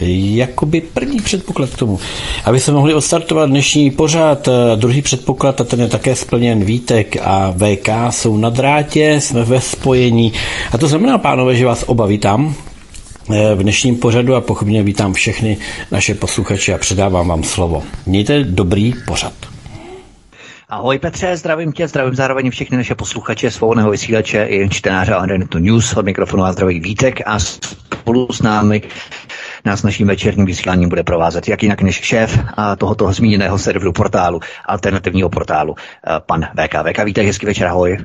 jakoby první předpoklad k tomu. Aby se mohli odstartovat dnešní pořád, eh, druhý předpoklad, a ten je také splněn Vítek a VK jsou na drátě, jsme ve spojení. A to znamená, pánové, že vás oba vítám eh, v dnešním pořadu a pochopně vítám všechny naše posluchače a předávám vám slovo. Mějte dobrý pořad. Ahoj Petře, zdravím tě, zdravím zároveň všechny naše posluchače, svobodného vysílače i čtenáře Internetu News od mikrofonu a zdraví Vítek a spolu s námi nás naším večerním vysíláním bude provázet, jak jinak než šéf tohoto zmíněného serveru portálu, alternativního portálu, pan VK. VK, víte, hezký večer, ahoj.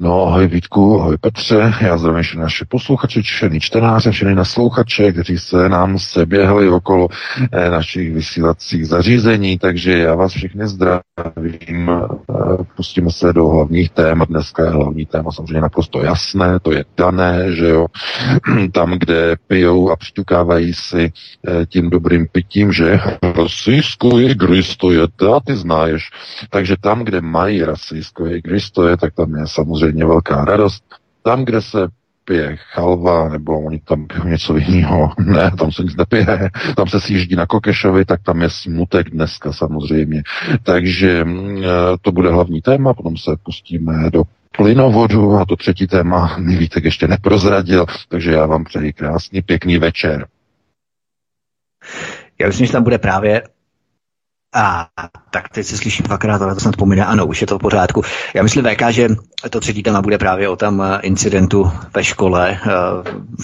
No, ahoj Vítku, ahoj Petře, já zdravím všechny naše posluchače, všechny čtenáře, všechny naslouchače, kteří se nám se běhli okolo eh, našich vysílacích zařízení, takže já vás všechny zdravím, eh, pustíme se do hlavních témat, dneska je hlavní téma samozřejmě naprosto jasné, to je dané, že jo, tam, kde pijou a přiťukávají si eh, tím dobrým pitím, že rasijsko je, to je, ty znáš, takže tam, kde mají rasijsko je, to je, tak tam je samozřejmě velká radost. Tam, kde se pije chalva, nebo oni tam pijou něco jiného. Ne, tam se nic nepije. Tam se sjíždí na Kokešovi, tak tam je smutek dneska samozřejmě. Takže mm, e, to bude hlavní téma, potom se pustíme do plynovodu a to třetí téma mi Vítek ještě neprozradil, takže já vám přeji krásný, pěkný večer. Já myslím, že tam bude právě a tak teď se slyším dvakrát, ale to snad pomine. Ano, už je to v pořádku. Já myslím, VK, že to třetí téma bude právě o tam eh, incidentu ve škole eh,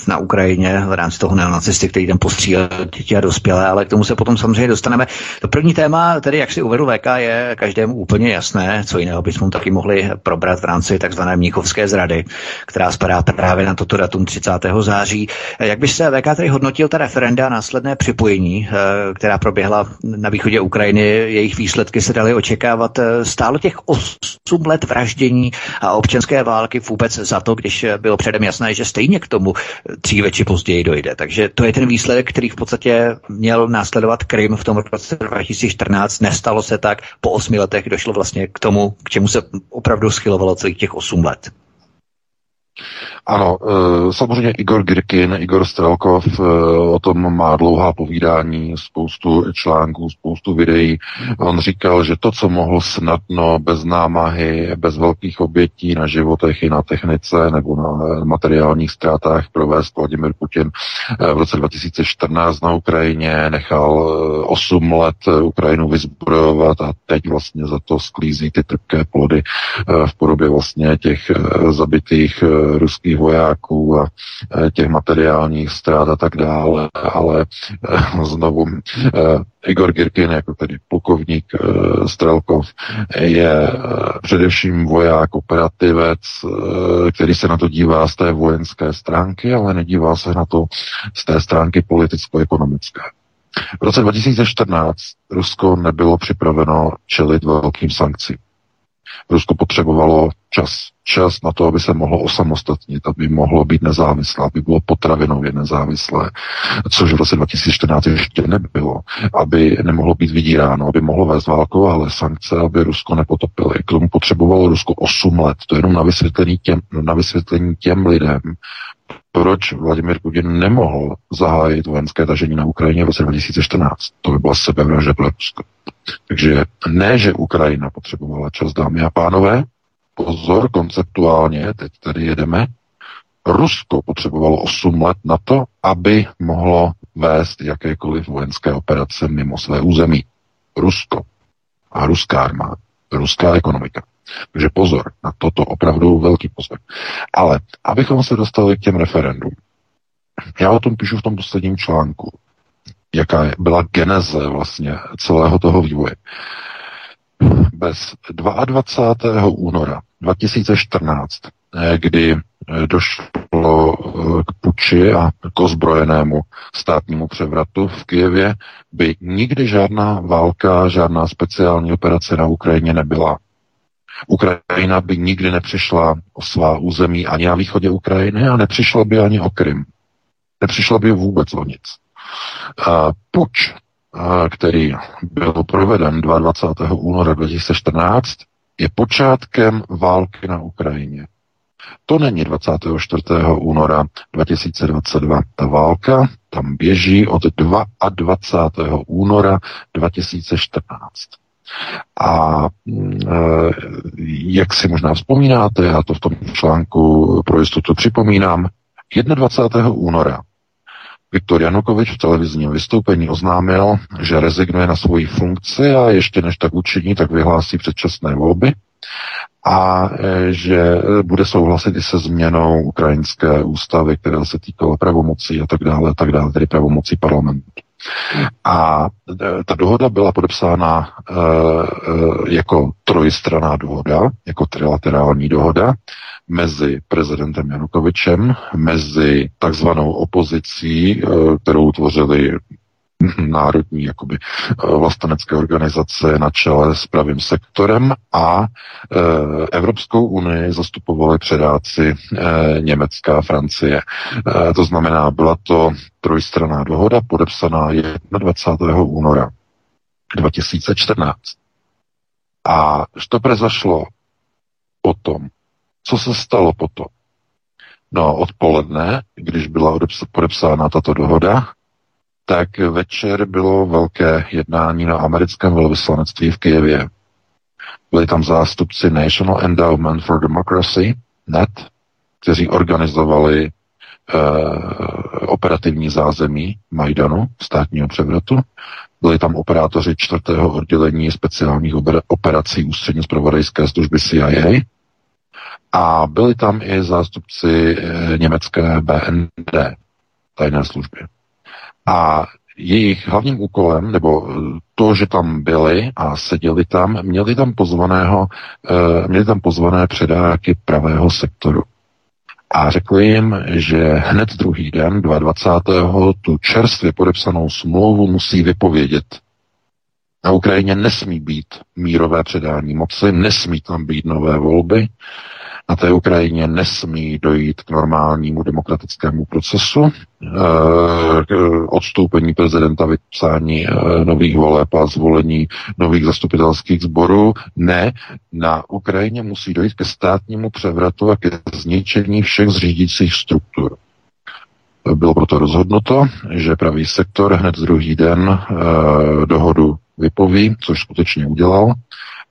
na Ukrajině v rámci toho neonacisty, který tam postřílel děti a dospělé, ale k tomu se potom samozřejmě dostaneme. To první téma, tedy jak si uvedl VK, je každému úplně jasné, co jiného bychom taky mohli probrat v rámci takzvané Mnichovské zrady, která spadá právě na toto datum 30. září. Jak by se VK tedy hodnotil ta referenda následné připojení, eh, která proběhla na východě Ukrajiny, jejich výsledky se daly očekávat stálo těch 8 let vraždění a občanské války vůbec za to, když bylo předem jasné, že stejně k tomu dříve či později dojde. Takže to je ten výsledek, který v podstatě měl následovat Krym v tom roce 2014. Nestalo se tak. Po osmi letech došlo vlastně k tomu, k čemu se opravdu schylovalo celých těch osm let. Ano, eh, samozřejmě Igor Girkin, Igor Strelkov eh, o tom má dlouhá povídání, spoustu článků, spoustu videí. On říkal, že to, co mohl snadno, bez námahy, bez velkých obětí na životech i na technice nebo na materiálních ztrátách provést Vladimir Putin eh, v roce 2014 na Ukrajině, nechal 8 let Ukrajinu vyzbrojovat a teď vlastně za to sklízí ty trpké plody v podobě vlastně těch zabitých ruských vojáků a e, těch materiálních ztrát a tak dále, ale e, znovu e, Igor Girkin, jako tedy plukovník Strelkov, je především voják, operativec, který se na to dívá z té vojenské stránky, ale nedívá se na to z té stránky politicko-ekonomické. V roce 2014 Rusko nebylo připraveno čelit velkým sankcím. Rusko potřebovalo čas. Čas na to, aby se mohlo osamostatnit, aby mohlo být nezávislé, aby bylo potravinově nezávislé, což v roce 2014 ještě nebylo, aby nemohlo být vydíráno, aby mohlo vést válku, ale sankce, aby Rusko nepotopili. K tomu potřebovalo Rusko 8 let. To je jenom na vysvětlení těm, na vysvětlení těm lidem, proč Vladimir Putin nemohl zahájit vojenské tažení na Ukrajině v roce 2014. To by byla sebevražda pro Rusko. Takže ne, že Ukrajina potřebovala čas, dámy a pánové, pozor, konceptuálně, teď tady jedeme, Rusko potřebovalo 8 let na to, aby mohlo vést jakékoliv vojenské operace mimo své území. Rusko a ruská armáda, ruská ekonomika. Takže pozor, na toto opravdu velký pozor. Ale abychom se dostali k těm referendům, já o tom píšu v tom posledním článku, jaká byla geneze vlastně celého toho vývoje. Bez 22. února 2014, eh, kdy eh, došlo eh, k puči a k ozbrojenému státnímu převratu v Kijevě, by nikdy žádná válka, žádná speciální operace na Ukrajině nebyla. Ukrajina by nikdy nepřišla o svá území ani na východě Ukrajiny a nepřišla by ani o Krym. Nepřišla by vůbec o nic. Puč, který byl proveden 22. února 2014, je počátkem války na Ukrajině. To není 24. února 2022. Ta válka tam běží od 22. února 2014. A mm, e, jak si možná vzpomínáte, já to v tom článku pro jistotu připomínám, 21. února Viktor Janukovič v televizním vystoupení oznámil, že rezignuje na svoji funkci a ještě než tak učiní, tak vyhlásí předčasné volby a e, že bude souhlasit i se změnou ukrajinské ústavy, která se týkala pravomocí a tak dále, a tak dále, tedy pravomocí parlamentu. A e, ta dohoda byla podepsána e, jako trojstraná dohoda, jako trilaterální dohoda mezi prezidentem Janukovičem, mezi takzvanou opozicí, kterou tvořili národní jakoby eh, vlastenecké organizace na čele s pravým sektorem a e, Evropskou unii zastupovali předáci e, Německa a Francie. E, to znamená, byla to trojstraná dohoda podepsaná 21. února 2014. A to prezašlo potom. Co se stalo potom? No, odpoledne, když byla podepsána tato dohoda, tak večer bylo velké jednání na americkém velvyslanectví v Kijevě. Byli tam zástupci National Endowment for Democracy, NET, kteří organizovali uh, operativní zázemí Majdanu, státního převratu. Byli tam operátoři čtvrtého oddělení speciálních operací ústřední zpravodajské služby CIA a byli tam i zástupci uh, německé BND, tajné služby. A jejich hlavním úkolem, nebo to, že tam byli a seděli tam, měli tam pozvaného, eh, měli tam pozvané předáky pravého sektoru. A řekli jim, že hned druhý den, 22. tu čerstvě podepsanou smlouvu musí vypovědět. Na Ukrajině nesmí být mírové předání moci, nesmí tam být nové volby, na té Ukrajině nesmí dojít k normálnímu demokratickému procesu, eh, k odstoupení prezidenta, vypsání eh, nových voleb a zvolení nových zastupitelských sborů. Ne, na Ukrajině musí dojít ke státnímu převratu a ke zničení všech zřídících struktur. Bylo proto rozhodnuto, že pravý sektor hned druhý den eh, dohodu vypoví, což skutečně udělal,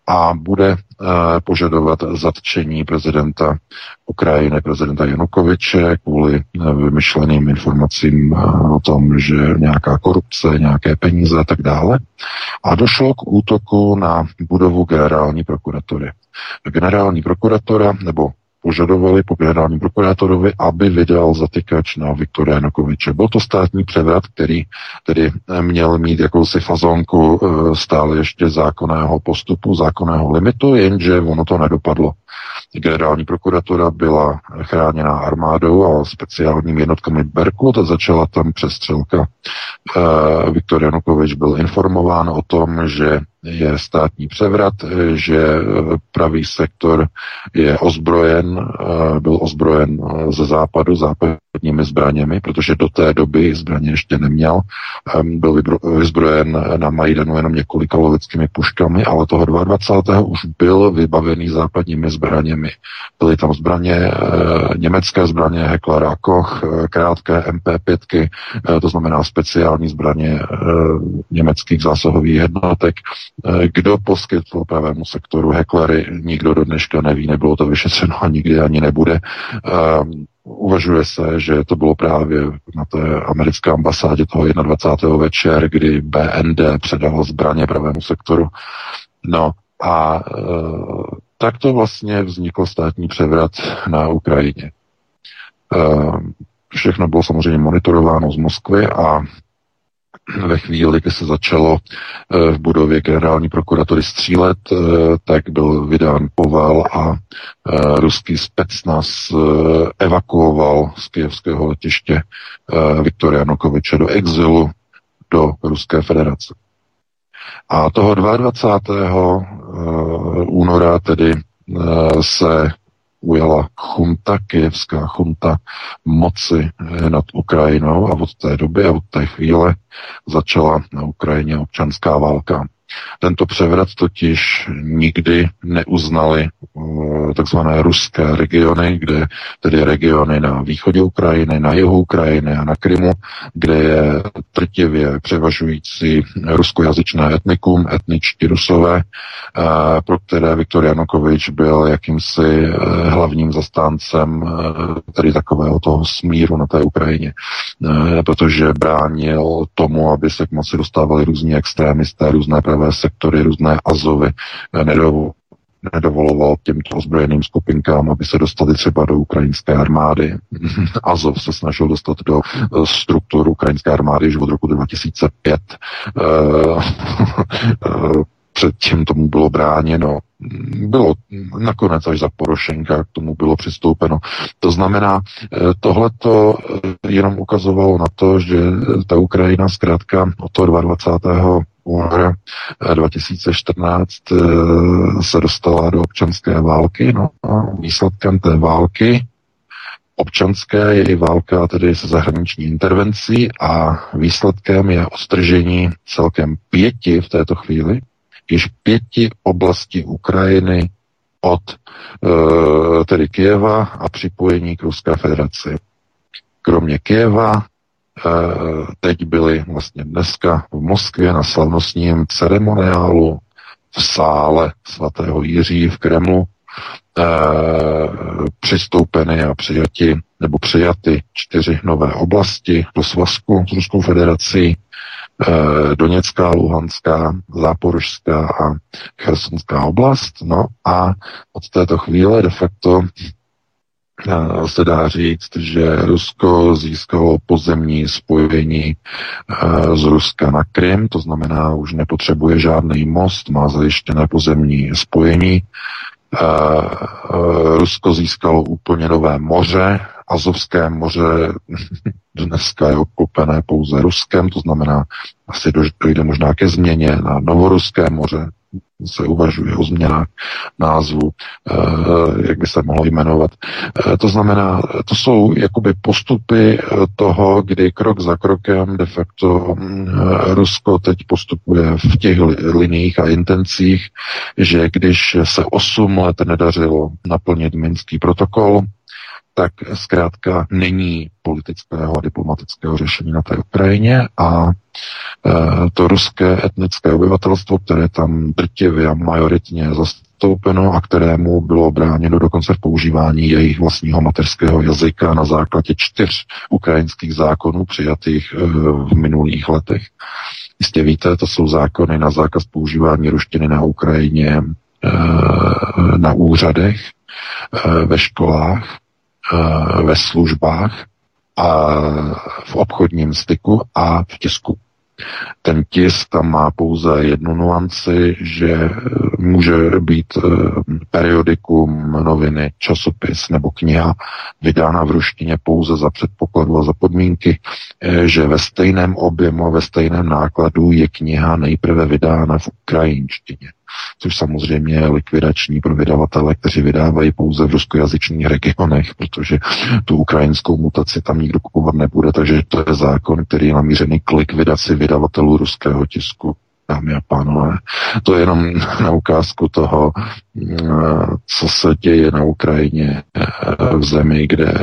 a bude uh, požadovat zatčení prezidenta Ukrajiny, prezidenta Janukoviče, kvůli uh, vymyšleným informacím uh, o tom, že nějaká korupce, nějaké peníze a tak dále. A došlo k útoku na budovu generální prokuratury. Generální prokuratora, nebo požadovali po generálním prokurátorovi, aby vydal zatykač na Viktora Janukoviče. Byl to státní převrat, který tedy eh, měl mít jakousi fazonku eh, stále ještě zákonného postupu, zákonného limitu, jenže ono to nedopadlo. Generální prokuratura byla chráněná armádou a speciálními jednotkami Berkut a začala tam přestřelka. Eh, Viktor Janukovič byl informován o tom, že je státní převrat, že pravý sektor je ozbrojen, eh, byl ozbrojen eh, ze západu západními zbraněmi, protože do té doby zbraně ještě neměl. Byl vyzbrojen na Majdanu jenom několika loveckými puškami, ale toho 22. už byl vybavený západními zbraněmi. Byly tam zbraně, eh, německé zbraně Heckler a Koch, krátké MP5, to znamená speciální zbraně německých zásahových jednotek, Eh, kdo poskytl pravému sektoru heklery, nikdo do dneška neví, nebylo to vyšetřeno a nikdy ani nebude. Um, uvažuje se, že to bylo právě na té americké ambasádě toho 21. večer, kdy BND předalo zbraně pravému sektoru. No a uh, tak to vlastně vznikl státní převrat na Ukrajině. Uh, všechno bylo samozřejmě monitorováno z Moskvy a ve chvíli, kdy se začalo eh, v budově generální prokuratury střílet, eh, tak byl vydán povel a eh, ruský specnaz evakuoval z kijevského letiště Viktora Janukoviče do exilu do Ruské federace. A toho 22. února tedy se ujala chunta, kijevská chunta moci nad Ukrajinou a od té doby a od té chvíle začala na Ukrajině občanská válka. Tento převrat totiž nikdy neuznali eh, takzvané ruské regiony, kde tedy regiony na východě Ukrajiny, na jihu Ukrajiny a na Krymu, kde je trtivě převažující ruskojazyčné etnikum, etničtí rusové, eh, pro které Viktor Janukovič byl jakýmsi eh, hlavním zastáncem tedy takového toho smíru na té Ukrajině, protože bránil tomu, aby se k moci dostávali různí extrémisté, různé pravé sektory, různé azovy, nedovol, nedovoloval těmto ozbrojeným skupinkám, aby se dostali třeba do ukrajinské armády. Azov se snažil dostat do eh, struktur ukrajinské armády už od roku 2005. Eh, eh, předtím tomu bylo bráněno. Bylo nakonec až za Porošenka k tomu bylo přistoupeno. To znamená, tohleto jenom ukazovalo na to, že ta Ukrajina zkrátka od toho 22 února 2014 eh, se dostala do občanské války. No a výsledkem té války občanské je i válka tedy se zahraniční intervencí a výsledkem je ostržení celkem pěti v této chvíli, již pěti oblastí Ukrajiny od e, tedy Kieva a připojení k Ruské federaci. Kromě Kieva Eh, teď byli vlastně dneska v Moskvě na slavnostním ceremoniálu v sále svatého Jiří v Kremlu eh, přistoupeny a přijati nebo přijaty čtyři nové oblasti do svazku s Ruskou federací, eh, Doněcká, Luhanská, Záporožská a Chersonská oblast. No a od této chvíle de facto se dá říct, že Rusko získalo pozemní spojení z Ruska na Krym, to znamená, už nepotřebuje žádný most, má zajištěné pozemní spojení. Rusko získalo úplně nové moře, Azovské moře dneska je obklopené pouze Ruskem, to znamená, asi dojde možná ke změně na Novoruské moře, se uvažuje o změnách názvu, eh, jak by se mohlo jmenovat. Eh, to znamená, to jsou jakoby postupy eh, toho, kdy krok za krokem de facto Rusko teď postupuje v těch liních a intencích, že když se 8 let nedařilo naplnit Minský protokol, tak zkrátka není politického a diplomatického řešení na té Ukrajině a e, to ruské etnické obyvatelstvo, které tam drtivě a majoritně zastoupeno a kterému bylo bráněno dokonce v používání jejich vlastního mateřského jazyka na základě čtyř ukrajinských zákonů přijatých e, v minulých letech. Jistě víte, to jsou zákony na zákaz používání ruštiny na Ukrajině e, na úřadech, ve školách, ve službách a v obchodním styku a v tisku. Ten tisk tam má pouze jednu nuanci, že může být eh, periodikum, noviny, časopis nebo kniha vydána v ruštině pouze za předpokladu a za podmínky, eh, že ve stejném objemu a ve stejném nákladu je kniha nejprve vydána v ukrajinštině což samozřejmě je likvidační pro vydavatele, kteří vydávají pouze v ruskojazyčných regionech, protože tu ukrajinskou mutaci tam nikdo kupovat nebude, takže to je zákon, který je namířený k likvidaci vydavatelů ruského tisku dámy a pánové. To je jenom na ukázku toho, co se děje na Ukrajině v zemi, kde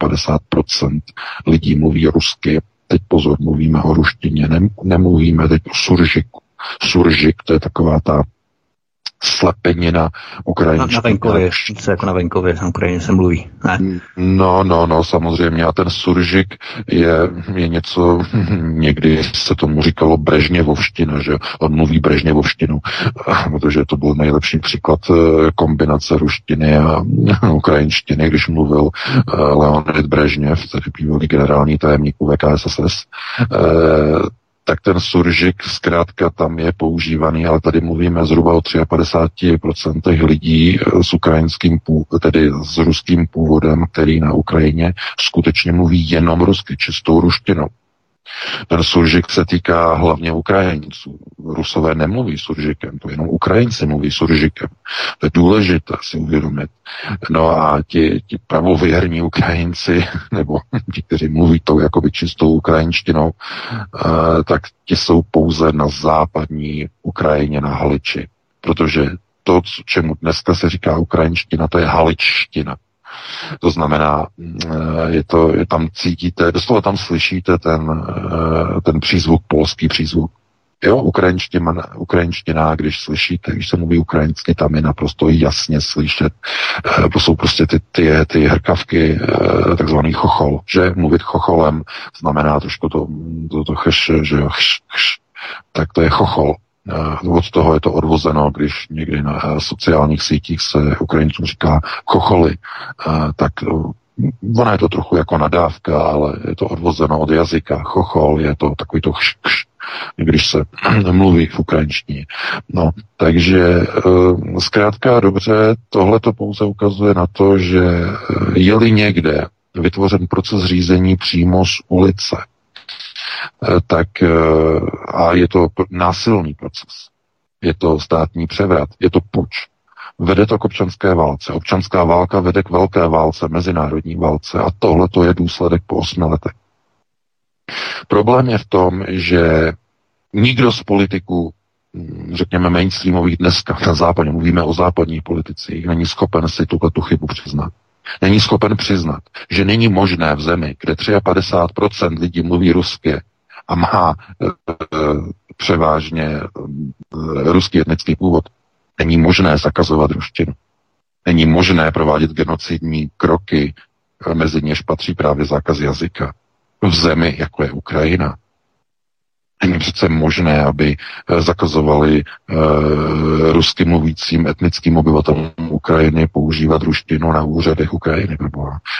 53% lidí mluví rusky. Teď pozor, mluvíme o ruštině, nemluvíme teď o suržiku. Suržik, to je taková ta slepenina ukrajinštiny. Na, na venkově, co jako na venkově, na Ukrajině se mluví. Ne? No, no, no, samozřejmě. A ten suržik je, je něco, někdy se tomu říkalo brežněvovština, že on mluví brežněvovštinu, protože to byl nejlepší příklad eh, kombinace ruštiny a ukrajinštiny, když mluvil eh, Leonid Brežněv, tedy bývalý generální tajemník VKSSS, eh, tak ten suržik zkrátka tam je používaný, ale tady mluvíme zhruba o 53% lidí eh, s ukrajinským, tedy s ruským původem, který na Ukrajině skutečně mluví jenom rusky, čistou ruštinou. Ten suržik se týká hlavně Ukrajinců. Rusové nemluví suržikem, to jenom Ukrajinci mluví suržikem. To je důležité si uvědomit. No a ti, ti pravověrní Ukrajinci, nebo ti, kteří mluví tou jakoby čistou ukrajinštinou, eh, tak ti jsou pouze na západní Ukrajině na Haliči. Protože to, čemu dneska se říká ukrajinština, to je haličtina. To znamená, eh, je to, je tam cítíte, doslova tam slyšíte ten, eh, ten přízvuk, polský přízvuk. Jo, ukrajinština, ukrajinština, když slyšíte, když se mluví ukrajinsky, tam je naprosto jasně slyšet. Eh, to jsou prostě ty, ty, ty hrkavky, takzvaný chochol, že mluvit chocholem znamená trošku to, to, to chš, že jo, chš, chš, tak to je chochol. Od toho je to odvozeno, když někdy na sociálních sítích se Ukrajincům říká chocholy, tak ona je to trochu jako nadávka, ale je to odvozeno od jazyka. Chochol je to takový to chš, chš, když se mluví v ukrajinštině. No, takže zkrátka dobře, tohle to pouze ukazuje na to, že je-li někde vytvořen proces řízení přímo z ulice, Eh, tak eh, a je to násilný proces. Je to státní převrat, je to puč. Vede to k občanské válce. Občanská válka vede k velké válce, mezinárodní válce a tohle to je důsledek po osmi letech. Problém je v tom, že nikdo z politiků, hm, řekněme mainstreamových dneska na západě, mluvíme o západních politicích, není schopen si tuhle tu chybu přiznat není schopen přiznat, že není možné v zemi, kde 53% lidí mluví rusky a má e, převážně e, ruský etnický původ, není možné zakazovat ruštinu. Není možné provádět genocidní kroky, mezi něž patří právě zákaz jazyka. V zemi, jako je Ukrajina, Není přece možné, aby eh, zakazovali uh, rusky mluvícím etnickým obyvatelům Ukrajiny používat ruštinu na úřadech Ukrajiny.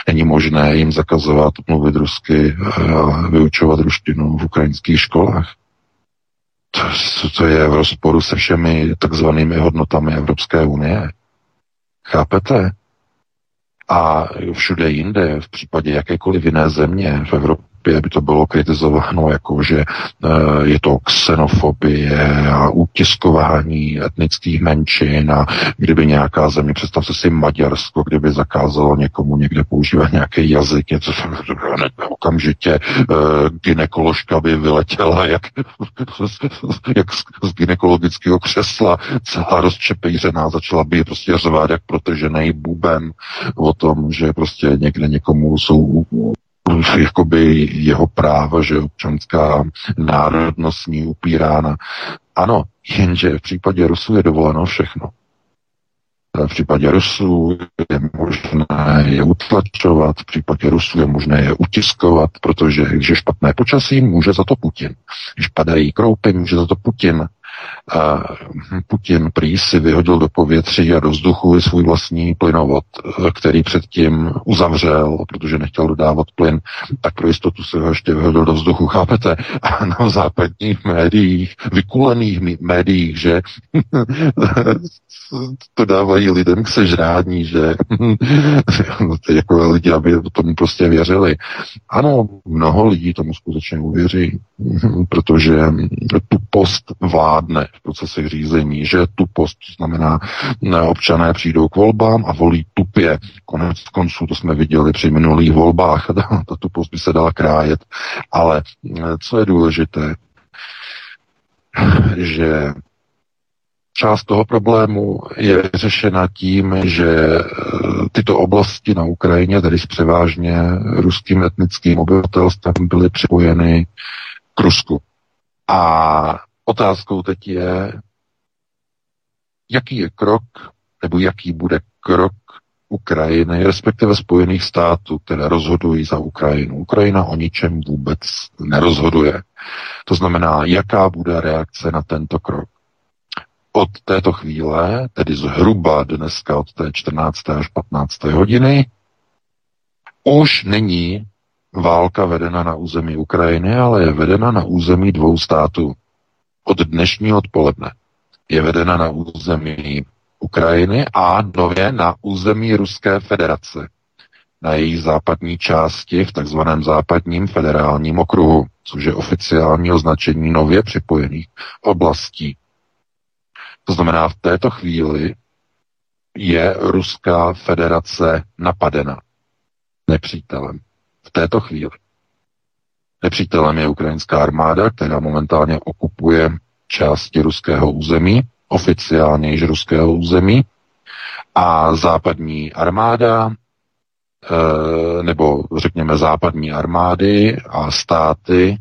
Není možné jim zakazovat mluvit rusky a uh, vyučovat ruštinu v ukrajinských školách. To, to je v rozporu se všemi takzvanými hodnotami Evropské unie. Chápete? A všude jinde, v případě jakékoliv jiné země v Evropě, Evropě by to bylo kritizováno jako, že eh, je to xenofobie a utiskování etnických menšin a kdyby nějaká země, představte si Maďarsko, kdyby zakázalo někomu někde používat nějaký jazyk, něco okamžitě eh, ginekoložka by vyletěla jak, jak z ginekologického křesla, celá rozčepejřená, začala by prostě řvát jak protežený buben o tom, že prostě někde někomu jsou jakoby jeho práva, že občanská národnost ní upírána. Ano, jenže v případě Rusů je dovoleno všechno. V případě Rusů je možné je utlačovat, v případě Rusů je možné je utiskovat, protože když je špatné počasí, může za to Putin. Když padají kroupy, může za to Putin. Putin prý si vyhodil do povětří a do vzduchu svůj vlastní plynovod, který předtím uzavřel, protože nechtěl dodávat plyn, tak pro jistotu se ho ještě vyhodil do vzduchu, chápete? A na západních médiích, vykulených médiích, že to dávají lidem k sežrání, že jako lidi, aby tomu prostě věřili. Ano, mnoho lidí tomu skutečně uvěří, protože tu post vládne v procesech řízení, že tu post znamená, občané přijdou k volbám a volí tupě. Konec konců to jsme viděli při minulých volbách, ta tu post by se dala krájet, ale co je důležité, že Část toho problému je řešena tím, že eh, tyto oblasti na Ukrajině, tedy s převážně ruským etnickým obyvatelstvem, byly připojeny k Rusku. A otázkou teď je, jaký je krok, nebo jaký bude krok Ukrajiny, respektive Spojených států, které rozhodují za Ukrajinu. Ukrajina o ničem vůbec nerozhoduje. To znamená, jaká bude reakce na tento krok od této chvíle, tedy zhruba dneska od té 14. až 15. hodiny, už není válka vedena na území Ukrajiny, ale je vedena na území dvou států. Od dnešního odpoledne je vedena na území Ukrajiny a nově na území Ruské federace. na její západní části v takzvaném západním federálním okruhu, což je oficiální označení nově připojených oblastí. To znamená, v této chvíli je Ruská federace napadena nepřítelem. V této chvíli. Nepřítelem je ukrajinská armáda, která momentálně okupuje části ruského území, oficiálně již ruského území, a západní armáda, eh, nebo řekněme západní armády a státy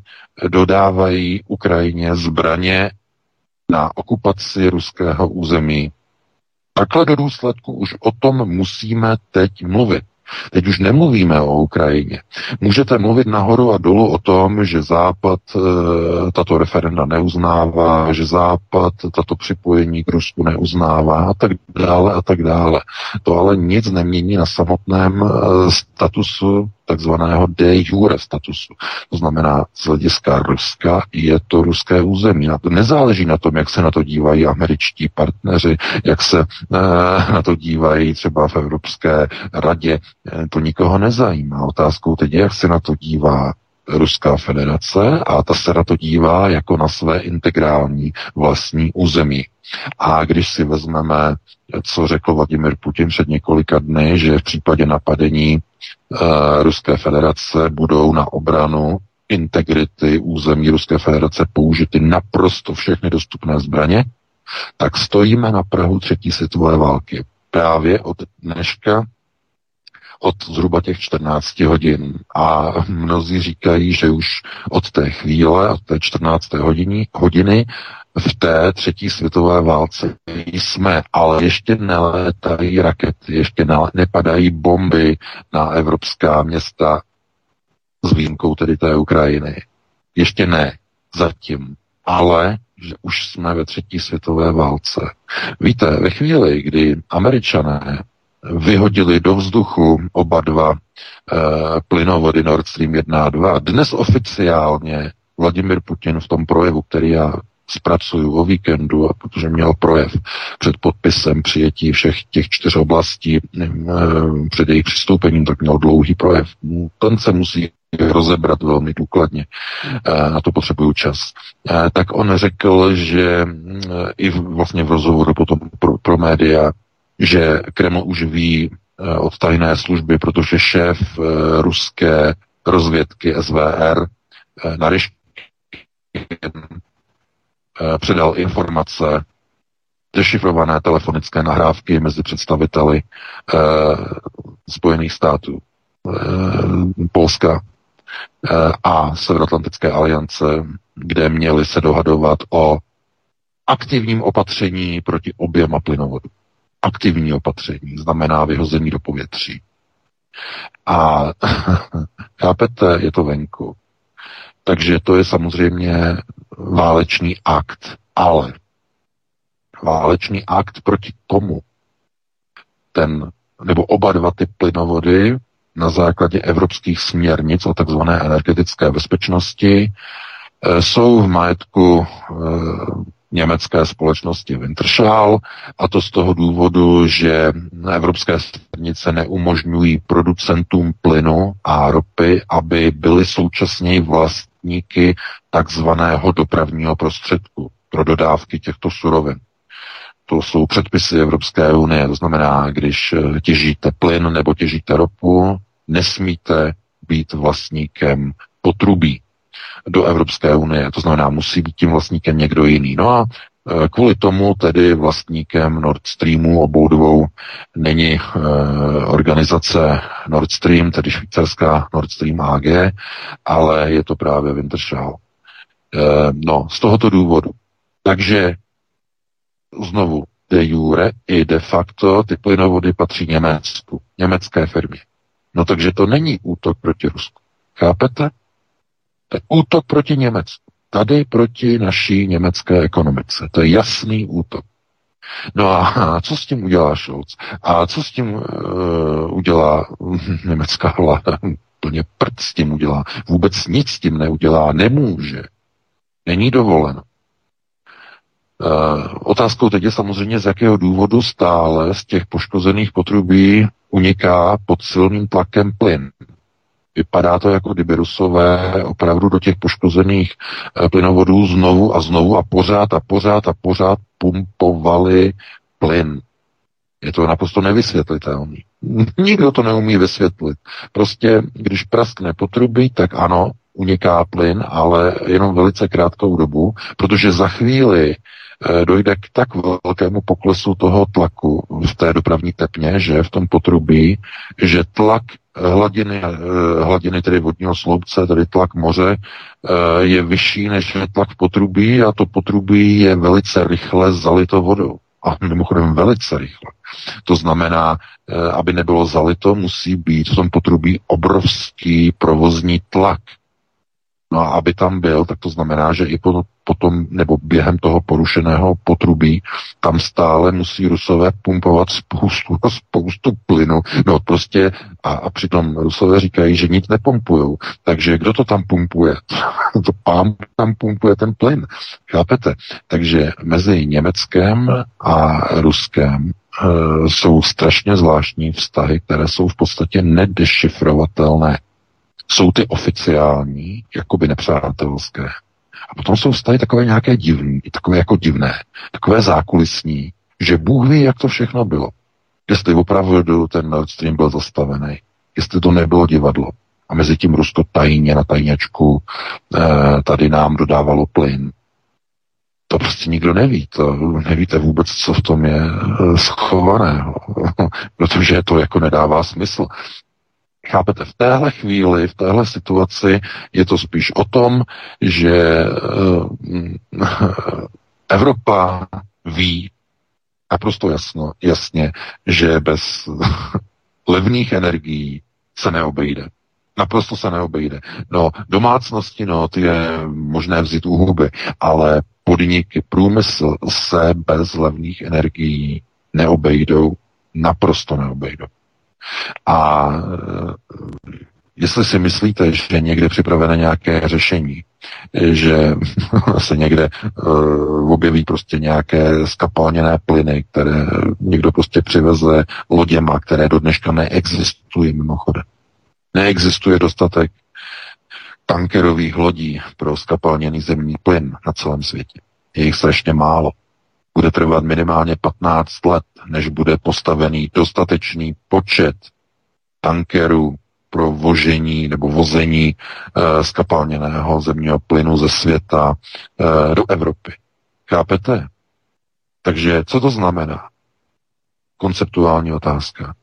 dodávají Ukrajině zbraně na okupaci ruského území. Takhle do důsledku už o tom musíme teď mluvit. Teď už nemluvíme o Ukrajině. Můžete mluvit nahoru a dolů o tom, že Západ e, tato referenda neuznává, že Západ tato připojení k Rusku neuznává a tak dále a tak dále. To ale nic nemění na samotném e, statusu takzvaného de jure statusu. To znamená, z hlediska Ruska je to ruské území. Nezáleží na tom, jak se na to dívají američtí partneři, jak se e, na to dívají třeba v Evropské radě. E, to nikoho nezajímá. Otázkou teď je, jak se na to dívá Ruská federace a ta se na to dívá jako na své integrální vlastní území. A když si vezmeme, co řekl Vladimir Putin před několika dny, že v případě napadení uh, Ruské federace budou na obranu integrity území Ruské federace použity naprosto všechny dostupné zbraně, tak stojíme na Prahu třetí světové války. Právě od dneška od zhruba těch 14 hodin. A mnozí říkají, že už od té chvíle, od té 14. hodiny, hodiny v té třetí světové válce jsme, ale ještě nelétají rakety, ještě nepadají bomby na evropská města s výjimkou tedy té Ukrajiny. Ještě ne, zatím. Ale že už jsme ve třetí světové válce. Víte, ve chvíli, kdy američané vyhodili do vzduchu oba dva e, plynovody Nord Stream 1 a 2, dnes oficiálně Vladimir Putin v tom projevu, který já zpracuju o víkendu, a protože měl projev před podpisem přijetí všech těch čtyř oblastí e, před jejich přistoupením, tak měl dlouhý projev. Ten se musí rozebrat velmi důkladně. E, na to potřebuju čas. E, tak on řekl, že i vlastně v rozhovoru potom pro, pro média, že Kreml už ví od tajné služby, protože šéf ruské rozvědky SVR Naryškin Eh, předal informace, dešifrované telefonické nahrávky mezi představiteli eh, Spojených států, eh, Polska eh, a Severoatlantické aliance, kde měli se dohadovat o aktivním opatření proti oběma plynovodům. Aktivní opatření znamená vyhození do povětří. A chápete, je to venku. Takže to je samozřejmě válečný akt, ale válečný akt proti komu? Ten, nebo oba dva ty plynovody na základě evropských směrnic o takzvané energetické bezpečnosti e, jsou v majetku e, německé společnosti Wintershall a to z toho důvodu, že evropské směrnice neumožňují producentům plynu a ropy, aby byly současně vlastníky takzvaného dopravního prostředku pro dodávky těchto surovin. To jsou předpisy Evropské unie, to znamená, když těžíte plyn nebo těžíte ropu, nesmíte být vlastníkem potrubí do Evropské unie. To znamená, musí být tím vlastníkem někdo jiný. No a e, kvůli tomu tedy vlastníkem Nord Streamu obou dvou není e, organizace Nord Stream, tedy švýcarská Nord Stream AG, ale je to právě Wintershall. E, no, z tohoto důvodu. Takže znovu, de jure i de facto ty plynovody patří Německu, německé firmě. No takže to není útok proti Rusku. Chápete? Útok proti Německu. Tady proti naší německé ekonomice. To je jasný útok. No a co s tím udělá Scholz? A co s tím uh, udělá německá vláda? Plně prd s tím udělá. Vůbec nic s tím neudělá. Nemůže. Není dovoleno. Uh, otázkou teď je samozřejmě, z jakého důvodu stále z těch poškozených potrubí uniká pod silným tlakem plyn. Vypadá to, jako kdyby Rusové opravdu do těch poškozených eh, plynovodů znovu a znovu a pořád a pořád a pořád pumpovali plyn. Je to naprosto nevysvětlitelné. Nikdo to neumí vysvětlit. Prostě, když praskne potrubí, tak ano, uniká plyn, ale jenom velice krátkou dobu, protože za chvíli dojde k tak velkému poklesu toho tlaku v té dopravní tepně, že v tom potrubí, že tlak hladiny, eh, hladiny tedy vodního sloupce, tedy tlak moře, eh, je vyšší než tlak potrubí a to potrubí je velice rychle zalito vodou. A mimochodem velice rychle. To znamená, aby nebylo zalito, musí být v tom potrubí obrovský provozní tlak. No a aby tam byl, tak to znamená, že i po, potom nebo během toho porušeného potrubí tam stále musí Rusové pumpovat spoustu a spoustu plynu. No prostě a, a přitom Rusové říkají, že nic nepumpujou. Takže kdo to tam pumpuje? to pán tam pumpuje ten plyn. Chápete? Takže mezi Německem a Ruskem e, jsou strašně zvláštní vztahy, které jsou v podstatě nedešifrovatelné. Jsou ty oficiální, jakoby nepřátelské. A potom jsou vztahy takové nějaké divné, takové jako divné, takové zákulisní, že Bůh ví, jak to všechno bylo. Jestli opravdu ten Nord Stream byl zastavený, jestli to nebylo divadlo. A mezi tím Rusko tajně na tajněčku eh, tady nám dodávalo plyn. To prostě nikdo neví. To nevíte vůbec, co v tom je eh, schovaného. Protože to jako nedává smysl. Chápete, v téhle chvíli, v téhle situaci je to spíš o tom, že uh, Evropa ví naprosto jasno, jasně, že bez levných energií se neobejde. Naprosto se neobejde. No, domácnosti, no, ty je možné vzít u huby, ale podniky, průmysl se bez levných energií neobejdou, naprosto neobejdou. A eh, jestli si myslíte, že někde připravené nějaké řešení, že se někde uh, objeví prostě nějaké skapalněné plyny, které někdo prostě přiveze loděma, které do dneška neexistují mimochodem. Neexistuje dostatek tankerových lodí pro skapalněný zemní plyn na celém světě. Je jich strašně málo bude trvat minimálně 15 let, než bude postavený dostatečný počet tankerů pro vožení nebo vození e, skapalněného zemního plynu ze světa e, do Evropy. Chápete? Takže co to znamená? Konceptuální otázka.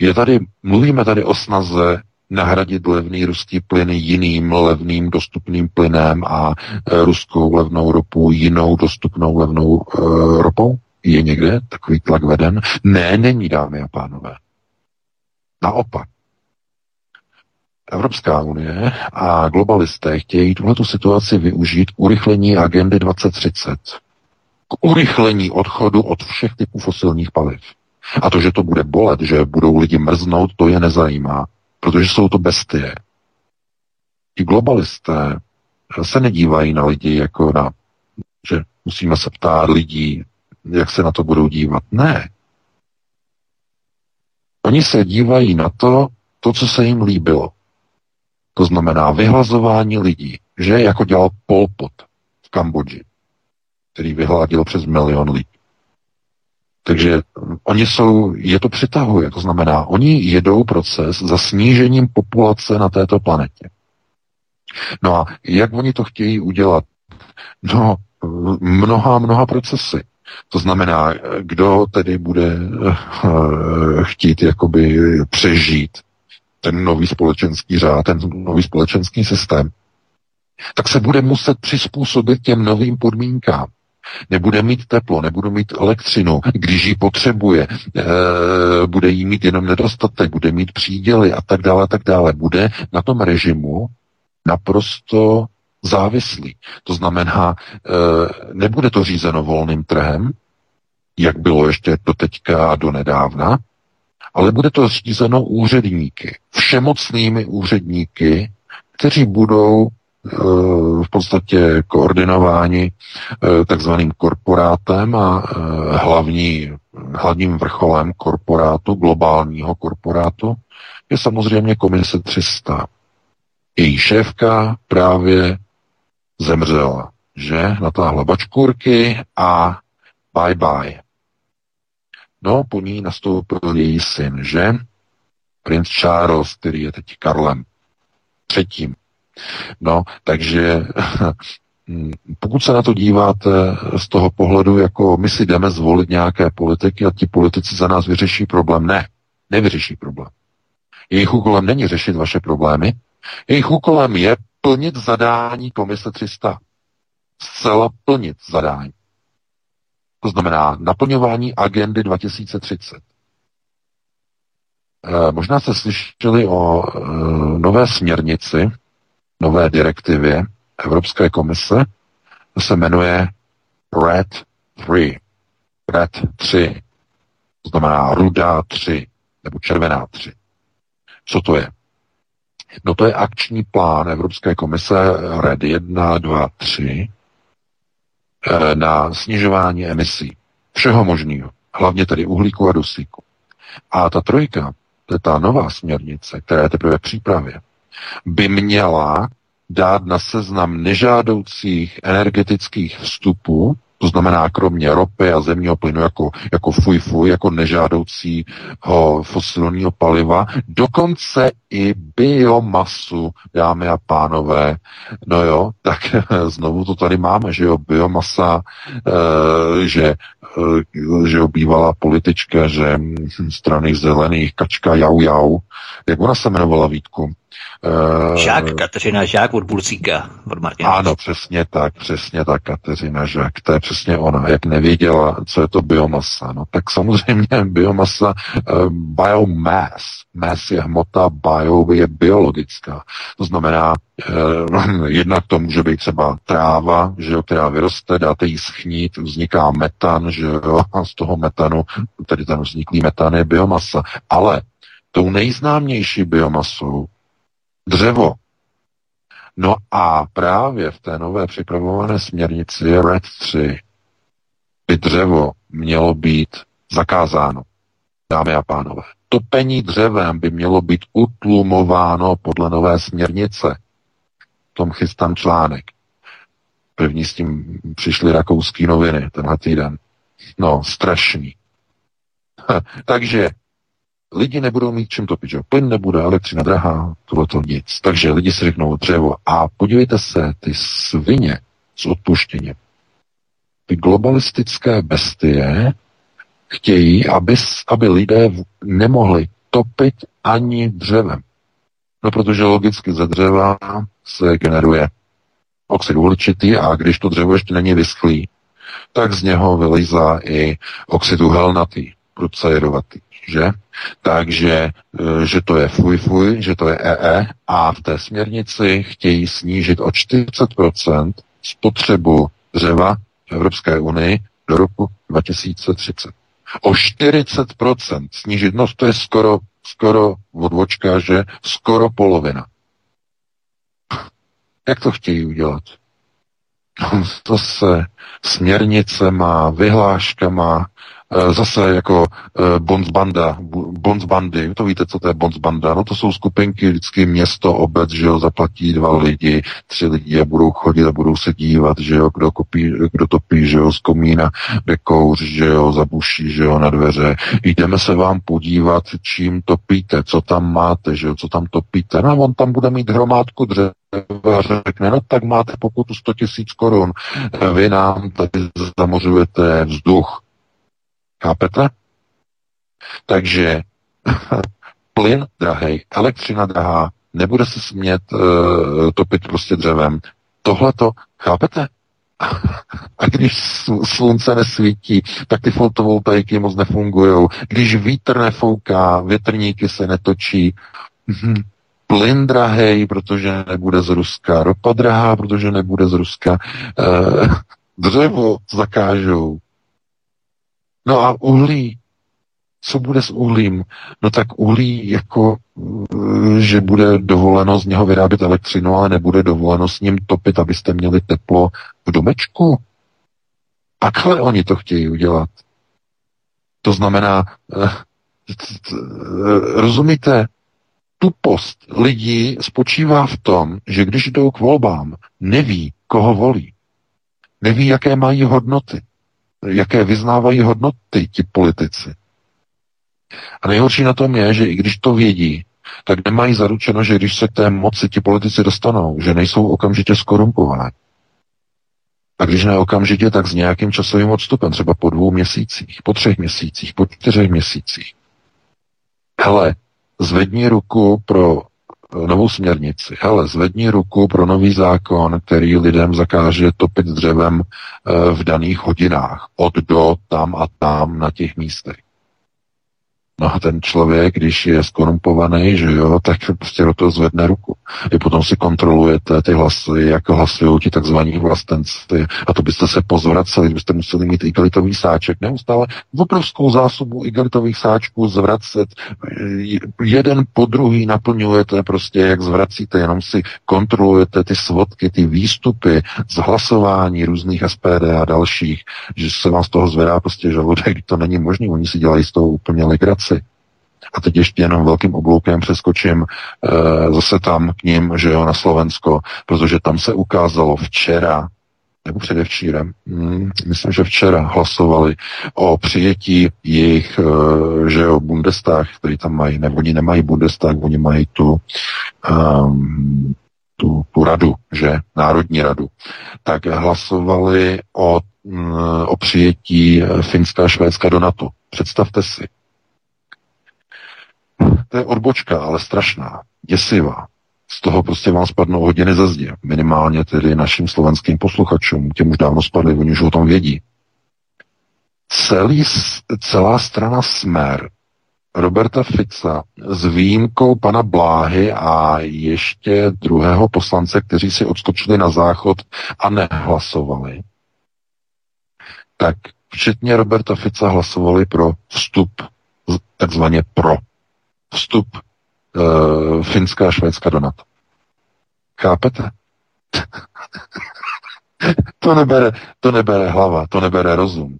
Je tady, mluvíme tady o snaze nahradit levný ruský plyn jiným levným dostupným plynem a e, ruskou levnou ropu jinou dostupnou levnou e, ropou? Je někde takový tlak veden? Ne, není, dámy a pánové. Naopak. Evropská unie a globalisté chtějí tuhletu situaci využít k urychlení agendy 2030. K urychlení odchodu od všech typů fosilních paliv. A to, že to bude bolet, že budou lidi mrznout, to je nezajímá protože jsou to bestie. Ti globalisté se nedívají na lidi jako na, že musíme se ptát lidí, jak se na to budou dívat. Ne. Oni se dívají na to, to, co se jim líbilo. To znamená vyhlazování lidí, že jako dělal Pol Pot v Kambodži, který vyhladil přes milion lidí. Takže oni jsou, je to přitahuje, to znamená, oni jedou proces za snížením populace na této planetě. No a jak oni to chtějí udělat? No, mnoha, mnoha procesy. To znamená, kdo tedy bude uh, chtít jakoby přežít ten nový společenský řád, ten nový společenský systém, tak se bude muset přizpůsobit těm novým podmínkám nebude mít teplo, nebude mít elektřinu, když ji potřebuje, e, bude jí mít jenom nedostatek, bude mít příděly a tak dále, a tak dále. Bude na tom režimu naprosto závislý. To znamená, e, nebude to řízeno volným trhem, jak bylo ještě do teďka a do nedávna, ale bude to řízeno úředníky, všemocnými úředníky, kteří budou v podstatě koordinováni takzvaným korporátem a hlavní, hlavním vrcholem korporátu, globálního korporátu, je samozřejmě komise 300. Její šéfka právě zemřela, že? Natáhla bačkůrky a bye bye. No, po ní nastoupil její syn, že? Prince Charles, který je teď Karlem třetím. No, takže pokud se na to díváte z toho pohledu, jako my si jdeme zvolit nějaké politiky a ti politici za nás vyřeší problém, ne, nevyřeší problém. Jejich úkolem není řešit vaše problémy, jejich úkolem je plnit zadání komise 300. Zcela plnit zadání. To znamená naplňování agendy 2030. E, možná jste slyšeli o e, nové směrnici, nové direktivě Evropské komise, se jmenuje RED 3. RED 3. To znamená rudá 3, nebo červená 3. Co to je? No to je akční plán Evropské komise RED 1, 2, 3 na snižování emisí. Všeho možného. Hlavně tedy uhlíku a dusíku. A ta trojka, to je ta nová směrnice, která je teprve v přípravě, by měla dát na seznam nežádoucích energetických vstupů to znamená, kromě ropy a zemního plynu jako, jako fuj fuj, jako nežádoucího fosilního paliva, dokonce i biomasu, dámy a pánové. No jo, tak znovu to tady máme, že jo, biomasa, e, že e, že obývala politička, že strany zelených, kačka jau jau, jak ona se jmenovala Vítku? Uh, Žák, Kateřina Žák od Bulcíka, od Martina. Ano, přesně tak, přesně tak, Kateřina Žák, to je přesně ona, jak nevěděla, co je to biomasa. No tak samozřejmě biomasa, uh, biomass, mass je hmota, bio je biologická. To znamená, uh, jednak to může být třeba tráva, že jo, která vyroste, dáte jí schnít, vzniká metan, že jo, a z toho metanu, tedy ten vzniklý metan je biomasa. Ale tou nejznámější biomasou dřevo. No a právě v té nové připravované směrnici RED 3 by dřevo mělo být zakázáno, dámy a pánové. Topení dřevem by mělo být utlumováno podle nové směrnice. V tom chystám článek. První s tím přišly rakouský noviny tenhle týden. No, strašný. Takže lidi nebudou mít čím topit, že plyn nebude, elektřina drahá, tohle to nic. Takže lidi si řeknou dřevo. A podívejte se, ty svině s odpuštěním, ty globalistické bestie chtějí, aby, aby lidé nemohli topit ani dřevem. No protože logicky ze dřeva se generuje oxid uhličitý a když to dřevo ještě není vyschlý, tak z něho vylízá i oxid uhelnatý, prudce jedovatý že? Takže, e, že to je fuj fuj, že to je EE a v té směrnici chtějí snížit o 40% spotřebu dřeva v Evropské unii do roku 2030. O 40% snížit, no to je skoro, skoro odvočka, že skoro polovina. Jak to chtějí udělat? To se směrnice má, vyhláška má, zase jako eh, bonzbanda, bonzbandy, to víte, co to je bonzbanda, no to jsou skupinky, vždycky město, obec, že jo, zaplatí dva lidi, tři lidi a budou chodit a budou se dívat, že jo, kdo, kopí, kdo topí, že jo, z komína, kde kouř, že jo, zabuší, že jo, na dveře. Jdeme se vám podívat, čím topíte, co tam máte, že jo, co tam topíte. No on tam bude mít hromádku dřeva a řekne, no tak máte pokutu 100 tisíc korun, vy nám tady zamořujete vzduch, Chápete? Takže plyn drahý, elektřina drahá, nebude se smět uh, topit prostě dřevem. Tohle to, chápete? A když slunce nesvítí, tak ty fotovoltaiky moc nefungují. Když vítr nefouká, větrníky se netočí, hm, plyn drahej, protože nebude z Ruska, ropa drahá, protože nebude z Ruska, uh, dřevo zakážou, No a uhlí. Co bude s uhlím? No tak uhlí jako, eh, že bude dovoleno z něho vyrábět elektřinu, ale nebude dovoleno s ním topit, abyste měli teplo v domečku. Takhle oni to chtějí udělat. To znamená, eh, rozumíte, tupost lidí spočívá v tom, že když jdou k volbám, neví, koho volí. Neví, jaké mají hodnoty. Jaké vyznávají hodnoty ti politici. A nejhorší na tom je, že i když to vědí, tak nemají zaručeno, že když se k té moci ti politici dostanou, že nejsou okamžitě skorumpované. A když ne okamžitě, tak s nějakým časovým odstupem, třeba po dvou měsících, po třech měsících, po čtyřech měsících. Hele, zvedni ruku pro novou směrnici. Hele, zvedni ruku pro nový zákon, který lidem zakáže topit dřevem eh, v daných hodinách. Od do, tam a tam na těch místech. No a ten člověk, když je skorumpovaný, že jo, tak prostě do toho zvedne ruku. I potom si kontrolujete ty hlasy, jak hlasují ti takzvaní vlastenci. A to byste se pozvraceli, byste museli mít igelitový sáček. Neustále v obrovskou zásobu igelitových sáčků zvracet. Jeden po druhý naplňujete prostě, jak zvracíte, jenom si kontrolujete ty svodky, ty výstupy z hlasování různých SPD a dalších, že se vám z toho zvedá prostě žaludek, to není možné, oni si dělají z toho úplně legraci. A teď ještě jenom velkým obloukem přeskočím e, zase tam k ním, že jo, na Slovensko, protože tam se ukázalo včera, nebo předevčírem, hmm, myslím, že včera hlasovali o přijetí jejich, e, že jo, Bundestag, který tam mají, nebo oni nemají Bundestag, oni mají tu, um, tu, tu radu, že, Národní radu, tak hlasovali o, mm, o přijetí Finska a Švédska do NATO. Představte si. To je odbočka, ale strašná, děsivá. Z toho prostě vám spadnou hodiny ze zdě. Minimálně tedy našim slovenským posluchačům. Těm už dávno spadly, oni už o tom vědí. Celý, celá strana Smer Roberta Fica s výjimkou pana Bláhy a ještě druhého poslance, kteří si odskočili na záchod a nehlasovali, tak včetně Roberta Fica hlasovali pro vstup takzvaně pro vstup uh, Finska a Švédska do NATO. Chápete? to, nebere, to nebere hlava, to nebere rozum.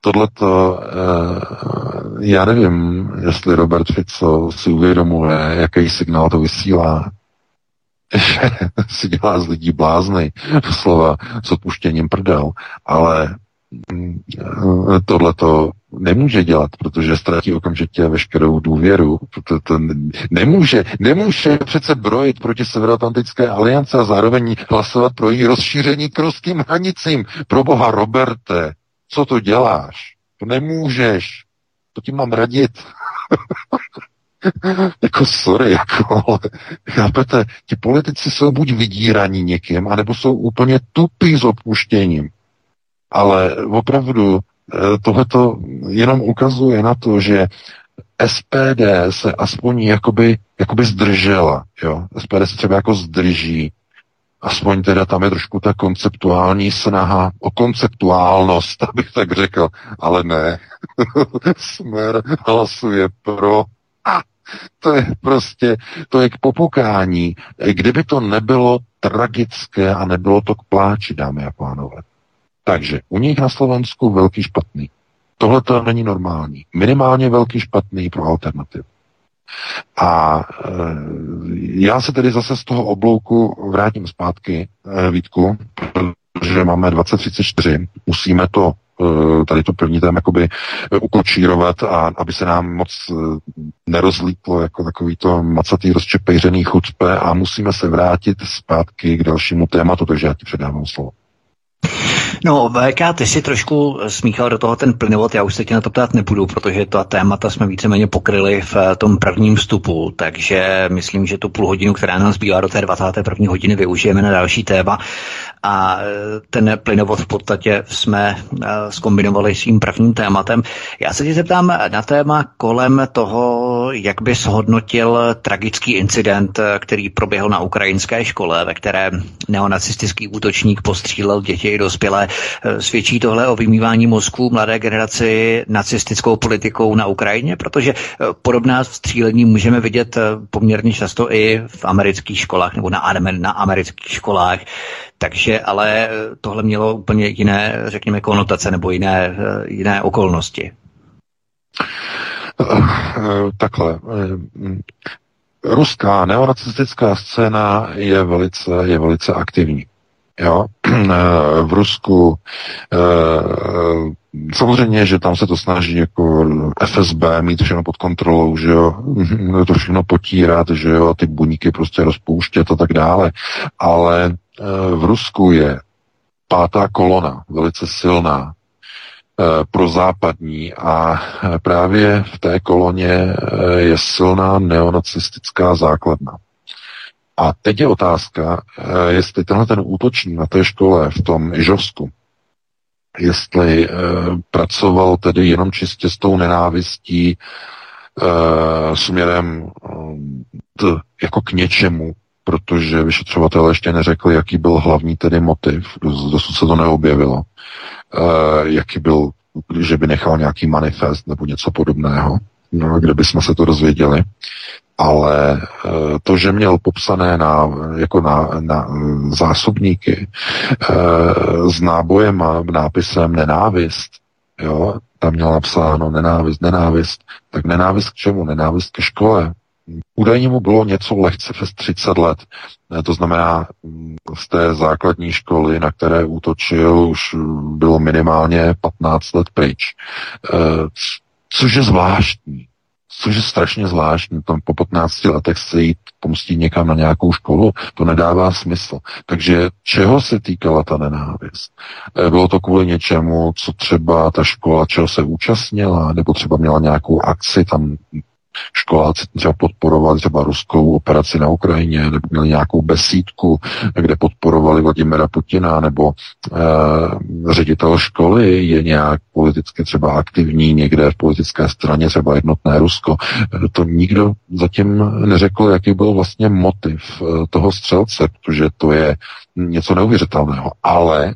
Tohle to, uh, já nevím, jestli Robert Fico si uvědomuje, jaký signál to vysílá, že si dělá z lidí blázny, slova s odpuštěním prdel, ale mm, tohle to nemůže dělat, protože ztratí okamžitě veškerou důvěru. To, to nemůže, nemůže přece brojit proti Severoatlantické aliance a zároveň hlasovat pro její rozšíření k ruským hranicím. Pro boha, Roberte, co to děláš? To nemůžeš. To ti mám radit. jako sorry, jako, ale chápete, ti politici jsou buď vydíraní někým, anebo jsou úplně tupí s opuštěním. Ale opravdu tohleto jenom ukazuje na to, že SPD se aspoň jakoby, jakoby zdržela. Jo? SPD se třeba jako zdrží. Aspoň teda tam je trošku ta konceptuální snaha o konceptuálnost, abych tak řekl. Ale ne. Smer hlasuje pro. A to je prostě, to je k popukání. Kdyby to nebylo tragické a nebylo to k pláči, dámy a pánové. Takže u nich na Slovensku velký špatný. Tohle to není normální. Minimálně velký špatný pro alternativu. A e, já se tedy zase z toho oblouku vrátím zpátky, e, Vítku, protože máme 2034, musíme to e, tady to první téma jakoby ukočírovat a aby se nám moc e, nerozlítlo jako takový to macatý rozčepejřený chucpe a musíme se vrátit zpátky k dalšímu tématu, takže já ti předávám slovo. No, VK, ty si trošku smíchal do toho ten plynovod, já už se tě na to ptát nebudu, protože to témata jsme víceméně pokryli v eh, tom prvním vstupu, takže myslím, že tu půl hodinu, která nám zbývá do té 21. hodiny, využijeme na další téma a e, ten plynovod v podstatě jsme skombinovali e, s tím prvním tématem. Já se tě zeptám na téma kolem toho, jak by shodnotil tragický incident, který proběhl na ukrajinské škole, ve které neonacistický útočník postřílel děti i dospělé. Svědčí tohle o vymývání mozku mladé generaci nacistickou politikou na Ukrajině, protože podobná střílení můžeme vidět poměrně často i v amerických školách nebo na, na amerických školách. Takže ale tohle mělo úplně jiné, řekněme, konotace nebo jiné, jiné okolnosti. Takhle. Ruská neonacistická scéna je velice, je velice aktivní. Jo? V Rusku eh, samozřejmě, že tam se to snaží jako FSB mít všechno pod kontrolou, že jo, to všechno potírat, že jo, ty buníky prostě rozpouštět a tak dále, ale eh, v Rusku je pátá kolona, velice silná, Eh, pro západní a eh, právě v té koloně eh, je silná neonacistická základna. A teď je otázka, jestli tenhle ten útočník na té škole v tom Ižovsku, jestli pracoval tedy jenom čistě s tou nenávistí směrem t, jako k něčemu, protože vyšetřovatelé ještě neřekli, jaký byl hlavní tedy motiv, dosud se to neobjevilo. Eh, jaký byl, že by nechal nějaký manifest nebo něco podobného, no, kde bychom se to dozvěděli. Ale eh, to, že měl popsané na, jako na, na zásobníky eh, s nábojem a nápisem nenávist, jo, tam měl napsáno nenávist, nenávist, tak nenávist k čemu? Nenávist ke škole, Údajně mu bylo něco lehce přes 30 let. To znamená, mm, z té základní školy, na které útočil, už bylo minimálně 15 let pryč. Což je zvláštní. Což je strašně zvláštní. Tam po 15 letech se jít pomstit někam na nějakou školu, to nedává smysl. Takže čeho se týkala ta nenávist? E, bylo to kvůli něčemu, co třeba ta škola, čeho se účastnila, nebo třeba měla nějakou akci, tam školáci třeba podporovali třeba ruskou operaci na Ukrajině, nebo měli nějakou besídku, kde podporovali Vladimira Putina, nebo e, ředitel školy je nějak politicky třeba aktivní někde v politické straně, třeba jednotné Rusko. To nikdo zatím neřekl, jaký byl vlastně motiv eh, toho střelce, protože to je něco neuvěřitelného. Ale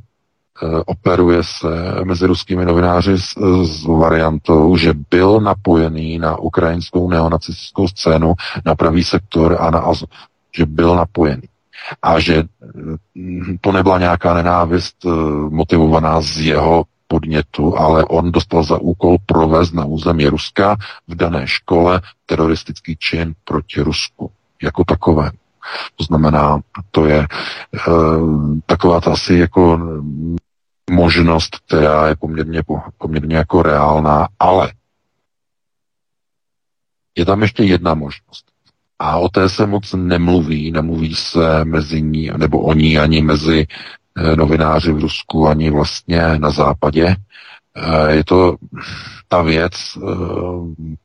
operuje se mezi ruskými novináři s, s variantou, že byl napojený na ukrajinskou neonacistickou scénu, na pravý sektor a na Azov. Že byl napojený. A že hm, to nebyla nějaká nenávist eh, motivovaná z jeho podnětu, ale on dostal za úkol provést na území Ruska v dané škole teroristický čin proti Rusku jako takové. To znamená, to je e, taková ta asi jako možnost, která je poměrně, poměrně jako reálná, ale je tam ještě jedna možnost. A o té se moc nemluví, nemluví se mezi ní, nebo o ní ani mezi eh, novináři v Rusku, ani vlastně na západě. Eh, je to ta věc, eh,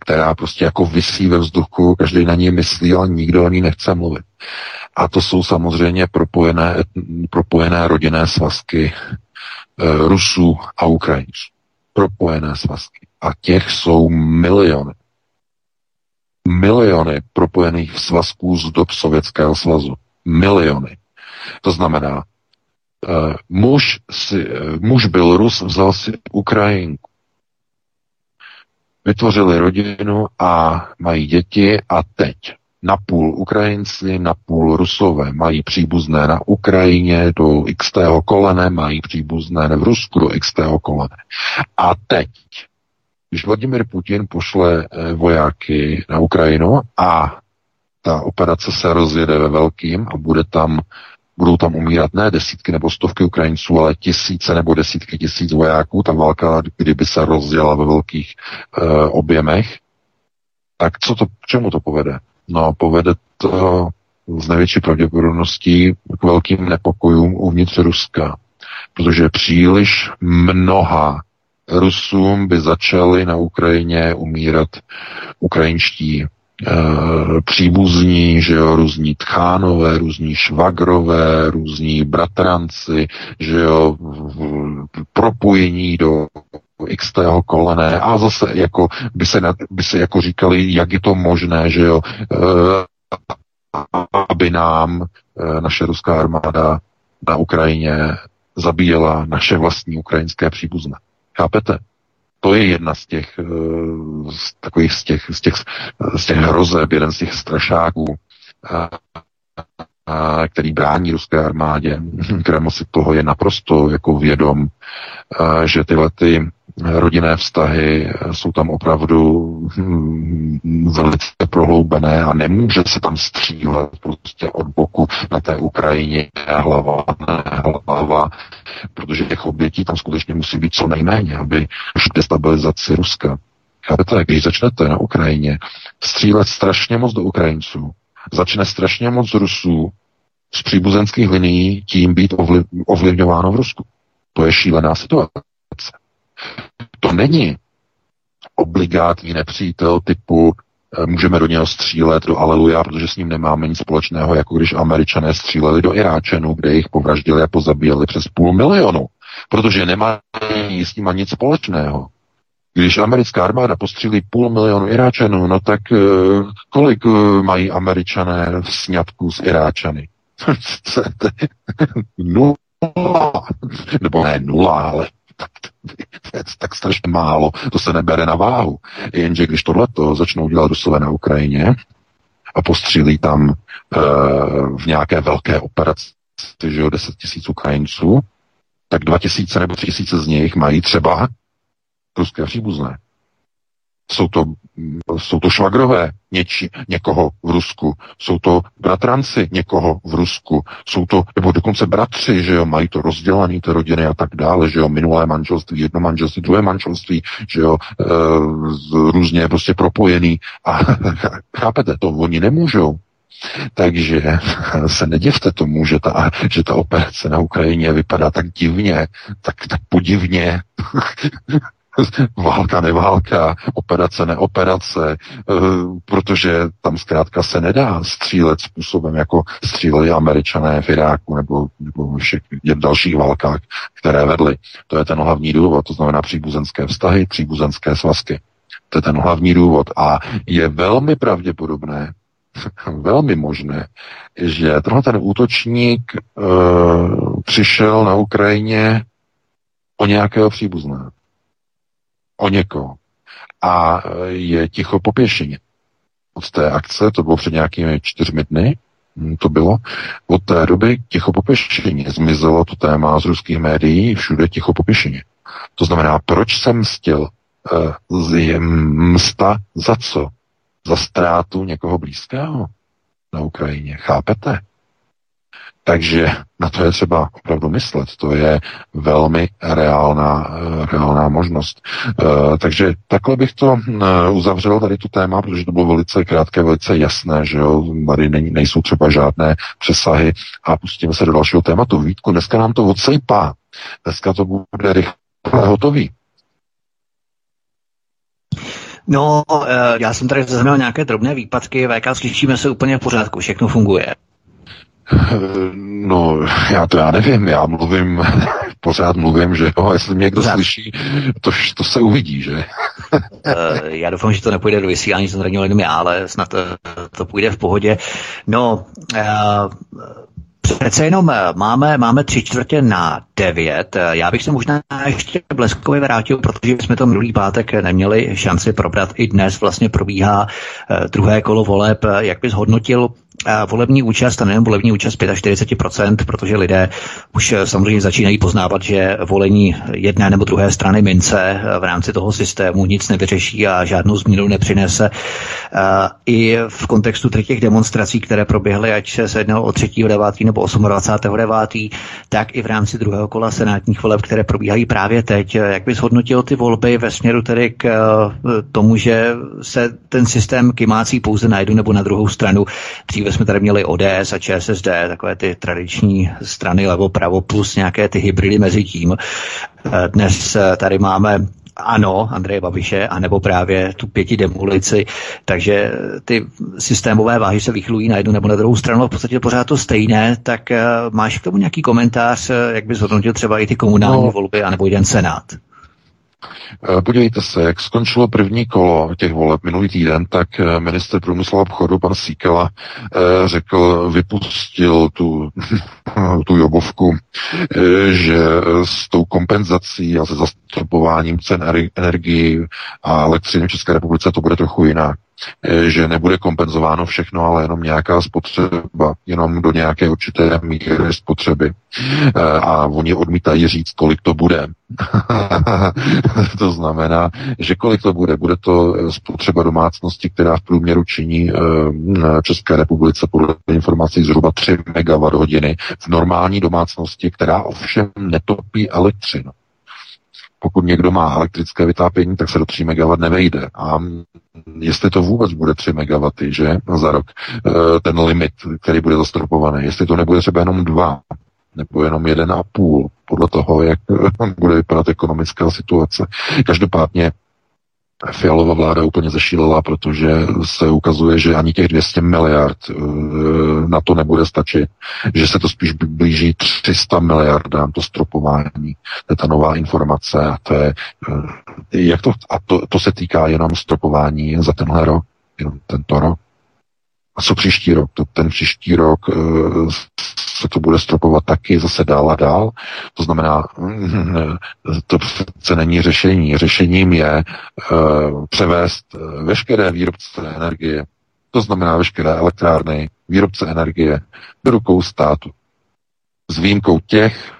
která prostě jako vysí ve vzduchu, každý na ní myslí, ale nikdo o ní nechce mluvit. A to jsou samozřejmě propojené, propojené rodinné svazky e, Rusů a Ukrajinců. Propojené svazky. A těch jsou miliony. Miliony propojených svazků z dob Sovětského svazu. Miliony. To znamená, e, muž, si, e, muž byl Rus, vzal si Ukrajinku. Vytvořili rodinu a mají děti a teď napůl Ukrajinci, napůl Rusové. Mají příbuzné na Ukrajině do x kolene, mají příbuzné v Rusku do x kolene. A teď, když Vladimir Putin pošle eh, vojáky na Ukrajinu a ta operace se rozjede ve velkým a bude tam, budou tam umírat ne desítky nebo stovky Ukrajinců, ale tisíce nebo desítky tisíc vojáků, ta válka, kdyby se rozjela ve velkých e, objemech, tak co to, k čemu to povede? No, povede to z největší pravděpodobností k velkým nepokojům uvnitř Ruska, protože příliš mnoha Rusům by začaly na Ukrajině umírat ukrajinští příbuzní, že jo, různí tchánové, různí švagrové, různí bratranci, že jo, propojení do x kolené a zase jako by se, by se jako říkali, jak je to možné, že jo, eh, aby nám eh, naše ruská armáda na Ukrajině zabíjela naše vlastní ukrajinské příbuzné. Chápete? To je jedna z těch, z takových z těch, z těch, z těch hrozeb, jeden z těch strašáků, který brání ruské armádě. Kreml si toho je naprosto jako vědom, že tyhle ty rodinné vztahy jsou tam opravdu hm, velice prohloubené a nemůže se tam střílet prostě od boku na té Ukrajině hlava, ne hlava, protože těch obětí tam skutečně musí být co nejméně, aby k destabilizaci Ruska. Chápete, když začnete na Ukrajině střílet strašně moc do Ukrajinců, začne strašně moc Rusů z příbuzenských linií tím být ovliv, ovlivňováno v Rusku. To je šílená situace. To není obligátní nepřítel typu eh, můžeme do něho střílet do Aleluja, protože s ním nemáme nic společného, jako když američané stříleli do Iráčanů, kde jich povraždili a pozabíjeli přes půl milionu, protože nemají s nima nic společného. Když americká armáda postřílí půl milionu Iráčanů, no tak eh, kolik eh, mají američané v sňatku s Iráčany? nula. Nebo ne nula, ale tak, tak strašně málo. To se nebere na váhu. Jenže když tohleto začnou dělat Rusové na Ukrajině a postřílí tam e, v nějaké velké operaci, že jo, 10 tisíc Ukrajinců, tak 2 tisíce nebo 3 tisíce z nich mají třeba ruské příbuzné. Jsou to, jsou to švagrové něči, někoho v Rusku, jsou to bratranci někoho v Rusku, jsou to, nebo dokonce bratři, že jo, mají to rozdělané, ty rodiny a tak dále, že jo, minulé manželství, jedno manželství, druhé manželství, že jo, e, různě prostě propojený a chápete, to oni nemůžou. Takže se nedivte tomu, že ta, že ta operace na Ukrajině vypadá tak divně, tak, tak podivně. válka, neválka, operace, neoperace, eh, protože tam zkrátka se nedá střílet způsobem, jako stříleli američané v Iráku nebo, nebo všech dalších válkách, které vedly. To je ten hlavní důvod, to znamená příbuzenské vztahy, příbuzenské svazky. To je ten hlavní důvod. A je velmi pravděpodobné, velmi možné, že tenhle ten útočník uh, přišel na Ukrajině o nějakého příbuzného o někoho a je ticho po pěšině. Od té akce, to bylo před nějakými čtyřmi dny, hm, to bylo, od té doby ticho po pěšině. Zmizelo to téma z ruských médií, všude ticho po pěšině. To znamená, proč jsem mstil? Uh, msta za co? Za ztrátu někoho blízkého na Ukrajině. Chápete? Takže na to je třeba opravdu myslet. To je velmi reálná, reálná možnost. E, takže takhle bych to e, uzavřel tady tu téma, protože to bylo velice krátké, velice jasné, že jo, tady nejsou třeba žádné přesahy a pustíme se do dalšího tématu. Vítku, dneska nám to odsejpá. Dneska to bude rychle hotový. No, já jsem tady zaznamenal nějaké drobné výpadky, VK, slyšíme se úplně v pořádku, všechno funguje. No, já to já nevím, já mluvím, pořád mluvím, že jo, jestli mě někdo pořád. slyší, to, to se uvidí, že? Eh, já doufám, že to nepůjde do vysílání, jsem tady jenom já, ale snad to, eh, to půjde v pohodě. No, uh, Přece jenom máme, máme tři čtvrtě na devět. Já bych se možná ještě bleskově vrátil, protože jsme to minulý pátek neměli šanci probrat. I dnes vlastně probíhá druhé kolo voleb. Jak bys hodnotil volební účast, a nejen volební účast 45%, protože lidé už eh, samozřejmě začínají poznávat, že volení jedné nebo druhé strany mince eh, v rámci toho systému nic nevyřeší a žádnou změnu nepřinese. Eh, I v kontextu těch demonstrací, které proběhly, ať se jednalo o 3.9. nebo 28.9., tak i v rámci druhého kola senátních voleb, které probíhají právě teď. Jak bys hodnotil ty volby ve směru tedy k tomu, že se ten systém kymácí pouze na jednu nebo na druhou stranu? Dříve jsme tady měli ODS a ČSSD, takové ty tradiční strany levo-pravo plus nějaké ty hybridy mezi tím. Eh, dnes eh, tady máme ano, Andreje Babiše, anebo právě tu pěti demolici, takže ty systémové váhy se vychylují na jednu nebo na druhou stranu, v podstatě pořád to stejné, tak máš k tomu nějaký komentář, jak bys hodnotil třeba i ty komunální no. volby, anebo jeden senát? Eh, podívejte se, jak skončilo první kolo těch voleb minulý týden, tak eh, minister průmyslu a obchodu, pan Síkela, eh, řekl, vypustil tu, tu jobovku, že s tou kompenzací a se zastropováním cen energii a elektřiny v České republice to bude trochu jinak. Eh, že nebude kompenzováno všechno, ale jenom nějaká spotřeba, jenom do nějaké určité míry spotřeby. Eh, a oni odmítají říct, kolik to bude. to znamená, že kolik to bude? Bude to eh, spotřeba domácnosti, která v průměru činí v České republice podle informací zhruba 3 MWh v normální domácnosti, která ovšem netopí elektřinu pokud někdo má elektrické vytápění, tak se do 3 MW nevejde. A jestli to vůbec bude 3 MW, že, za rok, eh, ten limit, který bude zastropovaný, jestli to nebude třeba jenom 2, nebo jenom jeden a půl, podle toho, jak bude vypadat ekonomická situace. Každopádně Fialová vláda úplně zešílela, protože se ukazuje, že ani těch 200 miliard eh, na to nebude stačit, že se to spíš blíží 300 miliardám, to stropování. To je ta nová informace a to je, eh, jak to, a to, to se týká jenom stropování za tenhle rok, jenom tento rok. A co příští rok? To, ten příští rok eh, se to bude stropovat taky zase dál a dál. To znamená, to přece není řešení. Řešením je uh, převést eh, veškeré výrobce energie, to znamená veškeré elektrárny, výrobce energie, do rukou státu. S výjimkou těch,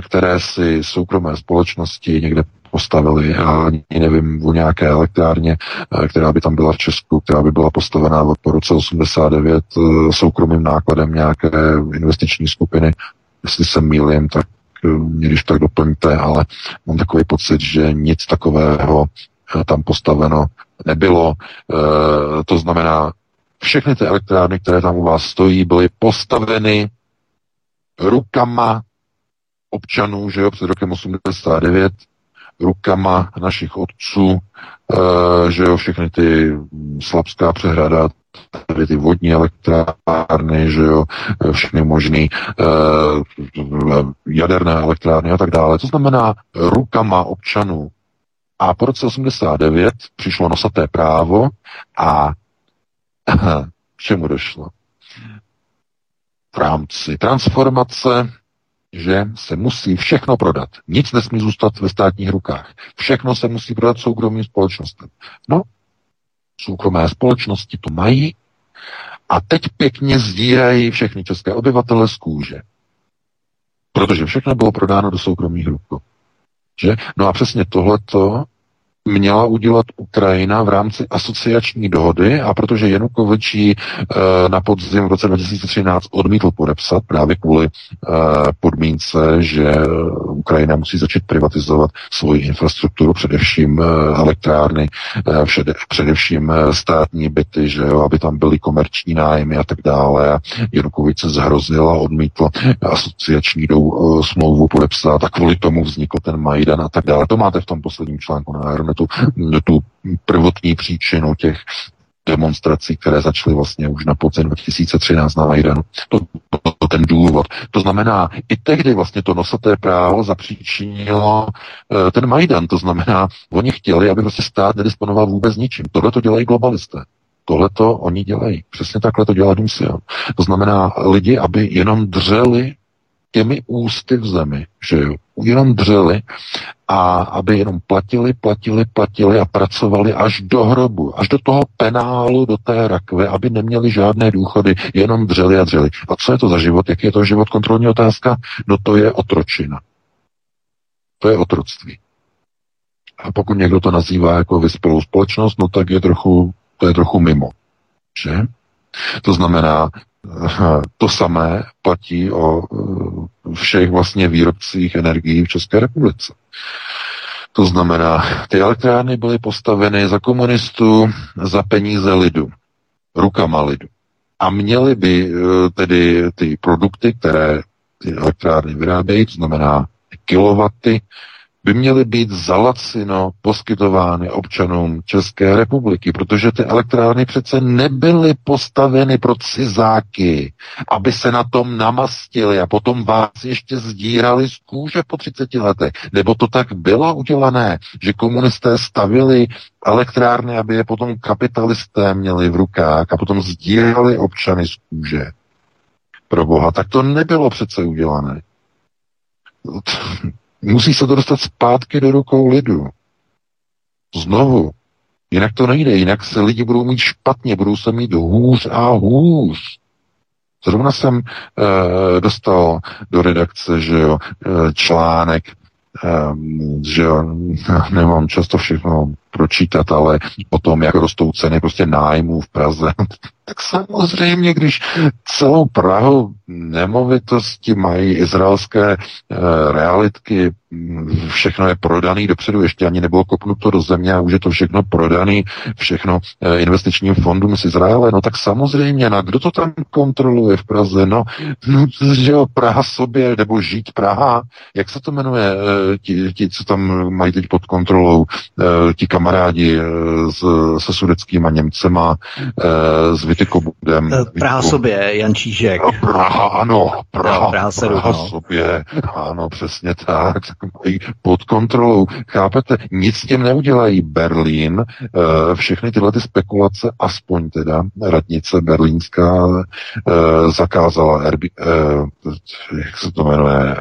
které si soukromé společnosti někde postavili a ani nevím o nějaké elektrárně, eh, která by tam byla v Česku, která by byla postavená po roce 89 eh, soukromým nákladem nějaké investiční skupiny. Jestli se mýlím, tak eh, mě když tak doplňte, ale mám takový pocit, že nic takového tam postaveno nebylo. To znamená, všechny ty elektrárny, které tam u vás stojí, byly postaveny rukama občanů, že jo, před rokem 89 rukama našich otců, e, že jo, všechny ty Slabská přehrada, tady ty vodní elektrárny, že jo, eh, všechny možné e, jaderné elektrárny a tak dále. To znamená rukama občanů. A po roce 89 přišlo nosaté právo a k čemu došlo? V rámci transformace že se musí všechno prodat. Nic nesmí zůstat ve státních rukách. Všechno se musí prodat soukromým společnostem. No, soukromé společnosti to mají a teď pěkně sdírají všechny české obyvatele z kůže. Protože všechno bylo prodáno do soukromých rukou. Že? No a přesně tohleto měla udělat Ukrajina v rámci asociační dohody a protože Janukovič ji e, na podzim v roce 2013 odmítl podepsat právě kvůli e, podmínce, že Ukrajina musí začít privatizovat svoji infrastrukturu, především e, elektrárny, především státní byty, že jo, aby tam byly komerční nájmy a tak dále. A Janukovič se zhrozil a odmítl asociační smlouvu podepsat a kvůli tomu vznikl ten Majdan a tak dále. To máte v tom posledním článku na tu, tu prvotní příčinu těch demonstrací, které začaly vlastně už na podzim 2013 na Majdanu. To, to ten důvod. To znamená, i tehdy vlastně to nosaté právo zapříčinilo e, ten Majdan. To znamená, oni chtěli, aby vlastně stát nedisponoval vůbec ničím. Tohle to dělají globalisté. Tohle to oni dělají. Přesně takhle to dělá Dumsian. To znamená lidi, aby jenom dřeli těmi ústy v zemi, že jo, jenom dřeli a aby jenom platili, platili, platili a pracovali až do hrobu, až do toho penálu, do té rakve, aby neměli žádné důchody, jenom dřeli a dřeli. A co je to za život? Jaký je to život? Kontrolní otázka? No to je otročina. To je otroctví. A pokud někdo to nazývá jako vyspělou společnost, no tak je trochu, to je trochu mimo. Že? To znamená, to samé platí o eh, všech vlastně výrobcích energií v České republice. To znamená, ty elektrárny byly postaveny za komunistů za peníze lidu, rukama lidu. A měly by eh, tedy ty produkty, které ty elektrárny vyrábějí, to znamená kilowaty, by měly být zalacino poskytovány občanům České republiky, protože ty elektrárny přece nebyly postaveny pro cizáky, aby se na tom namastili a potom vás ještě zdírali z kůže po 30 letech. Nebo to tak bylo udělané, že komunisté stavili elektrárny, aby je potom kapitalisté měli v rukách a potom zdírali občany z kůže. Pro boha, tak to nebylo přece udělané. Musí se to dostat zpátky do rukou lidu. Znovu. Jinak to nejde, jinak se lidi budou mít špatně, budou se mít hůř a hůř. Zrovna jsem e, dostal do redakce, že jo, e, článek, e, že jo, nemám často všechno pročítat, ale o tom, jak rostou ceny prostě nájmů v Praze. tak samozřejmě, když celou Prahu nemovitosti mají izraelské e, realitky, všechno je prodaný dopředu, ještě ani nebylo kopnuto do země a už je to všechno prodaný, všechno e, investičním fondům z Izraele, no tak samozřejmě, na kdo to tam kontroluje v Praze? No, no že jo, Praha sobě, nebo žít Praha, jak se to jmenuje, e, ti, ti co tam mají teď pod kontrolou, e, ti kam kamarádi eh, s, se sudeckýma Němcema, eh, s Vitikobudem. Eh, Praha sobě, Jan Čížek. Praha, ano, Praha, no, Praha, se Praha no. sobě, ano, přesně tak, mají pod kontrolou. Chápete, nic s tím neudělají. Berlín, všechny tyhle ty spekulace, aspoň teda radnice berlínská zakázala Airbnb, jak se to jmenuje,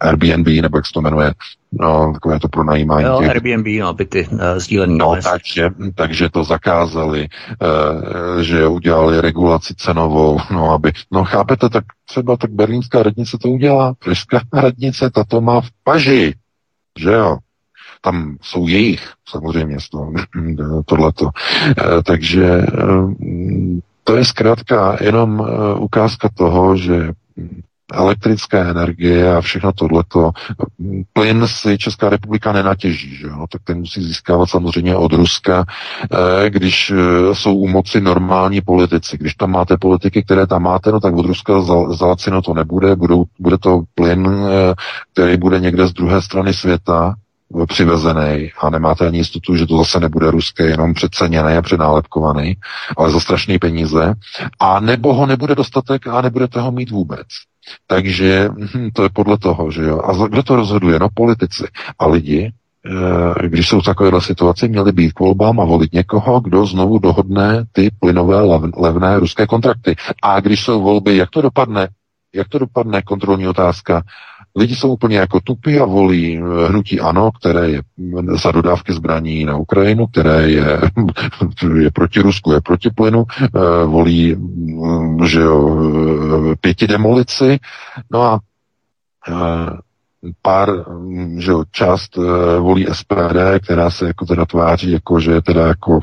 Airbnb, nebo jak se to jmenuje, no, takové to pronajímání. Jo, těch... Airbnb, no, byty uh, sdílený. No, takže, takže to zakázali, uh, že udělali regulaci cenovou, no, aby, no, chápete, tak třeba tak berlínská radnice to udělá, pražská radnice, ta to má v paži, že jo, tam jsou jejich, samozřejmě, tohleto. Uh, takže uh, to je zkrátka jenom ukázka toho, že elektrické energie a všechno tohleto. Plyn si Česká republika nenatěží, že jo? tak ten musí získávat samozřejmě od Ruska, eh, když eh, jsou u moci normální politici. Když tam máte politiky, které tam máte, no tak od Ruska zalacino to nebude, budou, bude to plyn, eh, který bude někde z druhé strany světa, přivezený a nemáte ani jistotu, že to zase nebude ruské, jenom přeceněný a přenálepkovaný, ale za strašné peníze, a nebo ho nebude dostatek a nebudete ho mít vůbec. Takže hm, to je podle toho, že jo. A kdo to rozhoduje? No politici. A lidi, eh, když jsou v takovéhle situaci, měli být k volbám a volit někoho, kdo znovu dohodne ty plynové levné ruské kontrakty. A když jsou volby, jak to dopadne? Jak to dopadne? Kontrolní otázka. Lidi jsou úplně jako tupí a volí eh, hnutí ANO, které je za dodávky zbraní na Ukrajinu, které je, je proti Rusku, je proti plynu, eh, volí mm, že jo, eh, pěti demolici, no a pár, mm, že jo, část volí SPD, která se jako teda tváří, jako že je teda jako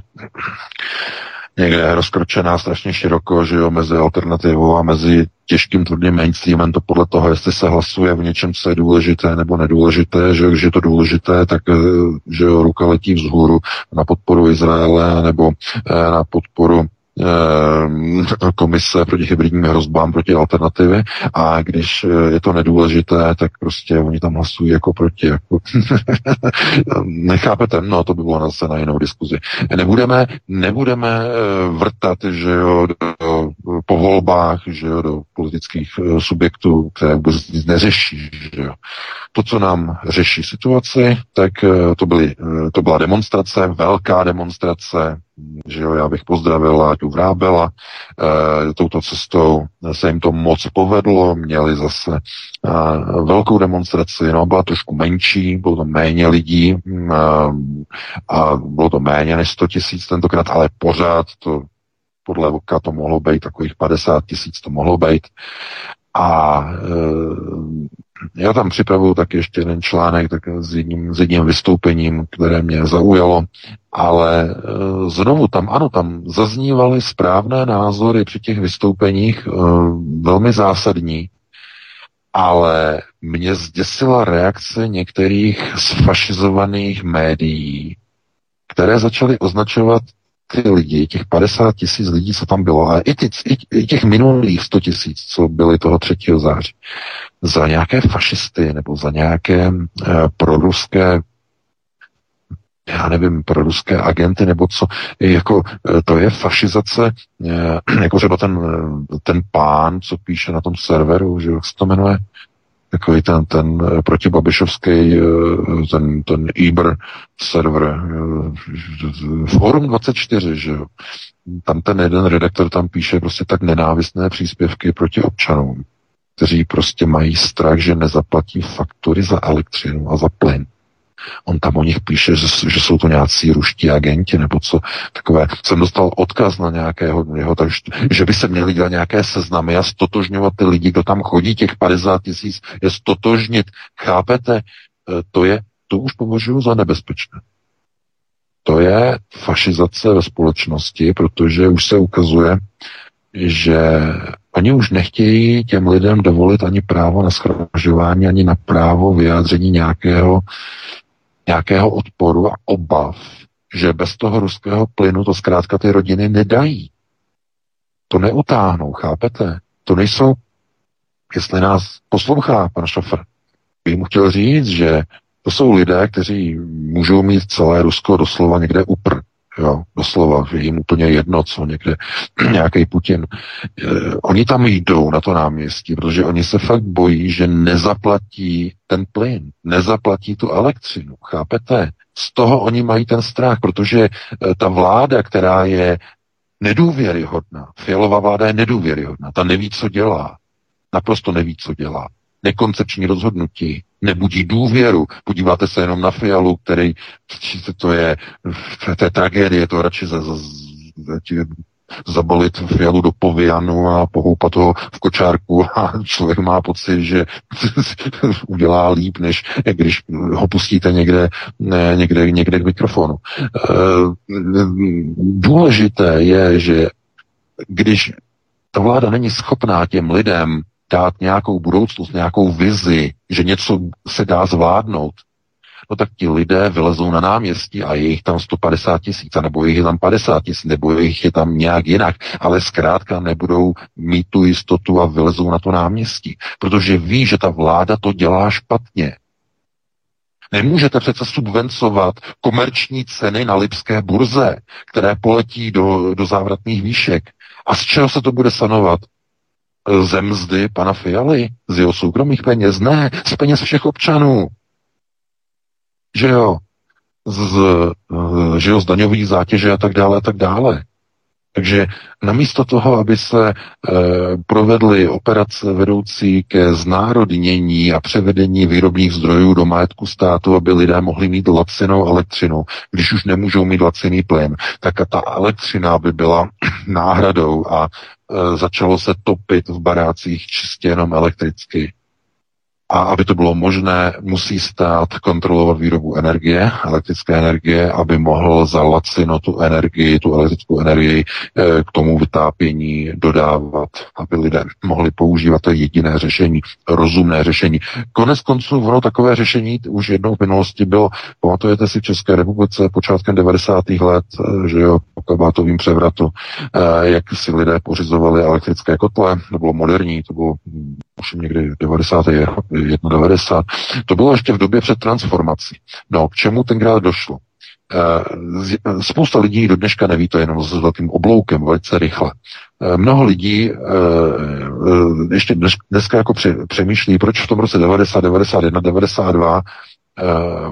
někde rozkročená strašně široko, že jo, mezi alternativou a mezi těžkým tvrdým mainstreamem, to podle toho, jestli se hlasuje v něčem, co je důležité nebo nedůležité, že když je to důležité, tak eh, že jo, ruka letí vzhůru na podporu Izraele nebo eh, na podporu komise proti hybridním hrozbám, proti alternativy a když eh, je to nedůležité, tak prostě oni tam hlasují jako proti. Jako Nechápete? No, to by bylo zase na jinou diskuzi. Nebudeme, nebudeme eh, vrtat, že jo, do, po volbách, že jo, do politických subjektů, které vůbec nic neřeší, že jo. To, co nám řeší situaci, tak to, byly, to byla demonstrace, velká demonstrace, že jo, já bych pozdravil Láďu Vrábela, e, touto cestou se jim to moc povedlo, měli zase e, velkou demonstraci, no, byla trošku menší, bylo to méně lidí e, a bylo to méně než 100 tisíc tentokrát, ale pořád to podle Voka to mohlo být takových 50 tisíc, to mohlo být. A e, já tam připravuju tak ještě jeden článek tak s, jedním, s jedním vystoupením, které mě zaujalo, ale e, znovu tam, ano, tam zaznívaly správné názory při těch vystoupeních, e, velmi zásadní, ale mě zděsila reakce některých sfašizovaných médií, které začaly označovat ty lidi, těch 50 tisíc lidí, co tam bylo, a i, ty, i těch minulých 100 tisíc, co byly toho 3. září, za nějaké fašisty nebo za nějaké uh, proruské já nevím, pro ruské agenty nebo co, jako eh, to je fašizace, eh, jako třeba ten, ten pán, co píše na tom serveru, že jak se to jmenuje, takový ten, ten protibabišovský, ten, ten Iber server, Forum 24, že jo. Tam ten jeden redaktor tam píše prostě tak nenávistné příspěvky proti občanům, kteří prostě mají strach, že nezaplatí faktury za elektřinu a za plyn. On tam o nich píše, že, že jsou to nějací ruští agenti nebo co takové. Jsem dostal odkaz na nějakého jeho, takže, že by se měli dělat nějaké seznamy a stotožňovat ty lidi, kdo tam chodí, těch 50 tisíc, je stotožnit. Chápete? E, to je, to už považuji za nebezpečné. To je fašizace ve společnosti, protože už se ukazuje, že oni už nechtějí těm lidem dovolit ani právo na schromažďování, ani na právo vyjádření nějakého nějakého odporu a obav, že bez toho ruského plynu to zkrátka ty rodiny nedají. To neutáhnou, chápete? To nejsou, jestli nás poslouchá pan šofer, bych mu chtěl říct, že to jsou lidé, kteří můžou mít celé Rusko doslova někde upr. Jo, doslova, že jim úplně jedno, co někde nějaký Putin. Eh, oni tam jdou na to náměstí, protože oni se fakt bojí, že nezaplatí ten plyn, nezaplatí tu elektřinu, chápete? Z toho oni mají ten strach, protože eh, ta vláda, která je nedůvěryhodná, fialová vláda je nedůvěryhodná, ta neví, co dělá, naprosto neví, co dělá nekoncepční rozhodnutí, nebudí důvěru. Podíváte se jenom na Fialu, který, to je, to je tragédie, to radši za, za, za, zabalit Fialu do povianu a pohoupat ho v kočárku a člověk má pocit, že udělá líp, než když ho pustíte někde, ne, někde, někde k mikrofonu. E, důležité je, že když ta vláda není schopná těm lidem dát nějakou budoucnost, nějakou vizi, že něco se dá zvládnout, no tak ti lidé vylezou na náměstí a je jich tam 150 tisíc, nebo je jich tam 50 tisíc, nebo je jich je tam nějak jinak, ale zkrátka nebudou mít tu jistotu a vylezou na to náměstí, protože ví, že ta vláda to dělá špatně. Nemůžete přece subvencovat komerční ceny na Lipské burze, které poletí do, do závratných výšek. A z čeho se to bude sanovat? Ze mzdy pana Fialy, z jeho soukromých peněz, ne, z peněz všech občanů. Že jo, z, že jo, z daňových zátěže a tak dále a tak dále. Takže namísto toho, aby se e, provedly operace vedoucí ke znárodnění a převedení výrobních zdrojů do majetku státu, aby lidé mohli mít lacinou elektřinu, když už nemůžou mít laciný plyn, tak ta elektřina by byla náhradou a e, začalo se topit v barácích čistě jenom elektricky. A aby to bylo možné, musí stát kontrolovat výrobu energie, elektrické energie, aby mohl za lacino tu energii, tu elektrickou energii eh, k tomu vytápění dodávat, aby lidé mohli používat. To je jediné řešení, rozumné řešení. Konec konců, ono takové řešení už jednou v minulosti bylo, pamatujete si v České republice počátkem 90. let, eh, že jo, po kabátovým převratu, eh, jak si lidé pořizovali elektrické kotle, to bylo moderní, to bylo už někdy 90. 91. To bylo ještě v době před transformací. No, k čemu tenkrát došlo? Eh, spousta lidí do dneška neví to jenom s velkým obloukem, velice rychle. Eh, mnoho lidí eh, ještě dneska jako přemýšlí, proč v tom roce 90, 91, 92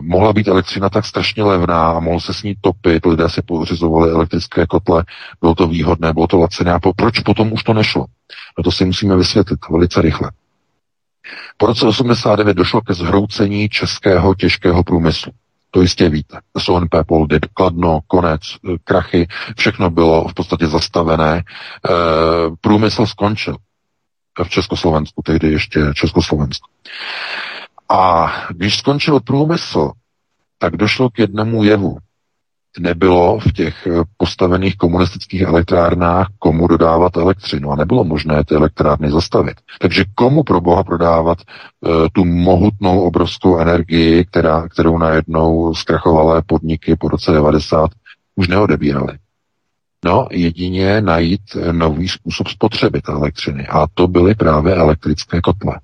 mohla být elektřina tak strašně levná a mohl se s ní topit, lidé si pořizovali elektrické kotle, bylo to výhodné, bylo to lacené. A proč potom už to nešlo? No to si musíme vysvětlit velice rychle. Po roce 89 došlo ke zhroucení českého těžkého průmyslu. To jistě víte. SONP, Poldy, Kladno, konec, eh, krachy, všechno bylo v podstatě zastavené. E, průmysl skončil v Československu, tehdy ještě Československu. A když skončil průmysl, tak došlo k jednomu jevu nebylo v těch eh, postavených komunistických elektrárnách komu dodávat elektřinu a nebylo možné ty elektrárny zastavit. Takže komu pro boha prodávat uh, tu mohutnou obrovskou energii, která, kterou najednou zkrachovalé podniky po roce 90 už neodebírali. No, jedině najít nový způsob spotřeby té elektřiny. A to byly právě elektrické kotle.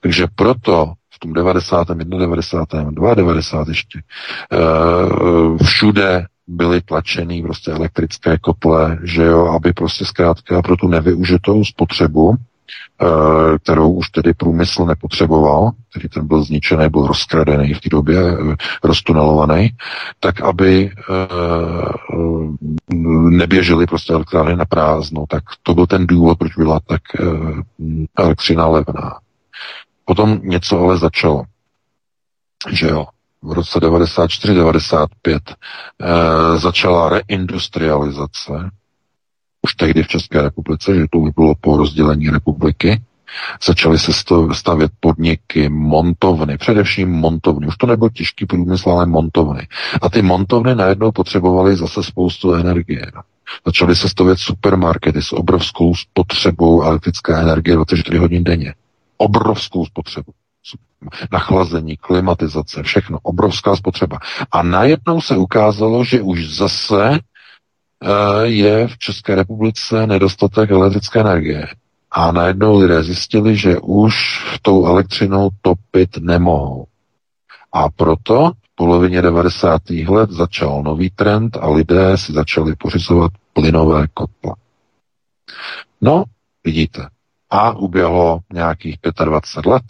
Takže proto v tom 90., 91., 92. ještě, eh, všude byly tlačený prostě elektrické kotle, že jo, aby prostě zkrátka pro tu nevyužitou spotřebu, eh, kterou už tedy průmysl nepotřeboval, který ten byl zničený, byl rozkradený v té době, eh, roztunelovaný, tak aby neběžely prostě elektrárny na prázdno. Tak to byl ten důvod, proč byla tak elektřina levná. Potom něco ale začalo. Že jo, v roce 94-95 e, začala reindustrializace, už tehdy v České republice, že to by bylo po rozdělení republiky, začaly se stavět podniky, montovny, především montovny. Už to nebyl těžký průmysl, ale montovny. A ty montovny najednou potřebovaly zase spoustu energie. Začaly se stavět supermarkety s obrovskou spotřebou elektrické energie 24 hodin denně obrovskou spotřebu. Nachlazení, klimatizace, všechno, obrovská spotřeba. A najednou se ukázalo, že už zase uh, je v České republice nedostatek elektrické energie. A najednou lidé zjistili, že už tou elektřinou topit nemohou. A proto v polovině 90. let začal nový trend a lidé si začali pořizovat plynové kotle. No, vidíte, a uběhlo nějakých 25 let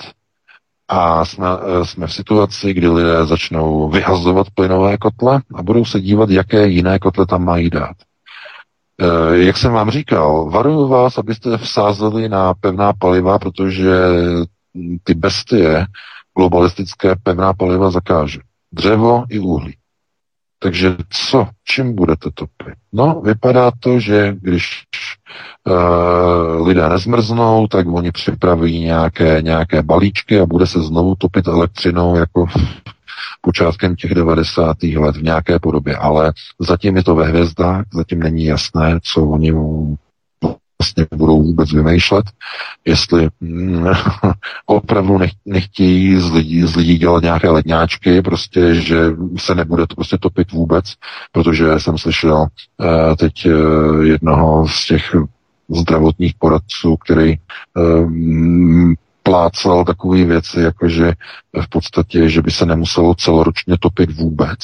a jsme, eh, jsme v situaci, kdy lidé začnou vyhazovat plynové kotle a budou se dívat, jaké jiné kotle tam mají dát. E, jak jsem vám říkal, varuju vás, abyste vsázeli na pevná paliva, protože ty bestie globalistické pevná paliva zakáže. Dřevo i uhlí. Takže co, čím budete topit? No, vypadá to, že když uh, lidé nezmrznou, tak oni připraví nějaké, nějaké balíčky a bude se znovu topit elektřinou jako počátkem těch 90. let v nějaké podobě. Ale zatím je to ve hvězdách, zatím není jasné, co oni vlastně budou vůbec vymýšlet, jestli mm, opravdu nech, nechtějí z lidí, z lidí dělat nějaké ledňáčky, prostě, že se nebude to prostě topit vůbec, protože jsem slyšel uh, teď uh, jednoho z těch zdravotních poradců, který uh, plácal takové věci, jakože v podstatě, že by se nemuselo celoročně topit vůbec,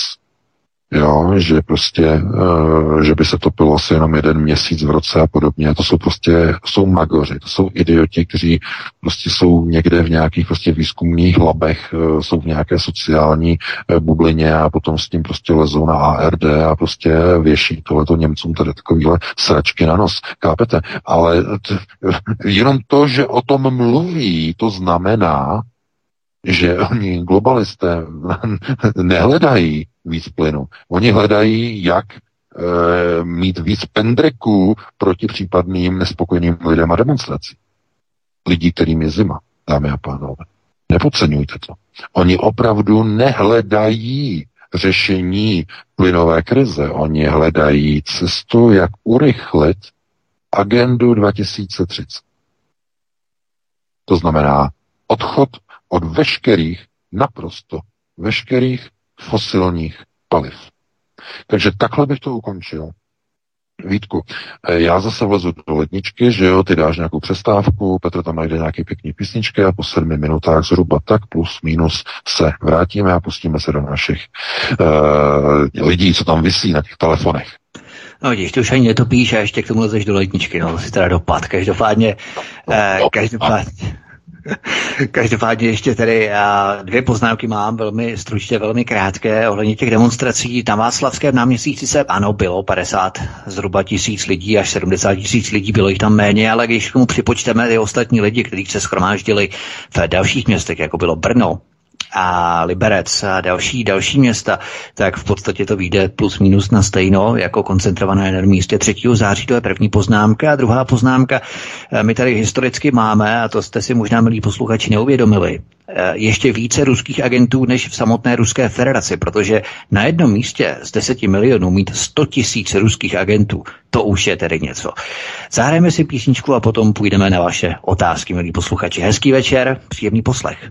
jo, že prostě, uh, že by se topilo asi jenom jeden měsíc v roce a podobně. To jsou prostě, jsou magoři, to jsou idioti, kteří prostě jsou někde v nějakých prostě výzkumných labech, uh, jsou v nějaké sociální uh, bublině a potom s tím prostě lezou na ARD a prostě věší tohleto Němcům tady takovýhle sračky na nos. Kápete? Ale t- jenom to, že o tom mluví, to znamená, že oni globalisté nehledají víc plynu. Oni hledají, jak e, mít víc pendreků proti případným nespokojeným lidem a demonstrací. Lidí, kterým je zima, dámy a pánové. Nepodceňujte to. Oni opravdu nehledají řešení plynové krize. Oni hledají cestu, jak urychlit agendu 2030. To znamená odchod od veškerých, naprosto veškerých fosilních paliv. Takže takhle bych to ukončil. Vítku, eh, já zase vlezu do ledničky, že jo, ty dáš nějakou přestávku, Petr tam najde nějaký pěkný písničky a po sedmi minutách zhruba tak plus minus se vrátíme a pustíme se do našich uh, lidí, co tam vysí na těch telefonech. No vidíš, ty už ani netopíš a ještě k tomu lezeš do ledničky, no to si teda dopad. Každopádně, uh, každopádně, Každopádně ještě tady dvě poznámky mám, velmi stručně, velmi krátké, ohledně těch demonstrací. Na Václavském náměstí se ano, bylo 50 zhruba tisíc lidí, až 70 tisíc lidí, bylo jich tam méně, ale když k tomu připočteme ty ostatní lidi, kteří se schromáždili v dalších městech, jako bylo Brno, a Liberec a další, další města, tak v podstatě to vyjde plus minus na stejno, jako koncentrované na místě 3. září, to je první poznámka. A druhá poznámka, eh, my tady historicky máme, a to jste si možná, milí posluchači, neuvědomili, eh, ještě více ruských agentů než v samotné Ruské federaci, protože na jednom místě z 10 milionů mít 100 tisíc ruských agentů, to už je tedy něco. Zahrajeme si písničku a potom půjdeme na vaše otázky, milí posluchači. Hezký večer, příjemný poslech.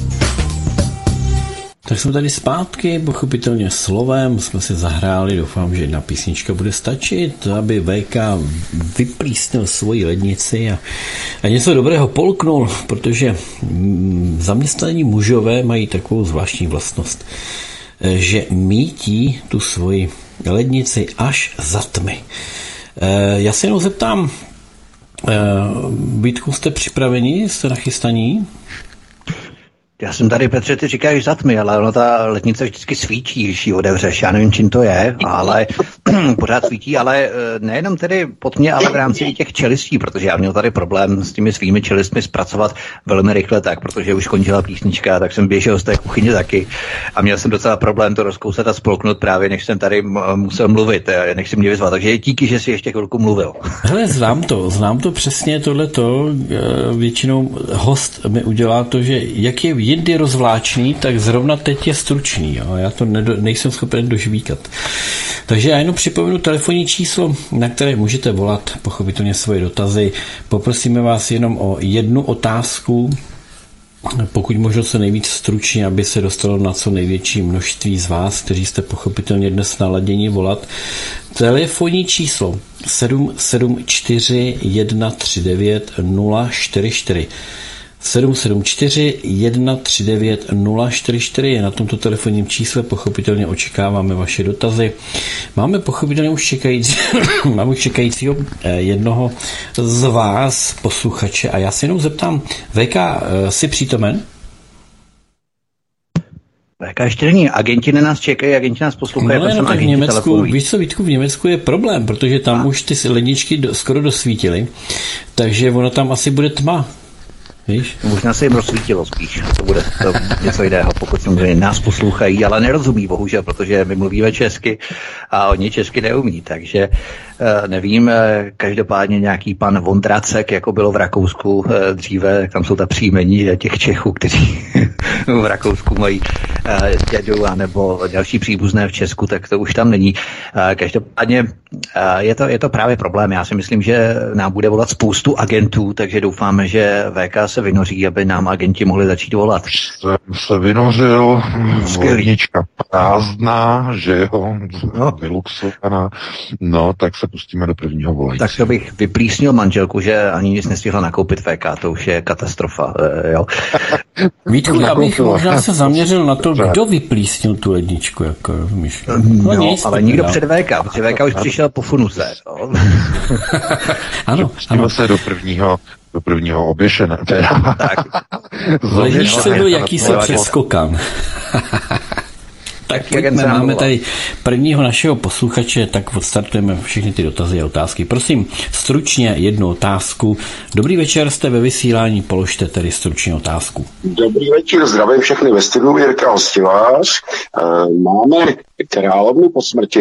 Tak jsme tady zpátky, pochopitelně slovem jsme se zahráli, doufám, že jedna písnička bude stačit, aby VK vyplísnil svoji lednici a, a něco dobrého polknul, protože mm, zaměstnaní mužové mají takovou zvláštní vlastnost, že mítí tu svoji lednici až za tmy. E, já se jenom zeptám, e, Vítku, jste připraveni, jste nachystaní? Já jsem tady, Petře, ty říkáš za tmy, ale ono ta letnice vždycky svítí, když ji otevřeš. Já nevím, čím to je, ale pořád svítí, ale eh, nejenom tedy pod mě, ale v rámci těch čelistí, protože já měl tady problém s těmi svými čelistmi zpracovat velmi rychle tak, protože už končila písnička, tak jsem běžel z té kuchyně taky a měl jsem docela problém to rozkousat a spolknout právě, než jsem tady musel mluvit, eh, než si mě vyzval. Takže díky, že jsi ještě chvilku mluvil. Hele, znám to, znám to přesně tohleto. Eh, většinou host mi udělá to, že jak je jindy rozvláčný, tak zrovna teď je stručný. Jo? Já to nedo, nejsem schopen dožvíkat. Takže já jenom připomenu telefonní číslo, na které můžete volat pochopitelně svoje dotazy. Poprosíme vás jenom o jednu otázku, pokud možno se nejvíc stručně, aby se dostalo na co největší množství z vás, kteří jste pochopitelně dnes naladěni volat. Telefonní číslo 774 139 044. 774 139 044 je na tomto telefonním čísle, pochopitelně očekáváme vaše dotazy. Máme pochopitelně už čekající, máme už čekajícího eh, jednoho z vás, posluchače, a já se jenom zeptám, VK, eh, jsi přítomen? VK ještě není. Agenti na nás čekají, agenti nás poslouchají, no, no, tak v Německu, telefonují. víš co, Vítku, v Německu je problém, protože tam a. už ty ledničky do, skoro dosvítily, takže ono tam asi bude tma. Víš? Možná se jim rozsvítilo spíš, to bude to něco jiného, pokud samozřejmě nás poslouchají, ale nerozumí bohužel, protože my mluvíme česky a oni česky neumí, takže Eh, nevím, eh, každopádně nějaký pan Vondracek, jako bylo v Rakousku eh, dříve, tam jsou ta příjmení těch Čechů, kteří v Rakousku mají dědu nebo další příbuzné v Česku, tak to už tam není. Každopádně je to, je to právě problém. Já si myslím, že nám bude volat spoustu agentů, takže doufáme, že VK se vynoří, aby nám agenti mohli začít volat. Jsem se vynořil, volnička prázdná, že jo, no. vyluxovaná, no, tak se pustíme do prvního volání. Tak to bych vyplísnil manželku, že ani nic nestihla nakoupit VK, to už je katastrofa. Eh, jo. Vítku, já bych možná se zaměřil na to, kdo vyplísnil tu ledničku, jako rozumíš. No, no nic, ale nikdo před VK, protože VK už přišel po funuse. No. ano, ano. se do prvního do prvního oběšené. tak. Ležíš se byl jakýsi přeskokan. Tak pojďme, máme tady prvního našeho posluchače, tak odstartujeme všechny ty dotazy a otázky. Prosím, stručně jednu otázku. Dobrý večer, jste ve vysílání, položte tedy stručně otázku. Dobrý večer, zdravím všechny ve studiu, Jirka Hostivář. Eh, máme královnu po smrti,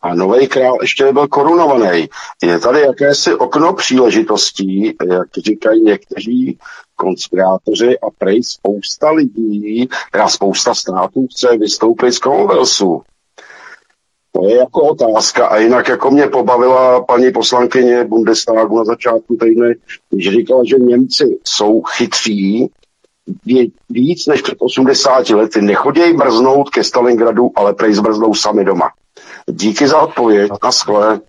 a nový král ještě nebyl korunovaný. Je tady jakési okno příležitostí, jak říkají někteří konspirátoři a prej spousta lidí, teda spousta států chce vystoupit z Commonwealthu. To je jako otázka a jinak jako mě pobavila paní poslankyně Bundestagu na začátku týdne, když říkala, že Němci jsou chytří, víc než před 80 lety nechodějí brznout ke Stalingradu, ale prej zbrznou sami doma. Díky za odpověď. a skle.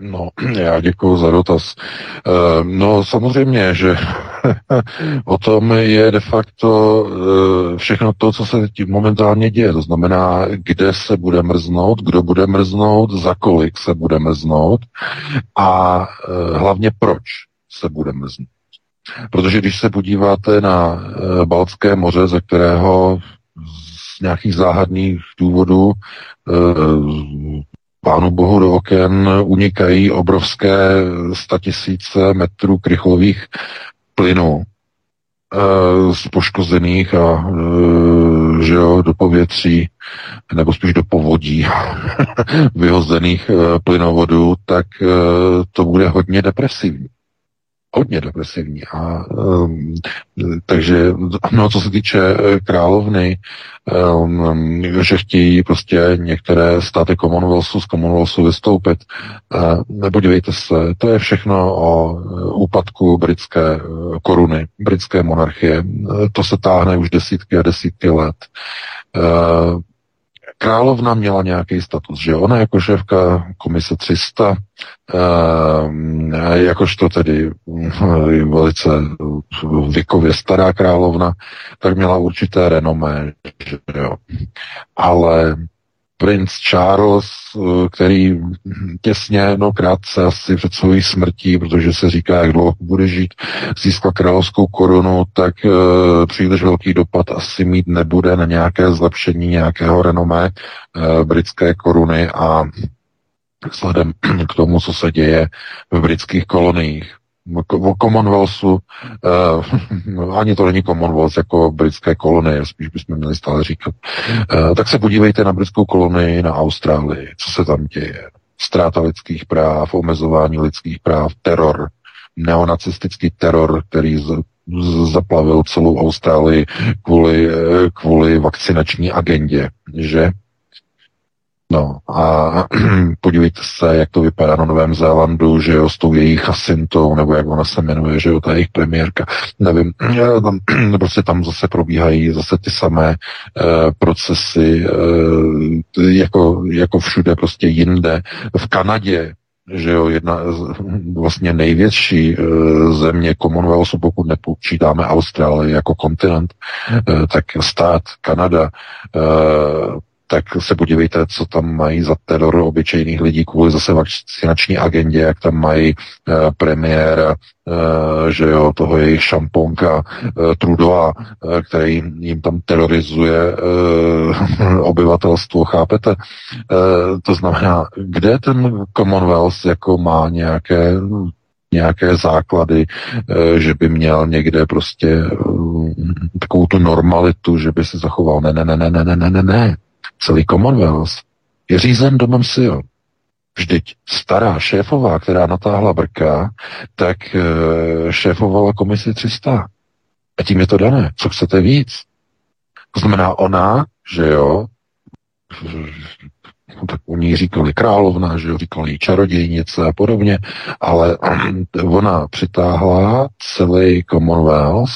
No, já děkuji za dotaz. Eh, no, samozřejmě, že o tom je de facto eh, všechno to, co se tím momentálně děje. To znamená, kde se bude mrznout, kdo bude mrznout, za kolik se bude mrznout a eh, hlavně proč se bude mrznout. Protože když se podíváte na Baltské moře, ze kterého nějakých záhadných důvodů pánu bohu do oken unikají obrovské statisíce metrů krychlových plynů e, z poškozených a e, že jo, do povětří nebo spíš do povodí vyhozených plynovodů, tak to bude hodně depresivní. Hodně depresivní. A, um, takže, no, co se týče eh, královny, um, že chtějí prostě některé státy Commonwealthu z Commonwealthu vystoupit. Uh, podívejte se, to je všechno o úpadku britské koruny, britské monarchie. To se táhne už desítky a desítky let. Uh, Královna měla nějaký status, že ona jako šéfka komise 300, eh, jakožto tedy eh, velice věkově stará královna, tak měla určité renomé, že jo. Ale princ Charles, eh, který těsně, no krátce asi před svou smrtí, protože se říká, jak dlouho bude žít, získal královskou korunu, tak uh, příliš velký dopad asi mít nebude na nějaké zlepšení nějakého renomé uh, britské koruny a vzhledem k tomu, co se děje v britských koloniích o Commonwealthu, uh, ani to není Commonwealth jako britské kolonie, spíš bychom měli stále říkat, uh, tak se podívejte na britskou kolonii, na Austrálii, co se tam děje. Ztráta lidských práv, omezování lidských práv, teror, neonacistický teror, který z, z, zaplavil celou Austrálii kvůli, eh, kvůli vakcinační agendě, že? No a podívejte se, jak to vypadá na Novém Zélandu, že jo, s tou jejich Jacintou, nebo jak ona se jmenuje, že jo, ta jejich premiérka, nevím, tam, prostě tam zase probíhají zase ty samé uh, procesy, uh, jako, jako všude prostě jinde. V Kanadě že jo, jedna vlastně největší uh, země Commonwealthu, pokud nepočítáme Austrálii jako kontinent, tak stát Kanada tak se podívejte, co tam mají za teror obyčejných lidí kvůli zase vakcinační agendě, jak tam mají uh, premiéra, uh, že jo, toho jejich šamponka uh, Trudova, uh, který jim tam terorizuje uh, obyvatelstvo, chápete? Uh, to znamená, kde ten Commonwealth jako má nějaké nějaké základy, že by měl někde prostě takovou tu normalitu, že by se zachoval. Ne, ne, ne, ne, ne, ne, ne, ne. Celý Commonwealth je řízen domem Sion. Vždyť stará šéfová, která natáhla brka, tak e, šéfovala komisi 300. A tím je to dané. Co chcete víc? To znamená ona, že jo, no, tak u ní říkali královna, že jo, říkali čarodějnice a podobně, ale ona přitáhla celý Commonwealth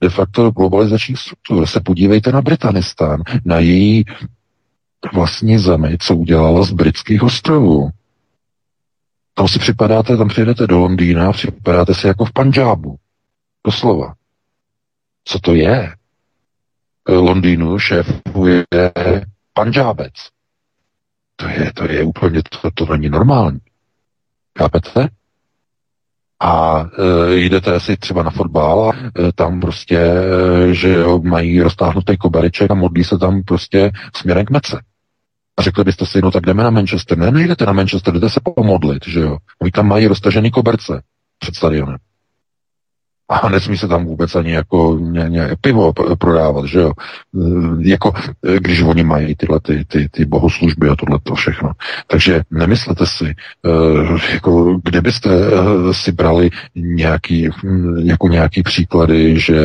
de facto globalizačních struktur. Se podívejte na Britanistán, na její vlastní zemi, co udělala z britských ostrovů. Tam si připadáte, tam přijedete do Londýna, připadáte si jako v Panžábu. Doslova. Co to je? Londýnu šéfuje Panžábec. To je, to je úplně, to, to není normální. Chápete? A e, jdete si třeba na fotbal a e, tam prostě, e, že jo, mají roztáhnutý kobereček a modlí se tam prostě směrem k mece. A řekli byste si, no tak jdeme na Manchester. Ne, nejdete na Manchester, jdete se pomodlit, že jo. Oni tam mají roztažený koberce před stadionem. A nesmí se tam vůbec ani jako ně, ně, pivo prodávat, že jo. E, jako, e, když oni mají tyhle ty, ty, ty bohoslužby a tohle to všechno. Takže nemyslete si, e, jako, kde byste si brali nějaký, jako nějaký příklady, že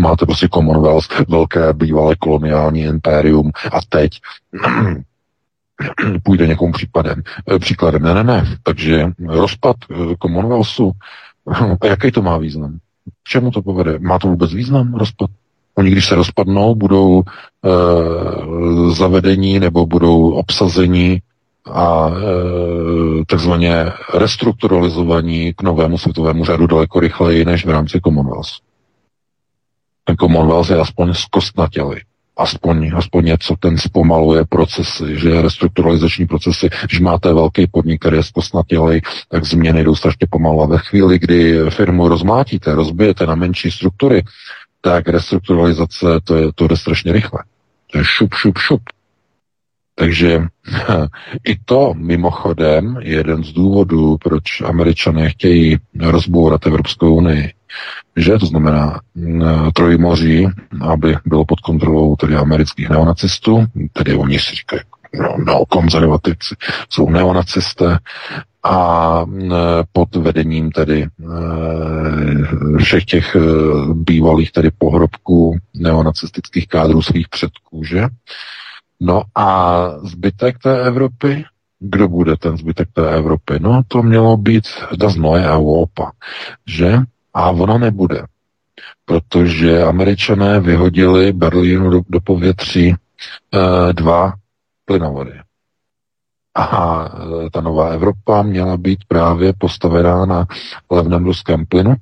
máte prostě Commonwealth, velké bývalé koloniální impérium a teď půjde někomu případem, příkladem. Ne, ne, ne. Takže rozpad Commonwealthu a jaký to má význam? K čemu to povede? Má to vůbec význam, rozpad? Oni, když se rozpadnou, budou e, zavedení nebo budou obsazení a e, takzvaně restrukturalizovaní k novému světovému řádu daleko rychleji než v rámci Commonwealth. Ten Commonwealth je aspoň zkostnatělý aspoň, aspoň něco, ten zpomaluje procesy, že restrukturalizační procesy, když máte velký podnik, který je zkosnatělej, tak změny jdou strašně pomalu. A ve chvíli, kdy firmu rozmátíte, rozbijete na menší struktury, tak restrukturalizace to, je, to jde strašně rychle. To je šup, šup, šup. Takže i to mimochodem je jeden z důvodů, proč američané chtějí rozbourat Evropskou unii že to znamená Trojmoří, aby bylo pod kontrolou tedy amerických neonacistů, tedy oni si říkají no, konzervativci jsou neonacisté, a pod vedením tedy všech těch bývalých tedy pohrobků neonacistických kádrů svých předků, že? No a zbytek té Evropy, kdo bude ten zbytek té Evropy? No to mělo být das neue Europa, že? A ona nebude, protože američané vyhodili Berlínu do, do povětří e, dva plynovody. A e, ta nová Evropa měla být právě postavená na levném ruském plynu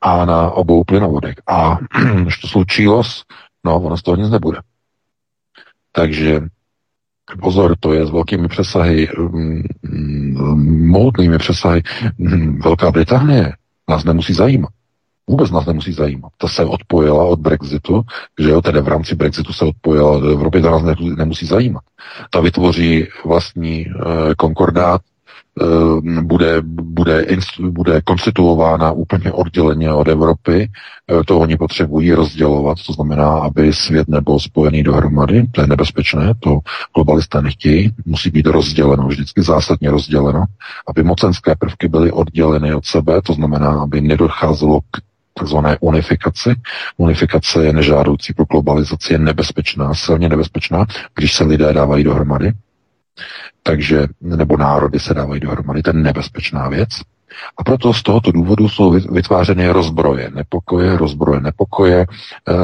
a na obou plynovodech. A to slučilo, no ono z toho nic nebude. Takže pozor, to je s velkými přesahy, mm, mm, mohutnými přesahy. Mm, Velká Británie nás nemusí zajímat. Vůbec nás nemusí zajímat. Ta se odpojila od Brexitu, že jo, tedy v rámci Brexitu se odpojila od Evropy, to nás nemusí zajímat. Ta vytvoří vlastní eh, konkordát bude, bude, bude konstituována úplně odděleně od Evropy. Eh, to oni potřebují rozdělovat, to znamená, aby svět nebyl spojený dohromady. To je nebezpečné, to globalisté nechtějí. Musí být rozděleno, vždycky zásadně rozděleno, aby mocenské prvky byly odděleny od sebe, to znamená, aby nedocházelo k takzvané unifikaci. Unifikace je nežádoucí pro globalizaci, je nebezpečná, silně nebezpečná, když se lidé dávají dohromady takže, nebo národy se dávají dohromady, to je nebezpečná věc. A proto z tohoto důvodu jsou vytvářeny rozbroje, nepokoje, rozbroje, nepokoje, eh,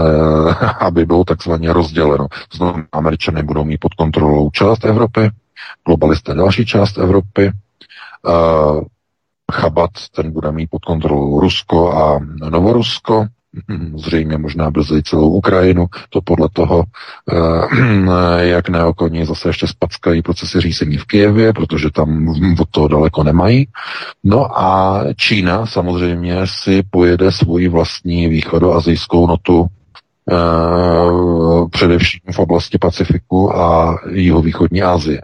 aby bylo takzvaně rozděleno. Znovu američané budou mít pod kontrolou část Evropy, globalisté další část Evropy, eh, Chabat, ten bude mít pod kontrolou Rusko a Novorusko, zřejmě možná brzy celou Ukrajinu, to podle toho, eh, jak neokoní zase ještě spackají procesy řízení v Kijevě, protože tam od toho daleko nemají. No a Čína samozřejmě si pojede svoji vlastní východoazijskou notu eh, především v oblasti Pacifiku a jihovýchodní Asie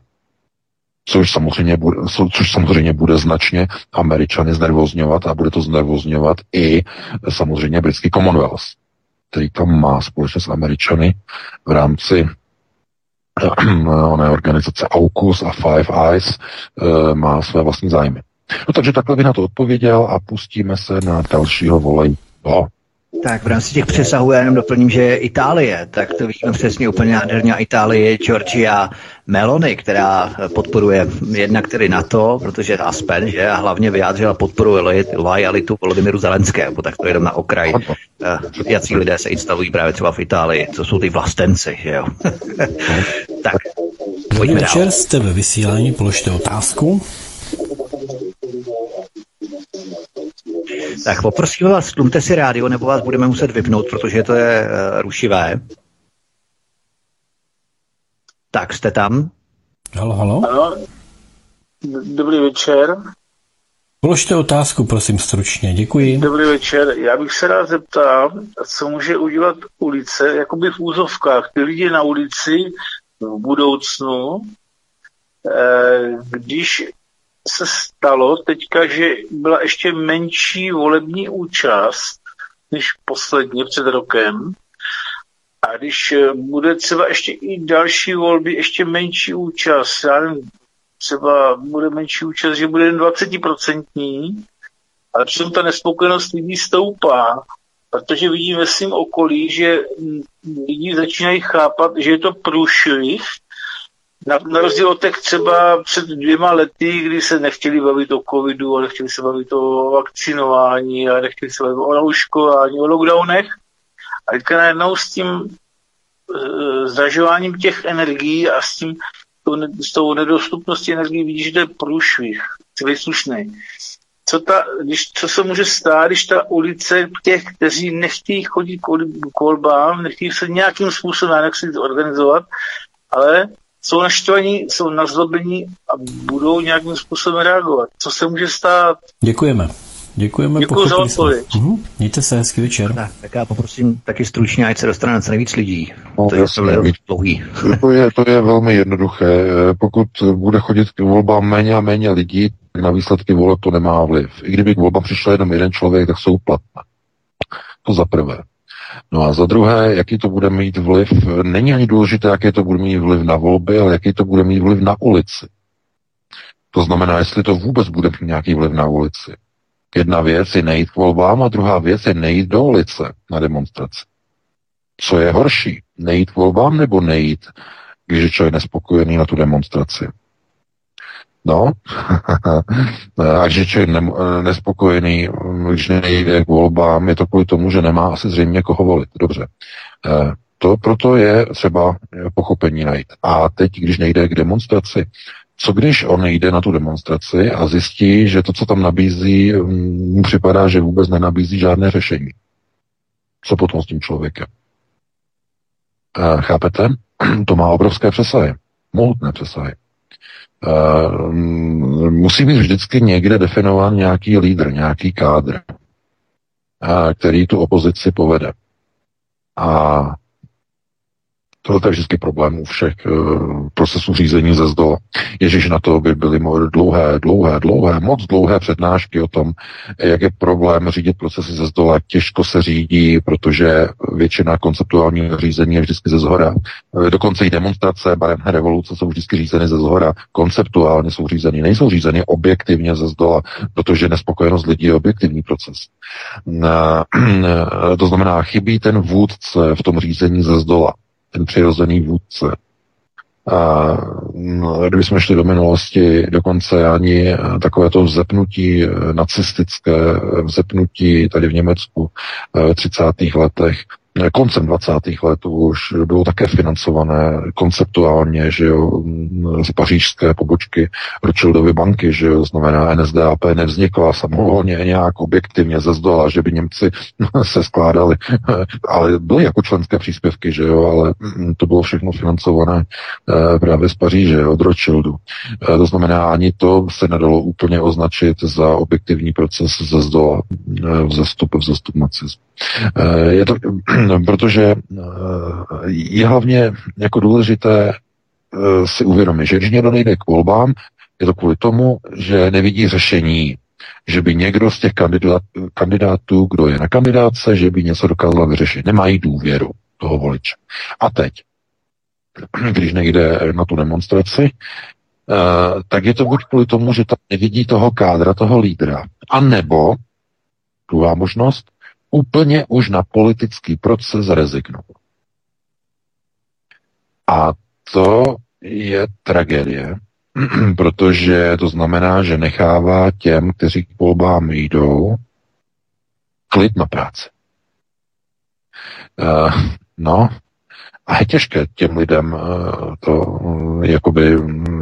což samozřejmě, bude, což samozřejmě bude značně Američany znervozňovat a bude to znervozňovat i samozřejmě britský Commonwealth, který tam má společně s Američany v rámci oné organizace AUKUS a Five Eyes eh, má své vlastní zájmy. No takže takhle by na to odpověděl a pustíme se na dalšího volej. No. Tak v rámci těch přesahů já jenom doplním, že Itálie, tak to vidíme přesně úplně nádherně. Itálie, Georgia Meloni, která podporuje jednak tedy NATO, protože Aspen, že a hlavně vyjádřila podporu lojalitu Volodymyru Zelenského, tak to jenom na okraj. Eh, jací lidé se instalují právě třeba v Itálii, co jsou ty vlastenci, že jo. tak, pojďme večer, jste ve vysílání, položte otázku. Tak poprosím vás, tlumte si rádio, nebo vás budeme muset vypnout, protože to je uh, rušivé. Tak, jste tam? Halo, halo. Ano. Dobrý večer. Položte otázku, prosím, stručně. Děkuji. Dobrý večer. Já bych se rád zeptal, co může udělat ulice, jakoby v úzovkách, ty lidi na ulici v budoucnu, eh, když se stalo teďka, že byla ještě menší volební účast než posledně před rokem. A když eh, bude třeba ještě i další volby, ještě menší účast, já nevím, třeba bude menší účast, že bude jen 20%, ale přitom ta nespokojenost lidí stoupá, protože vidím ve svém okolí, že lidi začínají chápat, že je to průšvih na, na rozdíl od těch třeba před dvěma lety, kdy se nechtěli bavit o covidu, ale nechtěli se bavit o vakcinování, a nechtěli se bavit o nauškování, o lockdownech. A teďka najednou s tím e, zdražováním těch energií a s tím to, s tou nedostupností energií vidíš, že to je průšvih, celý slušný. Co, ta, když, co se může stát, když ta ulice těch, kteří nechtějí chodit k volbám, nechtějí se nějakým způsobem jak si organizovat, ale jsou naštvaní, jsou nazlobení a budou nějakým způsobem reagovat. Co se může stát? Děkujeme. Děkujeme. Děkuji za odpověď. Mhm. Mějte se, hezký večer. Tak, tak já poprosím taky stručně, ať se dostane na co nejvíc lidí. No, to, je, to, je dlouhý. To je, to je velmi jednoduché. Pokud bude chodit k volbám méně a méně lidí, tak na výsledky voleb to nemá vliv. I kdyby k volbám přišel jenom jeden člověk, tak jsou platné. To za prvé. No a za druhé, jaký to bude mít vliv, není ani důležité, jaký to bude mít vliv na volby, ale jaký to bude mít vliv na ulici. To znamená, jestli to vůbec bude mít nějaký vliv na ulici. Jedna věc je nejít k volbám a druhá věc je nejít do ulice na demonstraci. Co je horší? Nejít k volbám nebo nejít, když je člověk nespokojený na tu demonstraci? No, a když je ne, nespokojený, když nejde k volbám, je to kvůli tomu, že nemá asi zřejmě koho volit. Dobře. Eh, to proto je třeba pochopení najít. A teď, když nejde k demonstraci, co když on jde na tu demonstraci a zjistí, že to, co tam nabízí, mm, mu připadá, že vůbec nenabízí žádné řešení? Co potom s tím člověkem? Chápete? To má obrovské přesahy. Mohutné přesahy. Musí být vždycky někde definován nějaký lídr, nějaký kádr, který tu opozici povede. A to je vždycky problém u všech uh, procesů řízení ze zdola. Ježíš na to by byly dlouhé, dlouhé, dlouhé, moc dlouhé přednášky o tom, jak je problém řídit procesy ze zdola, těžko se řídí, protože většina konceptuálního řízení je vždycky ze zhora. Uh, dokonce i demonstrace, barevné revoluce jsou vždycky řízeny ze zhora. Konceptuálně jsou řízeny, nejsou řízeny objektivně ze zdola, protože nespokojenost lidí je objektivní proces. Uh, to znamená, chybí ten vůdce v tom řízení ze zdola ten přirozený vůdce. A no, kdybychom šli do minulosti, dokonce ani takové to vzepnutí eh, nacistické, eh, vzepnutí tady v Německu eh, v 30. letech, koncem 20. let už bylo také financované konceptuálně, že jo, z pařížské pobočky Rothschildovy banky, že jo, znamená NSDAP nevznikla samovolně nějak objektivně ze zdola, že by Němci se skládali, ale byly jako členské příspěvky, že jo, ale to bylo všechno financované eh, právě z Paříže, od Rothschildu. Eh, to znamená, ani to se nedalo úplně označit za objektivní proces ze zdola, eh, vzestup, vzestup nacismu. Je to, protože eh, je hlavně jako důležité eh, si uvědomit, že když někdo nejde k volbám, je to kvůli tomu, že nevidí řešení, že by někdo z těch kandidátů, kdo je na kandidáce, že by něco dokázal vyřešit. Nemají důvěru toho voliče. A teď, když nejde na tu demonstraci, eh, tak je to buď kvůli tomu, že tam nevidí toho kádra, toho lídra, a nebo druhá možnost, úplně už na politický proces rezignoval. A to je tragédie, protože to znamená, že nechává těm, kteří k volbám jdou, klid na práci. Uh, no, a je těžké těm lidem uh, to uh, jakoby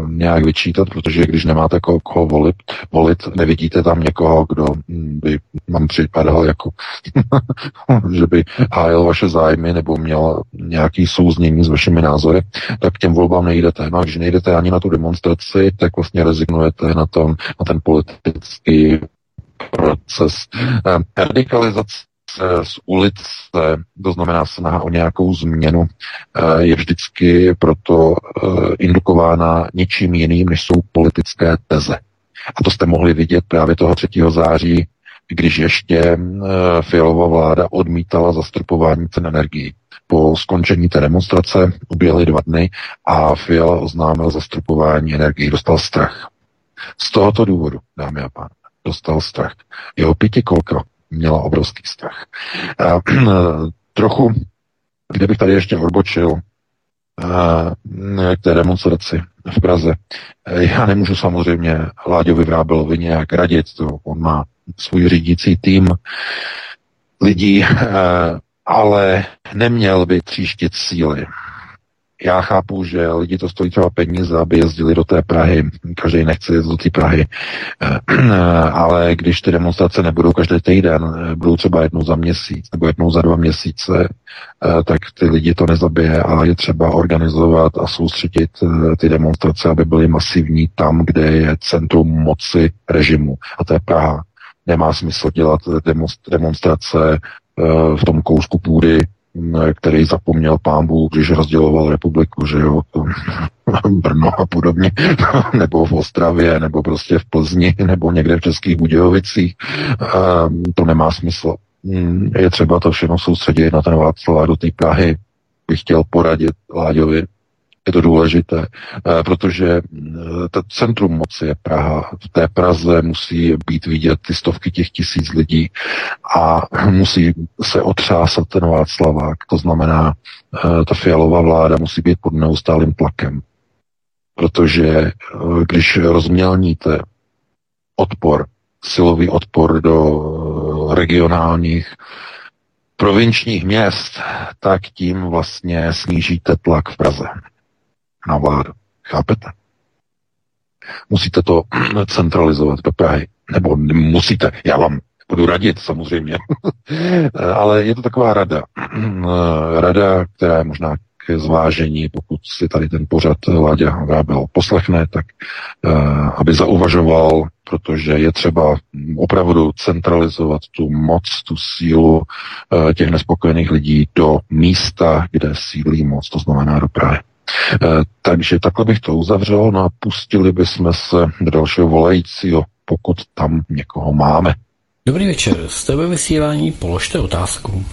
nějak vyčítat, protože když nemáte koho, koho volit, volit, nevidíte tam někoho, kdo by vám připadal jako, že by hájil vaše zájmy nebo měl nějaký souznění s vašimi názory, tak těm volbám nejdete. No a když nejdete ani na tu demonstraci, tak vlastně rezignujete na, tom, na ten politický proces. Eh, radikalizace z ulice, to znamená snaha o nějakou změnu, eh, je vždycky proto eh, indukována ničím jiným, než jsou politické teze. A to jste mohli vidět právě toho 3. září, když ještě eh, Fialová vláda odmítala zastropování cen energií. Po skončení té demonstrace uběhly dva dny a Fiala oznámil zastropování energií. Dostal strach. Z tohoto důvodu, dámy a pánové, dostal strach. Jeho pětikolka měla obrovský strach. A, trochu, kde bych tady ještě odbočil, k té demonstraci v Praze. Já nemůžu samozřejmě Láďovi Vrábelovi nějak radit, to on má svůj řídící tým lidí, ale neměl by tříštit síly. Já chápu, že lidi to stojí třeba peníze, aby jezdili do té Prahy. Každý nechce jezdit do té Prahy. Ale když ty demonstrace nebudou každý týden, budou třeba jednou za měsíc nebo jednou za dva měsíce, tak ty lidi to nezabije a je třeba organizovat a soustředit eh, ty demonstrace, aby byly masivní tam, kde je centrum moci režimu. A to je Praha. Nemá smysl dělat demonstrace eh, v tom kousku půdy, který zapomněl pán Bůh, když rozděloval republiku, že jo, Brno a podobně, nebo v Ostravě, nebo prostě v Plzni, nebo někde v Českých Budějovicích. To nemá smysl. Mm, je třeba to všechno soustředit na ten Václav do té Prahy. Bych chtěl poradit Láďovi, Je to důležité, protože to centrum moci je Praha. V té Praze musí být vidět ty stovky těch tisíc lidí a musí se otřásat ten Václavák. To znamená, ta fialová vláda musí být pod neustálým tlakem. Protože když rozmělníte odpor, silový odpor do regionálních provinčních měst, tak tím vlastně snížíte tlak v Praze na vládu. Chápete? Musíte to centralizovat do Prahy. Nebo musíte, já vám budu radit samozřejmě, ale je to taková rada. Rada, která je možná ke zvážení, pokud si tady ten pořad Láďa Vrábel poslechne, tak uh, aby zauvažoval, protože je třeba opravdu centralizovat tu moc, tu sílu uh, těch nespokojených lidí do místa, kde sídlí moc, to znamená do Prahy. Uh, takže takhle bych to uzavřel, no a pustili bychom se do dalšího volajícího, pokud tam někoho máme. Dobrý večer, jste ve vysílání, položte otázku.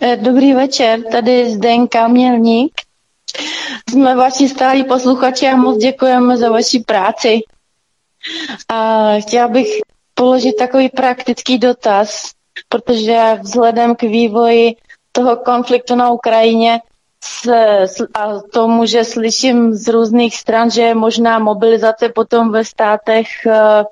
Eh, dobrý večer, tady Zdenka Mělník. Jsme vaši stálí posluchači a moc děkujeme za vaši práci. A chtěla bych položit takový praktický dotaz, protože vzhledem k vývoji toho konfliktu na Ukrajině a tomu, že slyším z různých stran, že je možná mobilizace potom ve státech eh,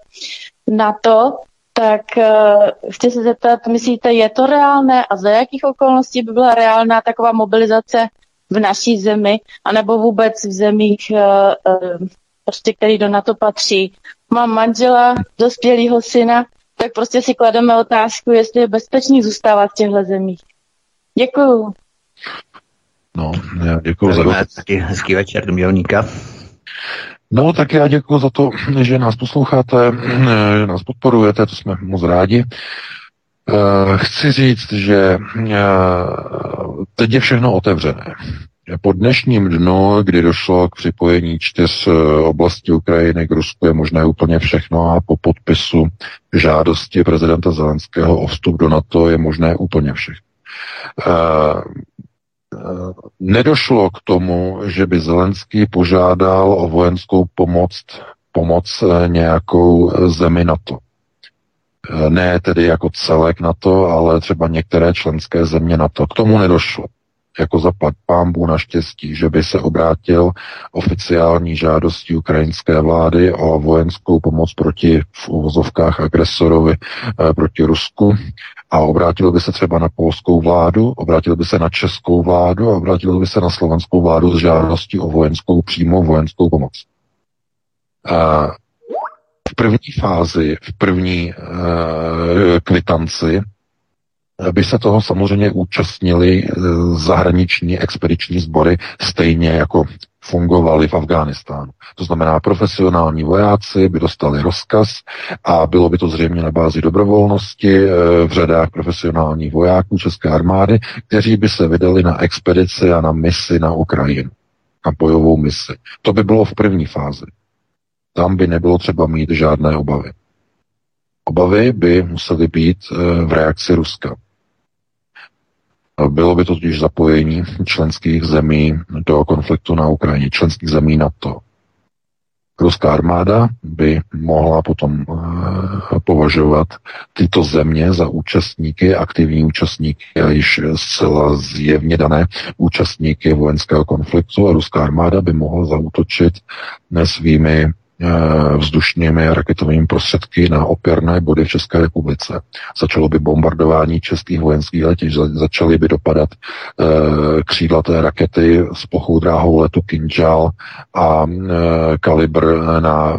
NATO, tak uh, chci se zeptat, myslíte, je to reálné a za jakých okolností by byla reálná taková mobilizace v naší zemi, anebo vůbec v zemích, uh, prostě, který do NATO patří. Mám manžela, dospělého syna, tak prostě si klademe otázku, jestli je bezpečný zůstávat v těchto zemích. Děkuju. No, já děkuju za Taky hezký večer do Mělníka. No, tak já děkuji za to, že nás posloucháte, že nás podporujete, to jsme moc rádi. Eh, chci říct, že eh, teď je všechno otevřené. Po dnešním dnu, kdy došlo k připojení čtyř eh, oblastí Ukrajiny k Rusku, je možné úplně všechno a po podpisu žádosti prezidenta Zelenského o vstup do NATO je možné úplně všechno. Eh, nedošlo k tomu, že by Zelenský požádal o vojenskou pomoc, pomoc eh, nějakou zemi NATO. Eh, ne tedy jako celek NATO, ale třeba některé členské země NATO. K tomu nedošlo. Jako zaplat pámbu naštěstí, že by se obrátil oficiální žádostí ukrajinské vlády o vojenskou pomoc proti v uvozovkách agresorovi proti Rusku a obrátil by se třeba na polskou vládu, obrátil by se na českou vládu a obrátil by se na slovenskou vládu s žádostí o vojenskou přímou vojenskou pomoc. A v první fázi, v první uh, kvitanci by se toho samozřejmě účastnili eh, zahraniční expediční sbory, stejně jako fungovali v Afghánistánu. To znamená, profesionální vojáci by dostali rozkaz a bylo by to zřejmě na bázi dobrovolnosti eh, v řadách profesionálních vojáků České armády, kteří by se vydali na expedici a na misi na Ukrajinu, na bojovou misi. To by bylo v první fázi. Tam by nebylo třeba mít žádné obavy. Obavy by musely být eh, v reakci Ruska. Bylo by to totiž zapojení členských zemí do konfliktu na Ukrajině, členských zemí NATO. Ruská armáda by mohla potom uh, považovat tyto země za účastníky, aktivní účastníky a již zcela zjevně dané účastníky vojenského konfliktu a ruská armáda by mohla zautočit svými Eh, vzdušními raketovými prostředky na opěrné body v České republice. Začalo by bombardování českých vojenských letišť, začaly by dopadat e, křídlaté rakety s plochou dráhou letu Kinžal a e, kalibr na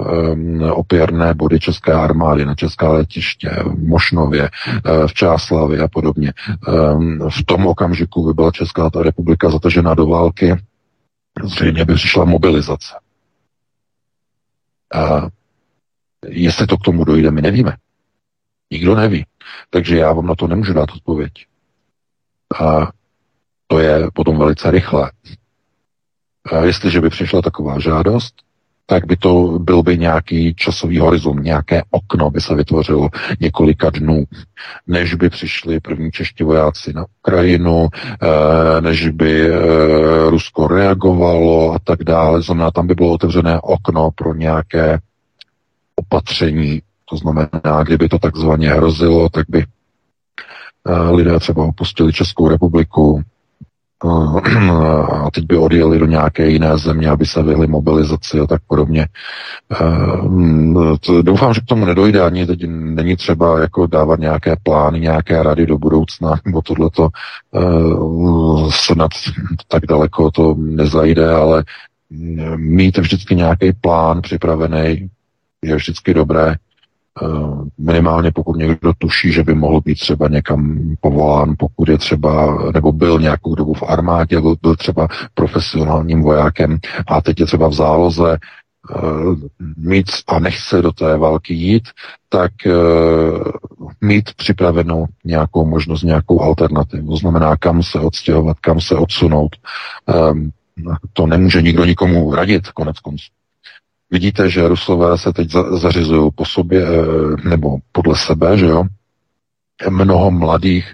opěrné body České armády, na česká letiště, v Mošnově, v Čáslavě a podobně. V tom okamžiku by byla Česká republika zatažena do války, zřejmě by přišla mobilizace. A jestli to k tomu dojde, my nevíme. Nikdo neví. Takže já vám na to nemůžu dát odpověď. A to je potom velice rychlé. A jestliže by přišla taková žádost, tak by to byl by nějaký časový horizont, nějaké okno by se vytvořilo několika dnů, než by přišli první čeští vojáci na Ukrajinu, eh, než by eh, Rusko reagovalo a tak dále. Znamená, tam by bylo otevřené okno pro nějaké opatření. To znamená, kdyby to takzvaně hrozilo, tak by eh, lidé třeba opustili Českou republiku, a teď by odjeli do nějaké jiné země, aby se vyhli mobilizaci a tak podobně. Eh, doufám, že k tomu nedojde, ani teď není třeba jako dávat nějaké plány, nějaké rady do budoucna, nebo tohleto eh, snad tak daleko to nezajde, ale mm, mít vždycky nějaký plán připravený je vždycky dobré minimálně pokud někdo tuší, že by mohl být třeba někam povolán, pokud je třeba, nebo byl nějakou dobu v armádě, byl, třeba profesionálním vojákem a teď je třeba v záloze, mít a nechce do té války jít, tak uh, mít připravenou nějakou možnost, nějakou alternativu. Znamená, kam se odstěhovat, kam se odsunout. Um, to nemůže nikdo nikomu radit, konec konců. Vidíte, že Rusové se teď zařizují po sobě eh, nebo podle sebe, že jo? Mnoho mladých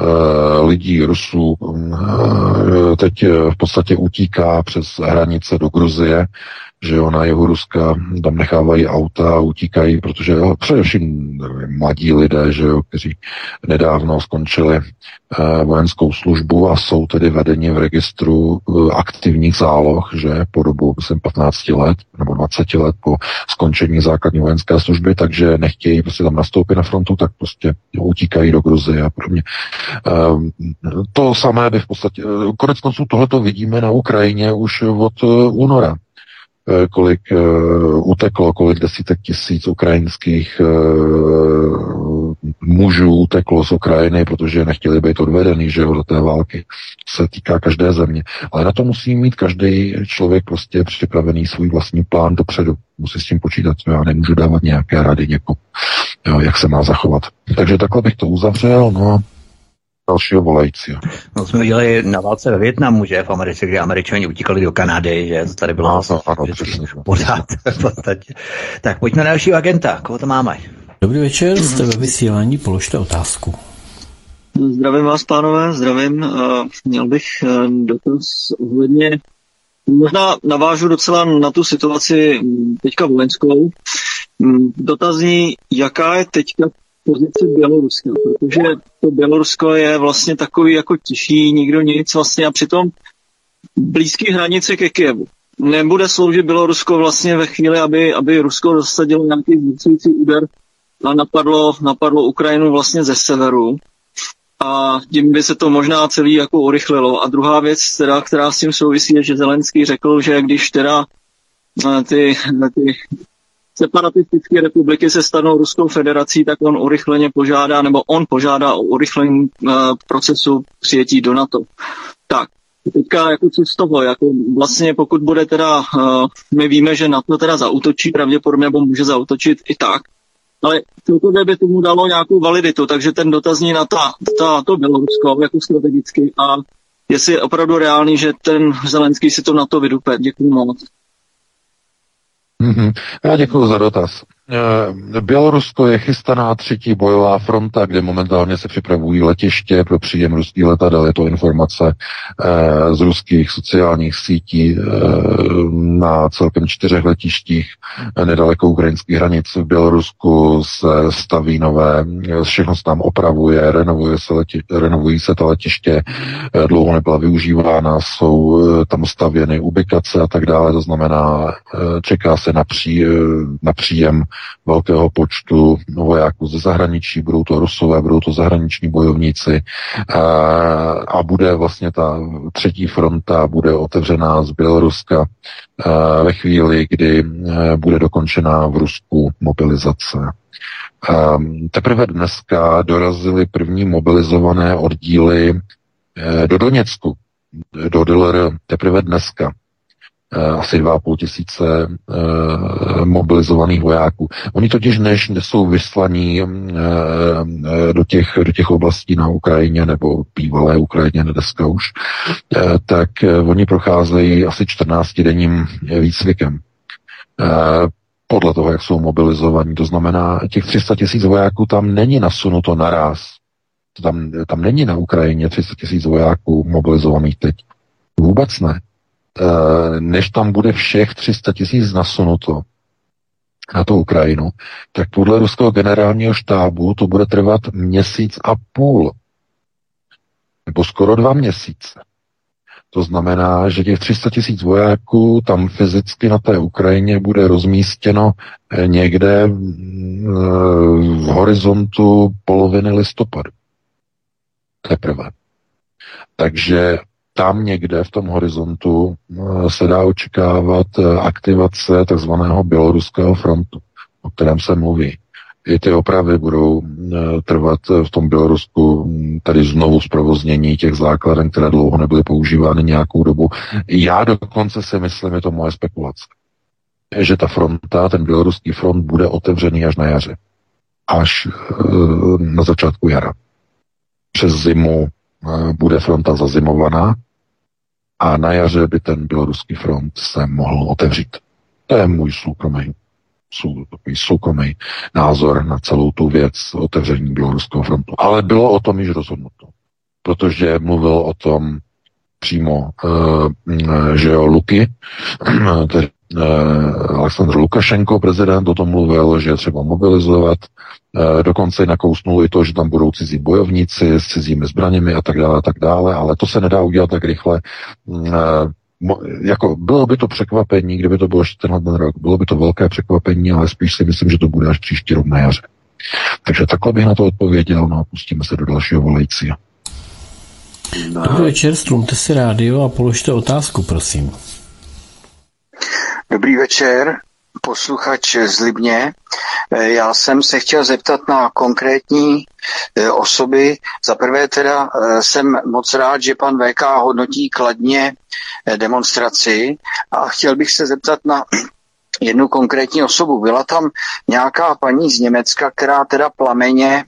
eh, lidí Rusů eh, teď v podstatě utíká přes hranice do Gruzie že jo, na jihu Ruska tam nechávají auta a utíkají, protože jo, především mladí lidé, že jo, kteří nedávno skončili eh, vojenskou službu a jsou tedy vedeni v registru eh, aktivních záloh, že po dobu, myslím, 15 let nebo 20 let po skončení základní vojenské služby, takže nechtějí prostě tam nastoupit na frontu, tak prostě jo, utíkají do Gruzie a podobně. Eh, to samé by v podstatě, eh, konec konců tohleto vidíme na Ukrajině už od eh, února. Eh, kolik uh, uteklo, kolik desítek tisíc ukrajinských uh, mužů uteklo z Ukrajiny, protože nechtěli být odvedený, že do té války. Se týká každé země. Ale na to musí mít každý člověk prostě připravený svůj vlastní plán dopředu. Musí s tím počítat. Já nemůžu dávat nějaké rady někomu, jak se má zachovat. Takže takhle bych to uzavřel. No dalšího volajícího. No, jsme viděli na válce ve Větnamu, že v Americe, kde američani utíkali do Kanady, že to tady bylo no, no, ano, přesně. pořád v podstatě. Tak pojďme na dalšího agenta, koho to máme? Dobrý večer, jste ve vysílání, položte otázku. Zdravím vás, pánové, zdravím. Měl bych eh, dotaz ohledně, možná navážu docela na tu situaci teďka vojenskou. Dotazní, jaká je teďka pozici Běloruska, protože to Bělorusko je vlastně takový jako tichý, nikdo nic vlastně a přitom blízký hranice ke Kijevu. Nebude sloužit Bělorusko vlastně ve chvíli, aby, aby Rusko dosadilo nějaký zničující úder a napadlo, napadlo Ukrajinu vlastně ze severu a tím by se to možná celý jako urychlilo. A druhá věc, teda, která s tím souvisí, je, že Zelenský řekl, že když teda eh, ty, ty separatistické republiky se stanou Ruskou federací, tak on urychleně požádá, nebo on požádá o urychlení uh, procesu přijetí do NATO. Tak, teďka jako co z toho, jako vlastně pokud bude teda, uh, my víme, že NATO teda zautočí pravděpodobně, nebo může zautočit i tak, ale celkově by tomu dalo nějakou validitu, takže ten dotazní na ta, ta, to Bělorusko jako strategicky a jestli je opravdu reálný, že ten Zelenský si to na to vydupe. Děkuji moc. Mm-hmm. Já děkuji za dotaz. Eh, Bělorusko je chystaná třetí bojová fronta, kde momentálně se připravují letiště pro příjem ruských letadel. Je to informace eh, z ruských sociálních sítí eh, na celkem čtyřech letištích nedaleko ukrajinských hranic v Bělorusku se staví nové, všechno se tam opravuje, renovuje se leti, renovují se ta letiště, dlouho nebyla využívána, jsou tam stavěny ubikace a tak dále, to znamená, čeká se na, pří, na příjem velkého počtu vojáků ze zahraničí, budou to Rusové, budou to zahraniční bojovníci a bude vlastně ta třetí fronta bude otevřená z Běloruska ve chvíli, kdy bude dokončená v Rusku mobilizace. Teprve dneska dorazily první mobilizované oddíly e, do Doněcku, do DLR teprve dneska. Eh, asi 2,5 tisíce e, mobilizovaných vojáků. Oni totiž než jsou vyslaní e, do, těch, do těch oblastí na Ukrajině nebo bývalé Ukrajině dneska už, tak oni procházejí asi 14-denním výcvikem. podle toho, jak jsou mobilizovaní. To znamená, těch 300 tisíc vojáků tam není nasunuto naraz. Tam, tam není na Ukrajině 300 tisíc vojáků mobilizovaných teď. Vůbec ne. E, než tam bude všech 300 tisíc nasunuto na tu Ukrajinu, tak podle ruského generálního štábu to bude trvat měsíc a půl. Nebo skoro dva měsíce. To znamená, že těch 300 tisíc vojáků tam fyzicky na té Ukrajině bude rozmístěno eh, někde eh, v horizontu poloviny listopadu. Teprve. Takže tam někde v tom horizontu eh, se dá očekávat aktivace takzvaného běloruského frontu, o kterém se mluví i ty opravy budou eh, trvat v tom Bělorusku hm, tady znovu zprovoznění těch základen, které dlouho nebyly používány nějakou dobu. Já dokonce si myslím, je to moje spekulace, že ta fronta, ten běloruský front bude otevřený až na jaře. Až eh, na začátku jara. Přes zimu eh, bude fronta zazimovaná a na jaře by ten běloruský front se mohl otevřít. To je můj soukromý takový soukromý názor na celou tu věc otevření Běloruského frontu. Ale bylo o tom již rozhodnuto, protože mluvil o tom přímo, uh, že jo, Luky, Aleksandr Lukašenko, prezident, o tom mluvil, že je třeba mobilizovat, uh, dokonce nakousnul i to, že tam budou cizí bojovníci s cizími zbraněmi a tak dále, a tak dále, ale to se nedá udělat tak rychle. Uh, jako bylo by to překvapení, kdyby to bylo tenhle ten rok, bylo by to velké překvapení, ale spíš si myslím, že to bude až příští rok na jaře. Takže takhle bych na to odpověděl, no a pustíme se do dalšího volajícího. Dobrý večer, strumte si rádio a položte otázku, prosím. Dobrý večer, posluchač z Libně. Eh, já jsem se chtěl zeptat na konkrétní eh, osoby. Za prvé teda eh, jsem moc rád, že pan VK hodnotí kladně demonstraci a chtěl bych se zeptat na jednu konkrétní osobu. Byla tam nějaká paní z Německa, která teda plameně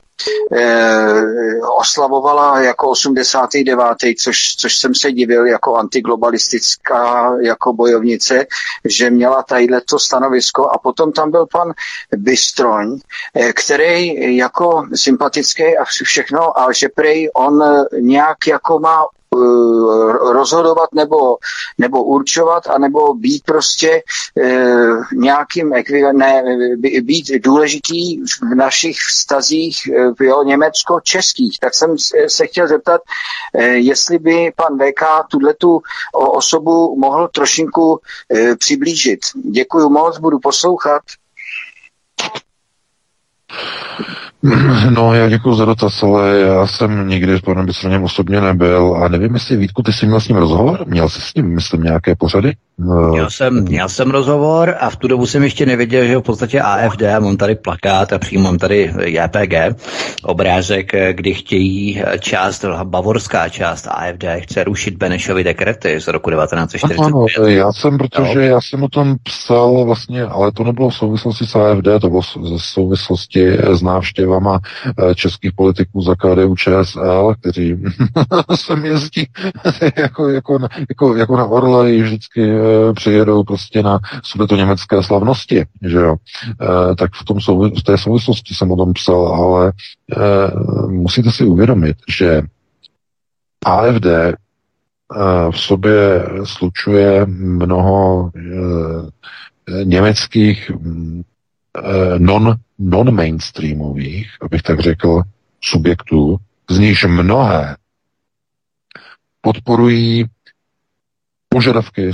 oslavovala jako 89. Což, což jsem se divil jako antiglobalistická jako bojovnice, že měla tadyhle to stanovisko a potom tam byl pan Bystroň, eh, který jako sympatický a všechno, ale že prej on nějak jako má Eh, rozhodovat nebo, nebo určovat, anebo být prostě e, nějakým ne, být důležitý v našich vztazích eh, jo, německo-českých. Tak jsem se chtěl zeptat, e, jestli by pan VK tuhle tu osobu mohl trošinku e, přiblížit. Děkuji moc, budu poslouchat. No, já děkuji za dotaz, ale já jsem nikdy s panem Bysroněm osobně nebyl a nevím, jestli Vítku, ty jsi měl s ním rozhovor? Měl jsi s ním, myslím, nějaké pořady? No. Měl jsem, měl jsem rozhovor a v tu dobu jsem ještě nevěděl, že v podstatě AFD, mám tady plakát a přímo mám tady JPG, obrázek, kdy chtějí část, bavorská část AFD chce rušit Benešovy dekrety z roku 1945. Ano, já jsem, protože no. já jsem o tom psal vlastně, ale to nebylo v souvislosti s AFD, to bylo v souvislosti s návštěvama eh, českých politiků za KDU ČSL, kteří sem jezdí jako, jako, jako, jako na Orle vždycky eh, přijedou prostě na sudeto německé slavnosti, že jo. E, tak v, tom souvi- v té souvislosti jsem o tom psal, ale musíte si uvědomit, že AFD v sobě slučuje mnoho německých non, non-mainstreamových, abych tak řekl, subjektů, z nichž mnohé podporují požadavky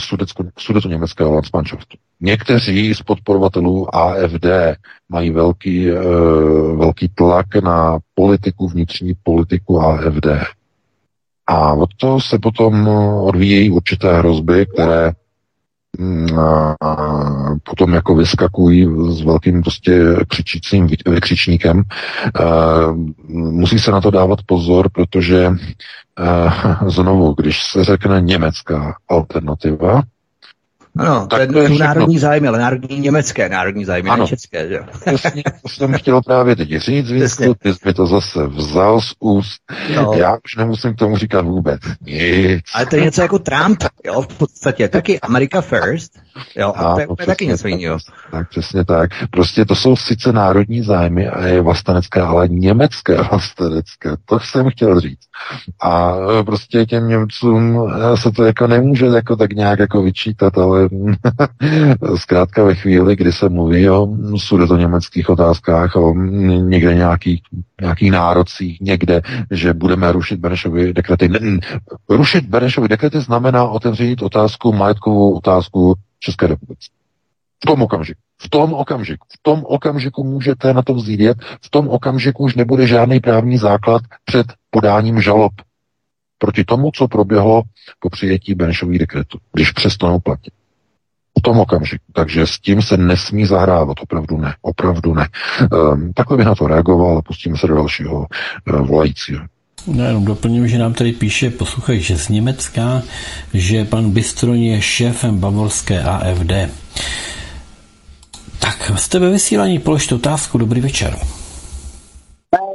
sudecko-německého Landsmannschaftu. Někteří z podporovatelů AFD mají velký, e, velký tlak na politiku, vnitřní politiku AFD. A od toho se potom odvíjejí určité hrozby, které a potom jako vyskakují s velkým prostě křičícím vykřičníkem. Musí se na to dávat pozor, protože znovu, když se řekne německá alternativa, ano, tak to je národní zájmy, ale národní německé, národní zájmy, ano. ne české, že? To jsem chtěl právě teď říct, Vícku, ty jsi mi to zase vzal z úst. No. Já už nemusím k tomu říkat vůbec nic. Ale to je něco jako Trump, jo, v podstatě. Taky America first, Jo, a to je, to je taky něco jiného. Tak přesně tak. Prostě to jsou sice národní zájmy a je vlastenecké, ale německé vlastenecké. To jsem chtěl říct. A e, prostě těm Němcům e, se to jako nemůže jako tak nějak jako vyčítat, ale zkrátka ve chvíli, kdy se mluví o německých otázkách, o někde nějakých, nějakých nárocích, někde, že budeme rušit Benešovy dekrety. Rušit Benešovy dekrety znamená otevřít otázku, majetkovou otázku České republice. V tom okamžiku. V tom okamžiku. V tom okamžiku můžete na to vzít. V tom okamžiku už nebude žádný právní základ před podáním žalob proti tomu, co proběhlo po přijetí Benešových dekretů, když přestanou platit. V tom okamžiku. Takže s tím se nesmí zahrávat. Opravdu ne. Opravdu ne. Um, takhle bych na to reagoval a pustíme se do dalšího uh, volajícího. Já jenom doplním, že nám tady píše posluchač že z Německa, že pan Bystroň je šéfem bavorské AFD. Tak, jste ve vysílání, položte otázku. Dobrý večer.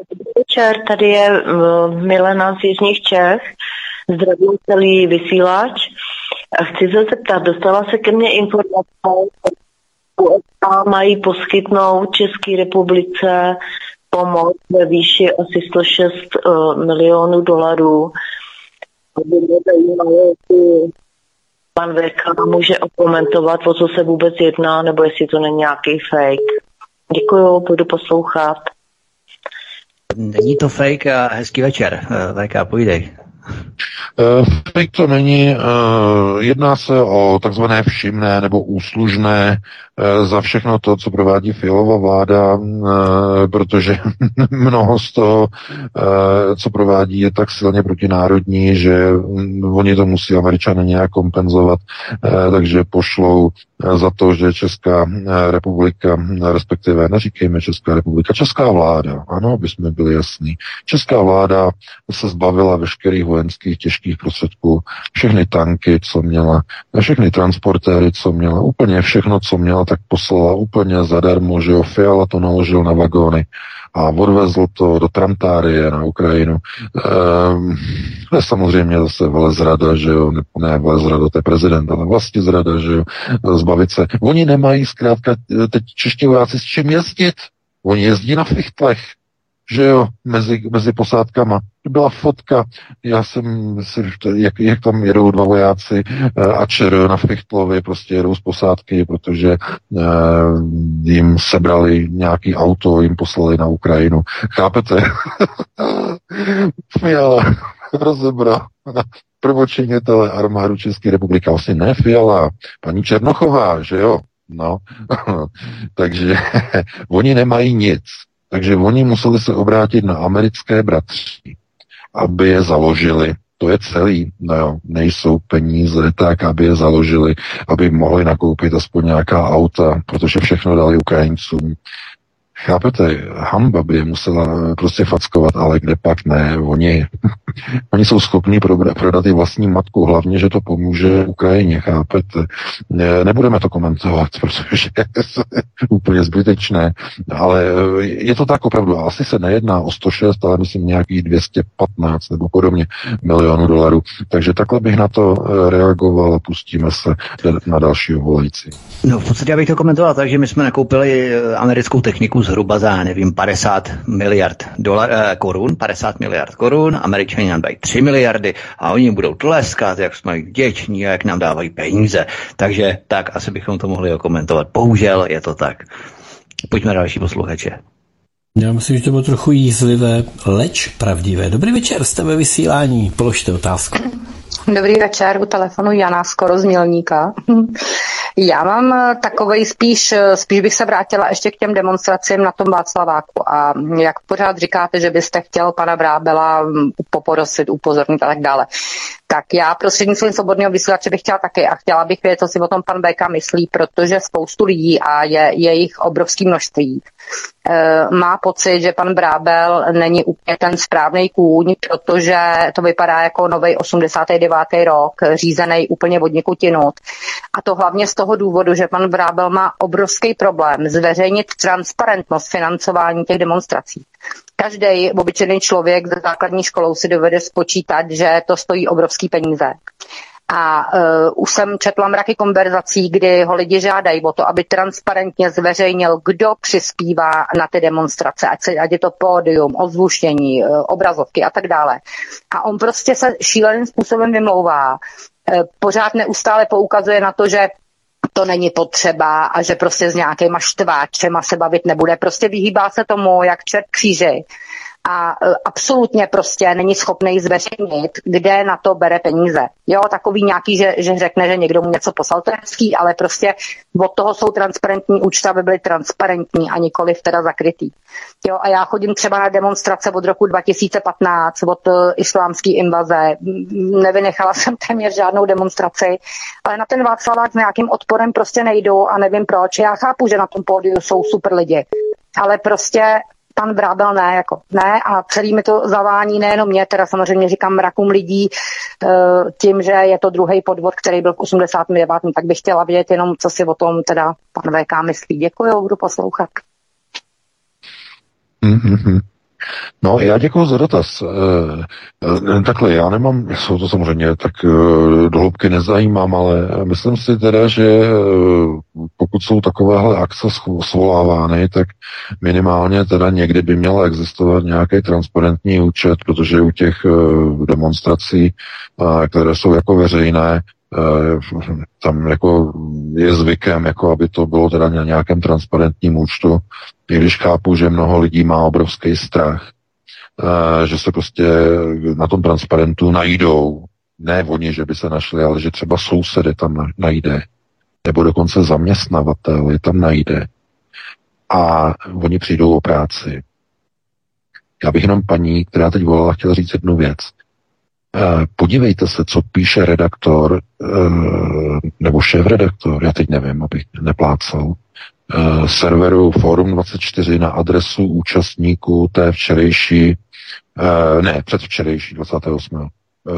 Dobrý večer, tady je uh, Milena z Jižních Čech. Zdravím celý vysílač. Chci se zeptat, dostala se ke mně informace, USA mají poskytnout České republice pomoc ve výši asi 106 uh, eh, milionů dolarů. Aby mě zajímalo, jestli pan VK může okomentovat, o co se vůbec jedná, nebo jestli to není nějaký fake. Děkuju, budu poslouchat. Není to fake a hezký večer. Eh, VK, půjdej. Uh, fake to není. Uh, jedná se o takzvané všimné nebo úslužné za všechno to, co provádí Fialová vláda, protože mnoho z toho, co provádí, je tak silně protinárodní, že mm, oni to musí američané nějak kompenzovat, takže pošlou za to, že Česká republika, respektive neříkejme Česká republika, Česká vláda, ano, aby jsme byli jasní, Česká vláda se zbavila veškerých vojenských těžkých prostředků, všechny tanky, co měla, všechny transportéry, co měla, úplně všechno, co měla, tak poslala úplně zadarmo, že jo, Fiala to naložil na vagóny a odvezl to do Tramtárie na Ukrajinu. Ehm, to je samozřejmě zase velezrada, že jo, ne, ne velezrada, to je prezident, ale vlastně zrada, že jo, zbavit se. Oni nemají zkrátka teď čeští vojáci s čím jezdit. Oni jezdí na fichtlech, že jo, mezi, mezi posádkama. Byla fotka, já jsem si, jak, jak tam jedou dva vojáci uh, a čer na Fichtlově, prostě jedou z posádky, protože uh, jim sebrali nějaký auto, jim poslali na Ukrajinu. Chápete? Fiala rozebral prvočinitele armádu České republiky. Vlastně ne Fiala, paní Černochová, že jo? No, takže oni nemají nic. Takže oni museli se obrátit na americké bratři, aby je založili. To je celý. No jo, nejsou peníze tak, aby je založili, aby mohli nakoupit aspoň nějaká auta, protože všechno dali Ukrajincům. Chápete, hamba by je musela prostě fackovat, ale kde pak ne, oni, oni jsou schopni prodat i vlastní matku, hlavně, že to pomůže Ukrajině, chápete. Nebudeme to komentovat, protože je úplně zbytečné, ale je to tak opravdu, asi se nejedná o 106, ale myslím nějakých 215 nebo podobně milionů dolarů. Takže takhle bych na to reagoval a pustíme se na další volající. No v podstatě já bych to komentoval tak, že my jsme nakoupili americkou techniku zhruba za, nevím, 50 miliard dolar, eh, korun, 50 miliard korun, američani nám dají 3 miliardy a oni budou tleskat, jak jsme vděční a jak nám dávají peníze. Takže tak asi bychom to mohli komentovat. Bohužel je to tak. Pojďme další posluchače. Já myslím, že to bylo trochu jízlivé, leč pravdivé. Dobrý večer, jste ve vysílání, položte otázku. Dobrý večer, u telefonu Jana skoro z Mělníka. Já mám eh, takovej spíš, eh, spíš bych se vrátila ještě k těm demonstracím na tom Václaváku a jak pořád říkáte, že byste chtěl pana Brábela mm, poporosit, upozornit a tak dále. Tak já prostřednictvím svobodného vysílače bych chtěla taky a chtěla bych vědět, co si o tom pan Beka myslí, protože spoustu lidí a je, je jich obrovské množství Eh, má pocit, že pan Brábel není úplně ten správný kůň, protože to vypadá jako nový 89. rok, řízený úplně od někutinut. A to hlavně z toho důvodu, že pan Brábel má obrovský problém zveřejnit transparentnost financování těch demonstrací. Každý obyčejný člověk ze základní školou si dovede spočítat, že to stojí obrovský peníze. A uh, už jsem četla mraky konverzací, kdy ho lidi žádají o to, aby transparentně zveřejnil, kdo přispívá na ty demonstrace, ať, se, ať je to pódium, ozvuštění, uh, obrazovky a tak dále. A on prostě se šíleným způsobem vymlouvá. Uh, pořád neustále poukazuje na to, že to není potřeba a že prostě s nějakýma štváčema se bavit nebude. Prostě vyhýbá se tomu, jak čert kříži a e, absolutně prostě není schopný zveřejnit, kde na to bere peníze. Jo, takový nějaký, že, že řekne, že někdo mu něco poslal, to je hezký, ale prostě od toho jsou transparentní účty, aby byly transparentní a nikoli teda zakrytý. Jo, a já chodím třeba na demonstrace od roku 2015, od uh, islámské invaze. Nevynechala jsem téměř žádnou demonstraci, ale na ten Václavák s nějakým odporem prostě nejdu a nevím proč. Já chápu, že na tom pódiu jsou super lidi, ale prostě pan Vrábel ne, jako ne a celý mi to zavání nejenom mě, teda samozřejmě říkám mrakům lidí uh, tím, že je to druhý podvod, který byl v 89. Tak bych chtěla vědět jenom, co si o tom teda pan VK myslí. Děkuji, budu poslouchat. Mm-hmm. No, já děkuji za dotaz. E, e, takhle, já nemám, jsou to samozřejmě tak e, dohloubky nezajímám, ale myslím si teda, že pokud jsou takovéhle akce svolávány, tak minimálně teda někdy by měla existovat nějaký transparentní účet, protože u těch demonstrací, které jsou jako veřejné, tam jako je zvykem, jako aby to bylo teda na nějakém transparentním účtu, i když chápu, že mnoho lidí má obrovský strach, že se prostě na tom transparentu najdou, ne oni, že by se našli, ale že třeba sousedy tam najde, nebo dokonce zaměstnavatel je tam najde a oni přijdou o práci. Já bych jenom paní, která teď volala, chtěla říct jednu věc. Eh, podívejte se, co píše redaktor eh, nebo šéf-redaktor, já teď nevím, abych neplácal, eh, serveru Forum24 na adresu účastníků té včerejší, ne, předvčerejší 28.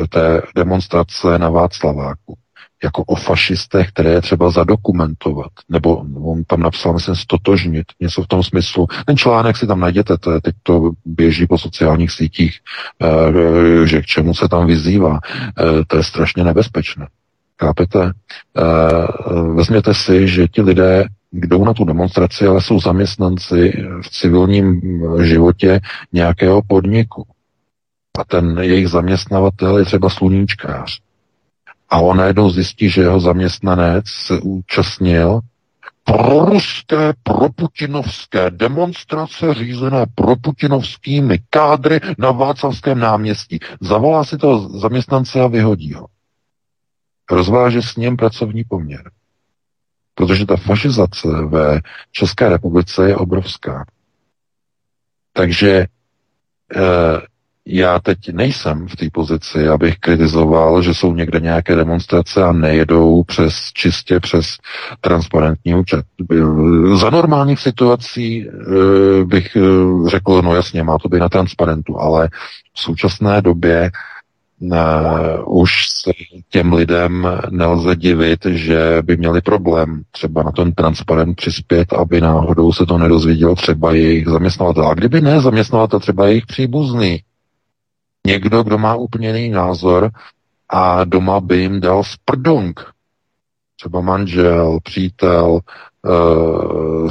té demonstrace na Václaváku jako o fašistech, které je třeba zadokumentovat, nebo on tam napsal, myslím, stotožnit, něco v tom smyslu. Ten článek si tam najděte, to je, teď to běží po sociálních sítích, eh, že k čemu se tam vyzývá. Eh, to je strašně nebezpečné. Chápete? Eh, vezměte si, že ti lidé jdou na tu demonstraci, ale jsou zaměstnanci v civilním životě nějakého podniku. A ten jejich zaměstnavatel je třeba sluníčkář a on najednou zjistí, že jeho zaměstnanec se účastnil proruské, proputinovské demonstrace řízené proputinovskými kádry na Václavském náměstí. Zavolá si toho zaměstnance a vyhodí ho. Rozváže s ním pracovní poměr. Protože ta fašizace ve České republice je obrovská. Takže eh, já teď nejsem v té pozici, abych kritizoval, že jsou někde nějaké demonstrace a nejedou přes čistě přes transparentní účet. Za normálních situací eh, bych eh, řekl, no jasně, má to být na transparentu, ale v současné době už se těm lidem nelze divit, že by měli problém třeba na ten transparent přispět, aby náhodou se to nedozvěděl třeba jejich zaměstnavatel. A kdyby ne zaměstnavatel, třeba jejich příbuzný, někdo, kdo má úplně jiný názor a doma by jim dal sprdung. Třeba manžel, přítel, e,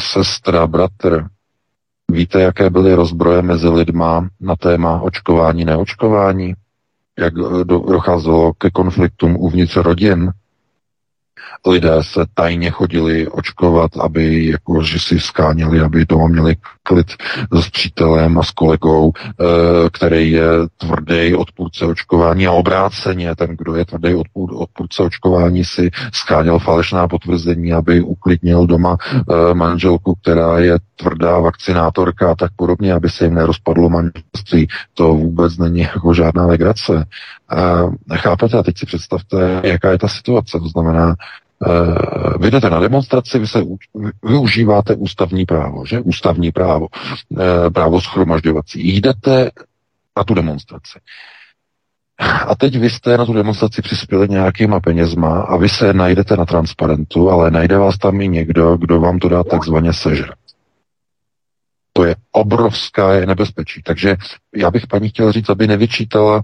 sestra, bratr. Víte, jaké byly rozbroje mezi lidma na téma očkování, neočkování? Jak docházelo ke konfliktům uvnitř rodin? Lidé se tajně chodili očkovat, aby jako, že si skáněli, aby doma měli klid s přítelem a s kolegou, e, který je tvrdý odpůrce očkování a obráceně ten, kdo je tvrdý odpůr, odpůrce očkování, si skáněl falešná potvrzení, aby uklidnil doma e, manželku, která je tvrdá vakcinátorka a tak podobně, aby se jim nerozpadlo manželství. To vůbec není jako žádná legrace. E, chápete? A teď si představte, jaká je ta situace. To znamená, Uh, vy jdete na demonstraci, vy se využíváte ústavní právo, že? Ústavní právo, uh, právo schromažďovací. Jdete na tu demonstraci. A teď vy jste na tu demonstraci přispěli nějakýma penězma a vy se najdete na transparentu, ale najde vás tam i někdo, kdo vám to dá takzvaně sežrat. To je obrovská nebezpečí. Takže já bych paní chtěl říct, aby nevyčítala uh,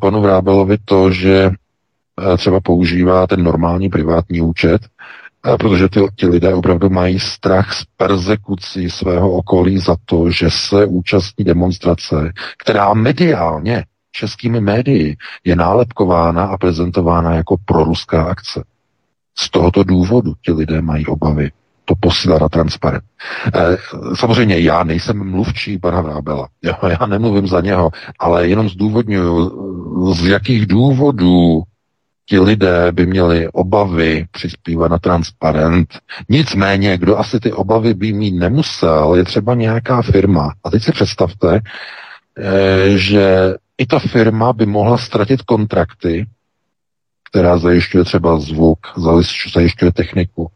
panu Vrábelovi to, že eh, třeba používá ten normální privátní účet, eh, protože ty, ty lidé opravdu mají strach z persekucí svého okolí za to, že se účastní demonstrace, která mediálně českými médii je nálepkována a prezentována jako proruská akce. Z tohoto důvodu ti lidé mají obavy to posílat na transparent. E, samozřejmě já nejsem mluvčí pana Vrábela, já nemluvím za něho, ale jenom zdůvodňuju, z jakých důvodů ti lidé by měli obavy přispívat na transparent. Nicméně, kdo asi ty obavy by mít nemusel, je třeba nějaká firma. A teď si představte, e, že i ta firma by mohla ztratit kontrakty, která zajišťuje třeba zvuk, zajišťuje techniku,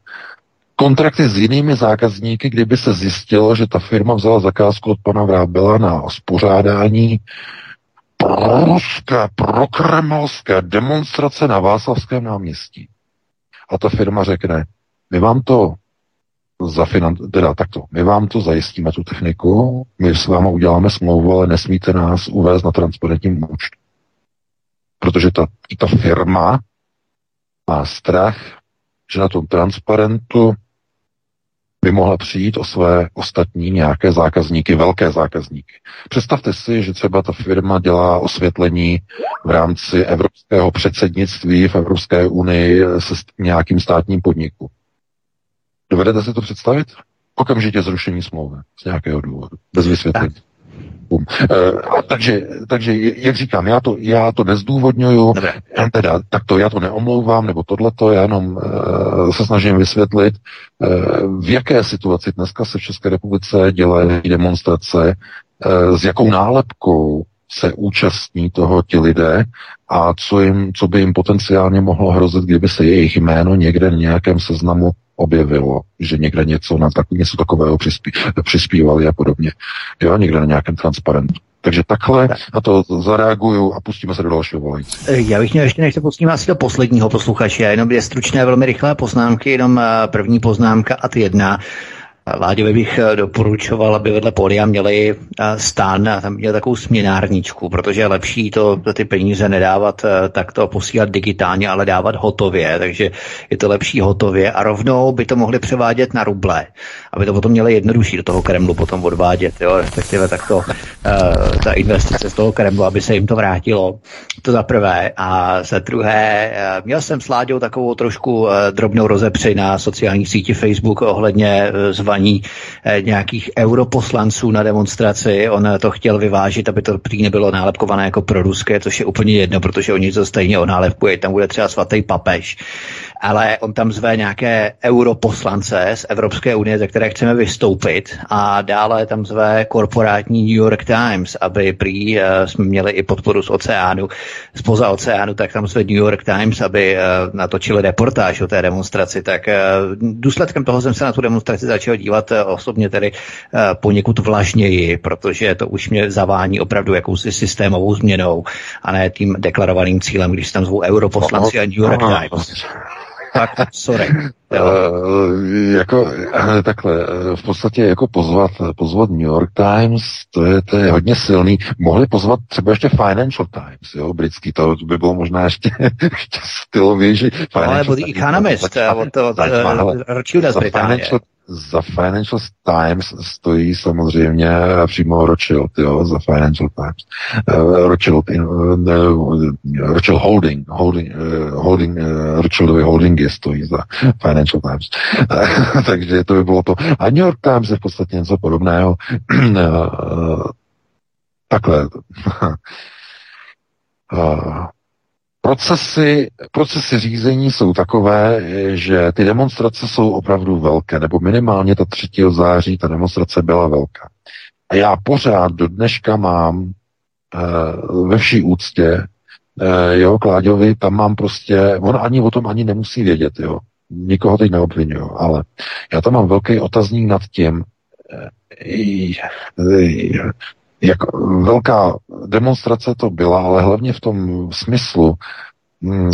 kontrakty s jinými zákazníky, kdyby se zjistilo, že ta firma vzala zakázku od pana Vrábela na spořádání proruské, prokremelské demonstrace na Václavském náměstí. A ta firma řekne, my vám to zafinan- teda takto, my vám to zajistíme, tu techniku, my s váma uděláme smlouvu, ale nesmíte nás uvést na transparentním účtu. Protože ta, ta firma má strach, že na tom transparentu by mohla přijít o své ostatní nějaké zákazníky, velké zákazníky. Představte si, že třeba ta firma dělá osvětlení v rámci evropského předsednictví v Evropské unii se nějakým státním podniku. Dovedete si to představit? Okamžitě zrušení smlouvy z nějakého důvodu, bez vysvětlení. Uh, takže, takže, jak říkám, já to, já to nezdůvodňuju, teda, tak to já to neomlouvám, nebo tohleto, já jenom uh, se snažím vysvětlit, uh, v jaké situaci dneska se v České republice dělají demonstrace, uh, s jakou nálepkou se účastní toho ti lidé a co, jim, co by jim potenciálně mohlo hrozit, kdyby se jejich jméno někde v nějakém seznamu objevilo, že někde něco na tak, něco takového přispí, přispívali a podobně. Jo, někde na nějakém transparentu. Takže takhle na to zareaguju a pustíme se do dalšího volající. Já bych měl ještě, než se pustíme asi do posledního posluchače, jenom dvě stručné, velmi rychlé poznámky, jenom eh, první poznámka a ty jedna. Láďovi bych eh, doporučoval, aby vedle pódia měli eh, stán a tam měli takovou směnárničku, protože je lepší to ty peníze nedávat eh, takto posílat digitálně, ale dávat hotově, takže je to lepší hotově a rovnou by to mohli převádět na ruble, aby to potom měli jednodušší do toho Kremlu potom odvádět, jo, respektive takto ta investice z toho Kremlu, aby se jim to vrátilo. To za prvé. A za druhé, měl jsem s Láďou takovou trošku drobnou rozepři na sociální síti Facebook ohledně zvaní pozvání eh, nějakých europoslanců na demonstraci. On to chtěl vyvážit, aby to prý nebylo nálepkované jako proruské, což je úplně jedno, protože oni to stejně onálepkují. Tam bude třeba svatý papež ale on tam zve nějaké europoslance z Evropské unie, ze které chceme vystoupit a dále tam zve korporátní New York Times, aby prý uh, jsme měli i podporu z oceánu, spoza oceánu, tak tam zve New York Times, aby natočili reportáž o té demonstraci, tak důsledkem toho jsem se na tu demonstraci začal dívat osobně tedy uh, poněkud vlažněji, protože to už mě zavání opravdu jakousi systémovou změnou a ne tím deklarovaným cílem, když tam zvou europoslanci a New York Times tak, sorry. Uh, jako uh, takhle, uh, v podstatě jako pozvat, pozvat New York Times, to je, to je hodně silný. Mohli pozvat třeba ještě Financial Times, jo, britský, to by bylo možná ještě, ještě stylovější. No, ale byl Economist, od, od, od Rothschilda z Británie za Financial Times stojí samozřejmě přímo Rothschild, jo, za Financial Times. Uh, Rothschild, uh, Rothschild Holding, holding, uh, holding uh, Rothschildovy holdingy stojí za Financial Times. Takže to by bylo to. A New York Times je v podstatě něco podobného. takhle. uh, Procesy, procesy řízení jsou takové, že ty demonstrace jsou opravdu velké, nebo minimálně ta 3. září ta demonstrace byla velká. A já pořád do dneška mám uh, ve vší úctě, uh, jo, Kláďovi, tam mám prostě, on ani o tom ani nemusí vědět, jo. Nikoho teď neobvinuju, ale já tam mám velký otazník nad tím, uh, jak velká demonstrace to byla, ale hlavně v tom smyslu, mm,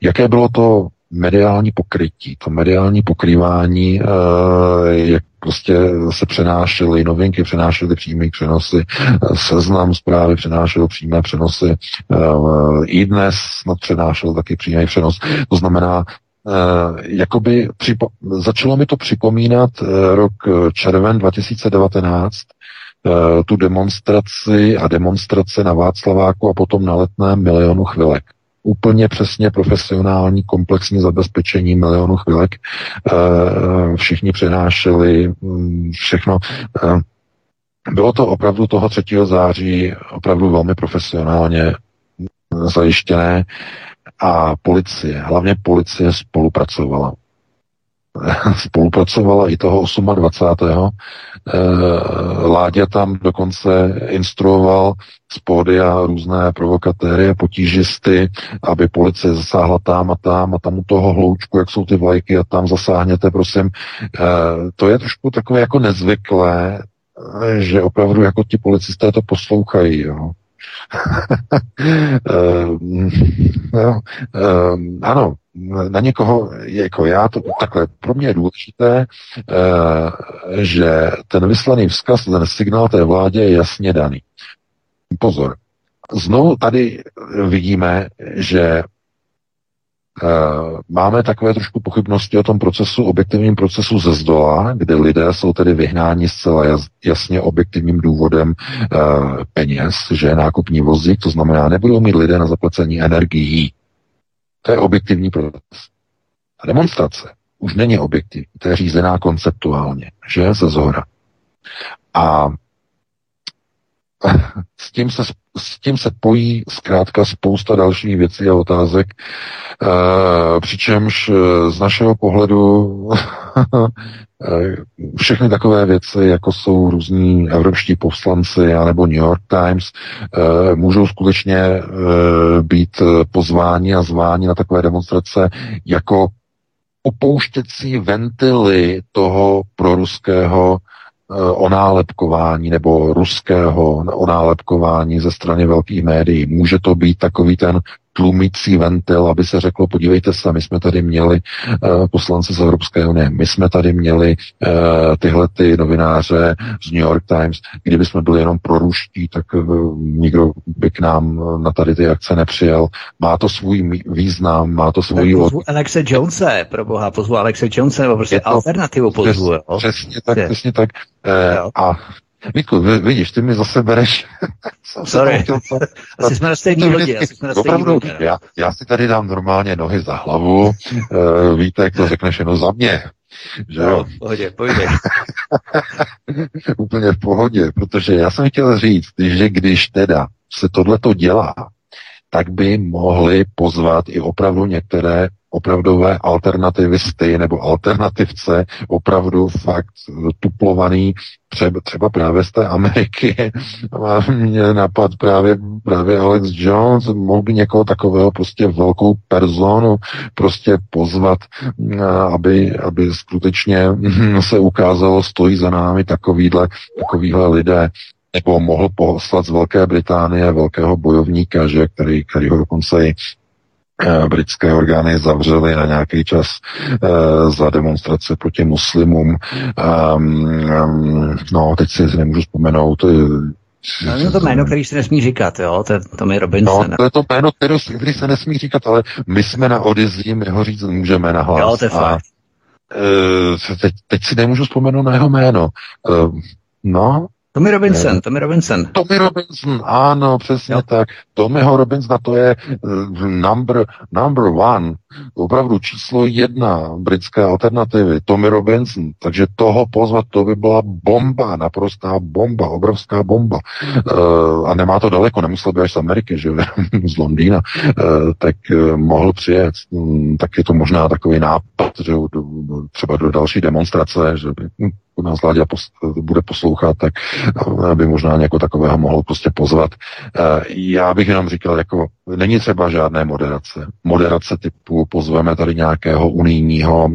jaké bylo to mediální pokrytí, to mediální pokrývání, eh, jak prostě se přenášely novinky, přenášely přímé přenosy, eh, seznam zprávy přenášel přímé přenosy, eh, i dnes snad přenášel taky přímý přenos. To znamená, jakoby připo- začalo mi to připomínat rok červen 2019, tu demonstraci a demonstrace na Václaváku a potom na letném milionu chvilek úplně přesně profesionální komplexní zabezpečení milionů chvilek. Eh, všichni přenášeli mm, všechno. Eh, bylo to opravdu toho 3. září opravdu velmi profesionálně zajištěné a policie, hlavně policie spolupracovala. spolupracovala i toho 28. Eh, Láďa tam dokonce instruoval z pódia různé provokatéry a potížisty, aby policie zasáhla tam a tam a tam u toho hloučku, jak jsou ty vlajky a tam zasáhněte, prosím. Eh, to je trošku takové jako nezvyklé, eh, že opravdu jako ti policisté to poslouchají. Jo. no, ano, na někoho, jako já, to takhle, pro mě je důležité, uh, že ten vyslaný vzkaz, ten signál té vládě je jasně daný. Pozor, znovu tady vidíme, že Uh, máme takové trošku pochybnosti o tom procesu, objektivním procesu ze zdola, kde lidé jsou tedy vyhnáni zcela jasně objektivním důvodem uh, peněz, že nákupní vozík, to znamená, nebudou mít lidé na zaplacení energií. To je objektivní proces. A demonstrace už není objektivní, to je řízená konceptuálně, že ze zhora. A s tím se, s tím se pojí zkrátka spousta dalších věcí a otázek, e, přičemž eh, z našeho pohledu všechny takové věci, jako jsou různí evropští poslanci anebo New York Times, e, můžou skutečně e, být pozváni a zváni na takové demonstrace jako opouštěcí ventily toho proruského Eh, onálepkování nebo ruského onálepkování ze strany velkých médií. Může to být takový ten tlumící ventil, aby se řeklo, podívejte se, my jsme tady měli uh, poslance z Evropské unie, my jsme tady měli uh, tyhle ty novináře z New York Times, kdyby jsme byli jenom proruští, tak uh, nikdo by k nám na tady ty akce nepřijel. Má to svůj význam, má to svůj... Pozvu Alexe Jonese, pro boha, pozvu Alexe Jonese, nebo prostě to, alternativu pozvu. Přes, přesně tak, přesně tak. Uh, a Vítku, vidíš, ty mi zase bereš. Sorry. asi jsme na stejný lodi. Asi jsme na stejný lodi já, já si tady dám normálně nohy za hlavu. Uh, Vítek to řekneš jenom za mě. Že no, jo? v pohodě, pohodě. Úplně v pohodě, protože já jsem chtěl říct, že když teda se tohleto dělá, tak by mohli pozvat i opravdu některé opravdové alternativisty nebo alternativce, opravdu fakt tuplovaný třeba, právě z té Ameriky. Mě napad právě, právě Alex Jones, mohl by někoho takového prostě velkou personu prostě pozvat, aby, aby skutečně se ukázalo, stojí za námi takovýhle, takovýhle lidé nebo mohl poslat z Velké Británie velkého bojovníka, že, který, který ho dokonce i Eh, britské orgány zavřely na nějaký čas uh, za demonstrace proti muslimům. Um, um, no, teď si nemůžu vzpomenout. No, je to jméno, který se nesmí říkat, jo? To je Tommy Robinson. No, to je to jméno, který, který se nesmí říkat, ale my jsme na Odizí, my ho říct můžeme na hlas. Jo, to je fakt. Uh, teď, teď si nemůžu vzpomenout na jeho jméno. No, Tommy Robinson, Tommy Robinson. Tommy Robinson, ano, přesně jo. tak. Tommyho Robinson, to je uh, number, number one, opravdu číslo jedna britské alternativy, Tommy Robinson. Takže toho pozvat, to by byla bomba, naprostá bomba, obrovská bomba. Uh, a nemá to daleko, nemusel by až z Ameriky, že z Londýna, uh, tak uh, mohl přijet. Um, tak je to možná takový nápad, že třeba do další demonstrace, že by hm, nás Láďa pos, bude poslouchat, tak by možná někoho takového mohl prostě pozvat. Já bych jenom říkal, jako není třeba žádné moderace. Moderace typu pozveme tady nějakého unijního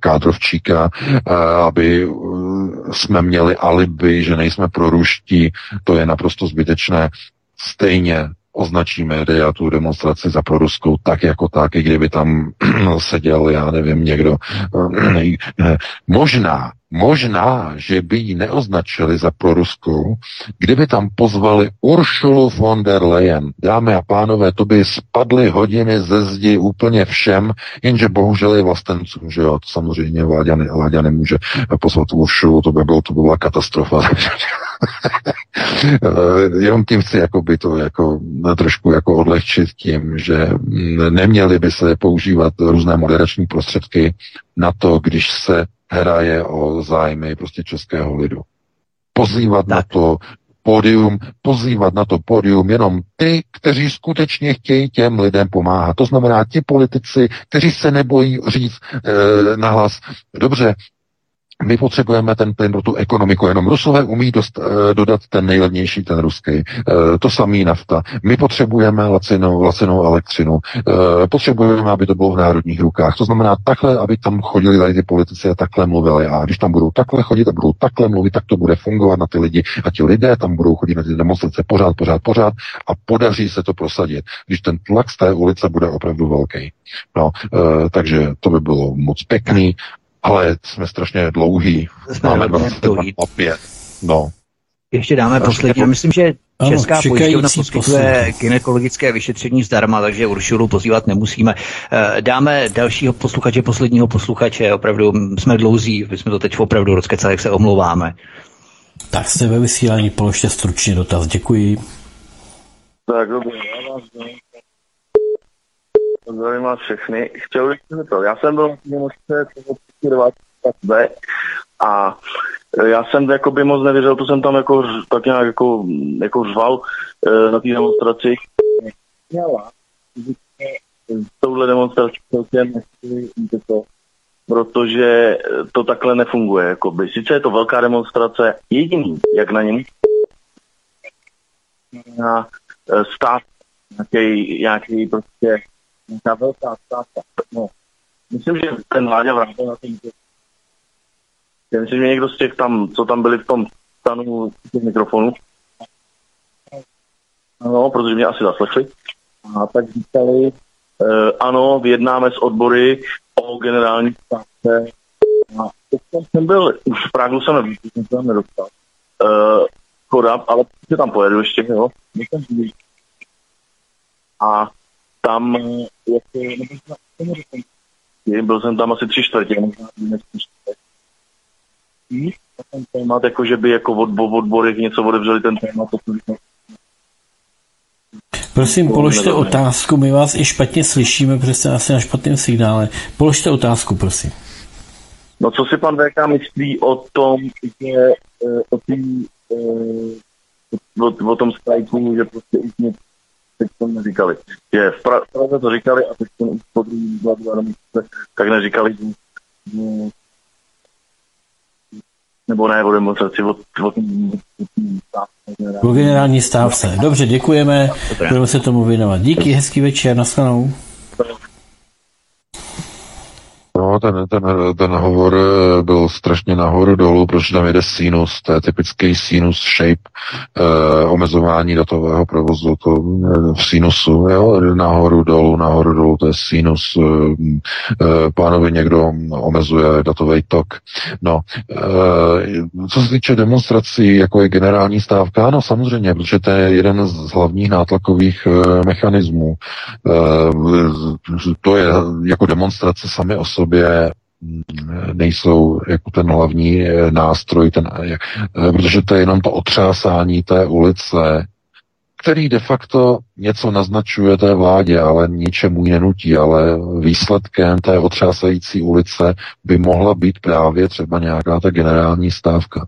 kádrovčíka, aby jsme měli alibi, že nejsme proruští, to je naprosto zbytečné. Stejně označí média tu demonstraci za proruskou tak jako tak, i kdyby tam seděl, já nevím, někdo. Možná, možná, že by ji neoznačili za proruskou, kdyby tam pozvali Uršulu von der Leyen. Dámy a pánové, to by spadly hodiny ze zdi úplně všem, jenže bohužel je vlastencům, že jo, to samozřejmě vládě nemůže pozvat Uršulu, to by, bylo, to by byla katastrofa. Jenom tím chci jakoby to jako trošku jako odlehčit tím, že neměly by se používat různé moderační prostředky na to, když se hraje o zájmy prostě českého lidu. Pozývat tak. na to pódium, pozývat na to pódium jenom ty, kteří skutečně chtějí těm lidem pomáhat. To znamená ti politici, kteří se nebojí říct e, nahlas, dobře, my potřebujeme ten plyn pro tu ekonomiku, jenom Rusové umí dost, uh, dodat ten nejlevnější, ten ruský. Uh, to samý nafta. My potřebujeme lacinou, lacinou elektřinu. Uh, potřebujeme, aby to bylo v národních rukách. To znamená takhle, aby tam chodili tady ty politici a takhle mluvili. A když tam budou takhle chodit a budou takhle mluvit, tak to bude fungovat na ty lidi. A ti lidé tam budou chodit na ty demonstrace pořád, pořád, pořád a podaří se to prosadit, když ten tlak z té ulice bude opravdu velký. No, takže to by bylo moc pěkný ale jsme strašně dlouhý. Jsme Máme 25. No. Ještě dáme poslední. Myslím, že Česká ano, pojišťovna poskytuje gynekologické vyšetření zdarma, takže Uršulu pozývat nemusíme. Eh, dáme dalšího posluchače, posledního posluchače. Opravdu jsme dlouzí, my jsme to teď opravdu rozkecali, jak se omlouváme. Tak jste ve vysílání, položte stručně dotaz. Děkuji. Tak dobrý, já vás Zdravím vás všechny. Chtěl bych se to. Já jsem byl té 20 a já jsem jakoby moc nevěřil, to jsem tam jako tak nějak jako, jako řval e, na té demonstraci. Měla touhle demonstrací celkem to, protože to takhle nefunguje. Jakoby. Sice je to velká demonstrace, jediný, jak na něm na e, stát nějaký, nějaký prostě nějaká velká ztráta. No, myslím, že ten Láďa vrátil na ten já myslím, že někdo z těch tam, co tam byli v tom stanu těch mikrofonů, ano, protože mě asi zaslechli, a tak říkali, uh, ano, vyjednáme s odbory o generální stávce. A teď jsem byl, už v Prahu jsem nevíc, jsem se tam nedostal. Uh, Choda, ale se tam pojedu ještě, jo. A tam jako, byl jsem tam asi tři čtvrtě, možná. Ten témat, jako že by jako od, odbory něco otevřeli ten témat, Prosím, položte otázku, my vás i špatně slyšíme, protože jste asi na špatném signále. Položte otázku, prosím. No co si pan VK myslí o tom, že eh, o, tý, eh, o, o tom strajku, že prostě už nic teď to neříkali. Že v Praze to říkali a teď to už po druhý tak neříkali, že nebo ne o demonstraci, o, o, o generální stávce. Dobře, děkujeme, budeme se tomu věnovat. Díky, hezký večer, nashledanou. No, ten, ten, ten hovor eh, byl strašně nahoru dolů, protože tam jede sinus, to je typický sinus shape, eh, omezování datového provozu, to eh, v sinusu, jo, nahoru dolů, nahoru dolů, to je sinus, eh, eh, pánovi někdo omezuje datový tok. No, eh, co se týče demonstrací, jako je generální stávka, no samozřejmě, protože to je jeden z hlavních nátlakových eh, mechanismů. Eh, to je jako demonstrace sami o sobě mm, nejsou jako ten hlavní eh, nástroj, ten, eh, protože to je jenom to otřásání té ulice, který de facto něco naznačuje té vládě, ale ničemu ji nenutí, ale výsledkem té otřásající ulice by mohla být právě třeba nějaká ta generální stávka.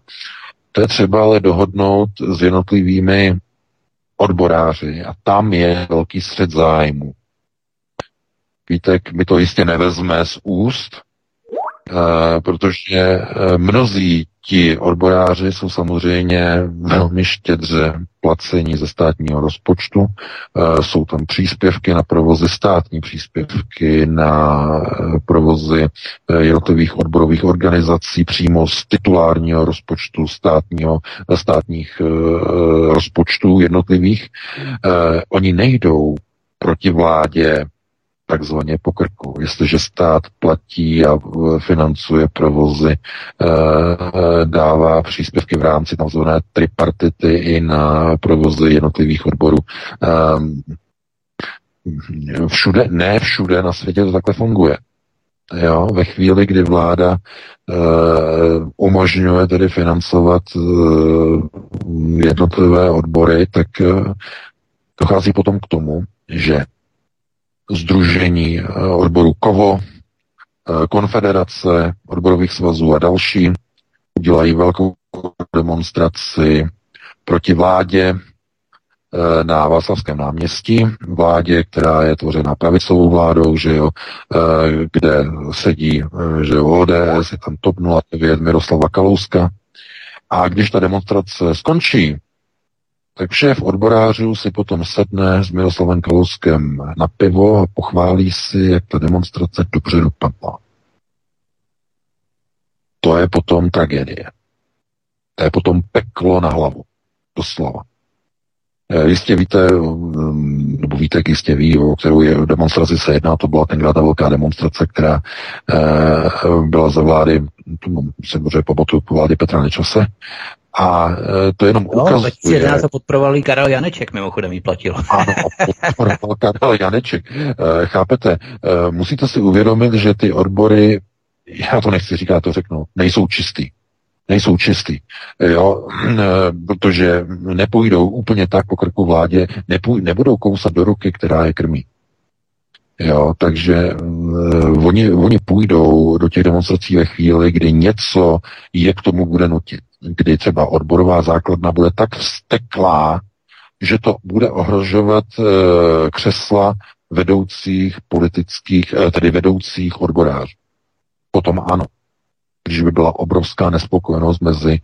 To je třeba ale dohodnout s jednotlivými odboráři a tam je velký střed zájmu. Vítek mi to jistě nevezme z úst, eh, protože eh, mnozí ti odboráři jsou samozřejmě velmi štědře placení ze státního rozpočtu. Eh, jsou tam příspěvky na provozy, státní příspěvky na provozy jednotlivých odborových organizací přímo z titulárního rozpočtu státního, státních rozpočtů jednotlivých. Oni nejdou proti vládě takzvaně po krku. Jestliže stát platí a financuje provozy, eh, dává příspěvky v rámci takzvané tripartity i na provozy jednotlivých odborů. Všude, ne všude na světě to takhle funguje. Jo, ve chvíli, kdy vláda uh, umožňuje tedy financovat uh, jednotlivé odbory, tak uh, dochází potom k tomu, že Združení eh, odboru KOVO, eh, Konfederace odborových svazů a další udělají velkou demonstraci proti vládě eh, na Václavském náměstí, vládě, která je tvořena pravicovou vládou, že jo, kde sedí, že jo, ODS, je tam TOP 09, Miroslava Kalouska. A když ta demonstrace skončí, tak šéf odborářů si potom sedne s Miroslavem Kalouskem na pivo a pochválí si, jak ta demonstrace dobře dopadla. To je potom tragédie. To je potom peklo na hlavu. Doslova. Eh, jistě víte, mm, nebo víte, jak jistě ví, o kterou je demonstraci se jedná, to byla tenkrát ta velká demonstrace, která eh, byla za vlády, se dobře pamatuju, po vlády Petra Nečase, a e, to jenom no, ukazuje... No, 2011 podporovali Karel Janeček, mimochodem jí platil. ano, podporoval Karel Janeček. E, chápete, e, musíte si uvědomit, že ty odbory, já to nechci říkat, to řeknu, nejsou čistý. Nejsou čistý, jo, protože nepůjdou úplně tak po krku vládě, nepůj, nebudou kousat do ruky, která je krmí. Jo, takže uh, oni, oni půjdou do těch demonstrací ve chvíli, kdy něco je k tomu bude nutit kdy třeba odborová základna bude tak vzteklá, že to bude ohrožovat e, křesla vedoucích politických, e, tedy vedoucích odborářů. Potom ano. Když by byla obrovská nespokojenost mezi e,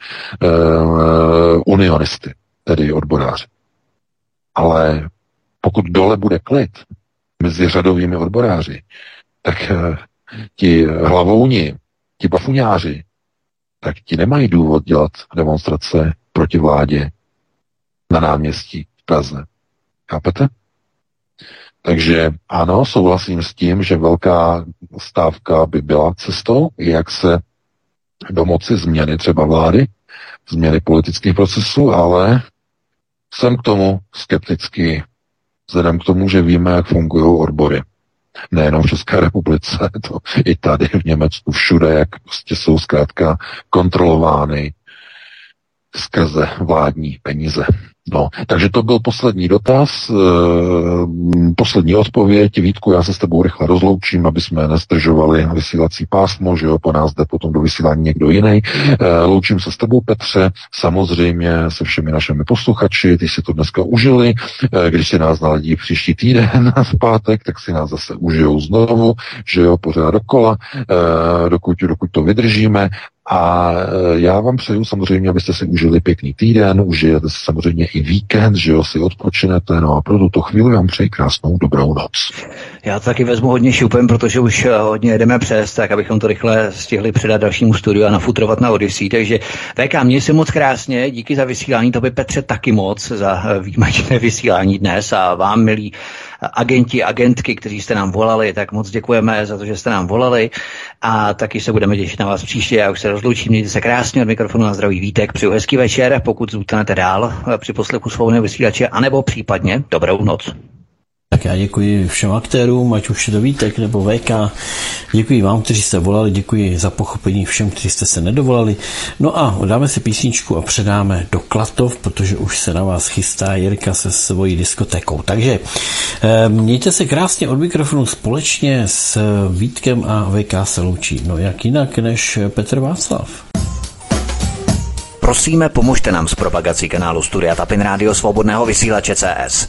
unionisty, tedy odboráři. Ale pokud dole bude klid mezi řadovými odboráři, tak e, ti hlavouni, ti bafuňáři, tak ti nemají důvod dělat demonstrace proti vládě na náměstí v Praze. Chápete? Takže ano, souhlasím s tím, že velká stávka by byla cestou, jak se domoci změny třeba vlády, změny politických procesů, ale jsem k tomu skeptický, vzhledem k tomu, že víme, jak fungují odbory nejenom v České republice, to i tady v Německu, všude, jak prostě jsou zkrátka kontrolovány skrze vládní peníze. No, takže to byl poslední dotaz, e, poslední odpověď. Vítku, já se s tebou rychle rozloučím, aby jsme nestržovali vysílací pásmo, že jo, po nás jde potom do vysílání někdo jiný. E, loučím se s tebou, Petře, samozřejmě se všemi našimi posluchači, ty si to dneska užili. E, když si nás naladí příští týden v pátek, tak si nás zase užijou znovu, že jo, pořád dokola, dokud, dokud to vydržíme. A e, já vám přeju samozřejmě, abyste si užili pěkný týden, užijete si samozřejmě i víkend, že jo, si odpočinete, no a pro tuto chvíli vám přeji krásnou dobrou noc. Já to taky vezmu hodně šupem, protože už e, hodně jedeme přes, tak abychom to rychle stihli předat dalšímu studiu a nafutrovat na Odyssey. Takže VK, mě se moc krásně, díky za vysílání, to by Petře taky moc za e, výjimečné vysílání dnes a vám, milí agenti, agentky, kteří jste nám volali, tak moc děkujeme za to, že jste nám volali a taky se budeme těšit na vás příště. Já už se rozloučím, mějte se krásně od mikrofonu na zdravý vítek, přeju hezký večer, pokud zůstanete dál při poslechu svobodného vysílače, anebo případně dobrou noc. Tak já děkuji všem aktérům, ať už to Vítek nebo VK. Děkuji vám, kteří jste volali, děkuji za pochopení všem, kteří jste se nedovolali. No a dáme si písničku a předáme do Klatov, protože už se na vás chystá Jirka se svojí diskotékou. Takže eh, mějte se krásně od mikrofonu společně s Vítkem a VK se loučí. No jak jinak než Petr Václav. Prosíme, pomožte nám s propagací kanálu Studia Tapin Rádio Svobodného vysílače CS.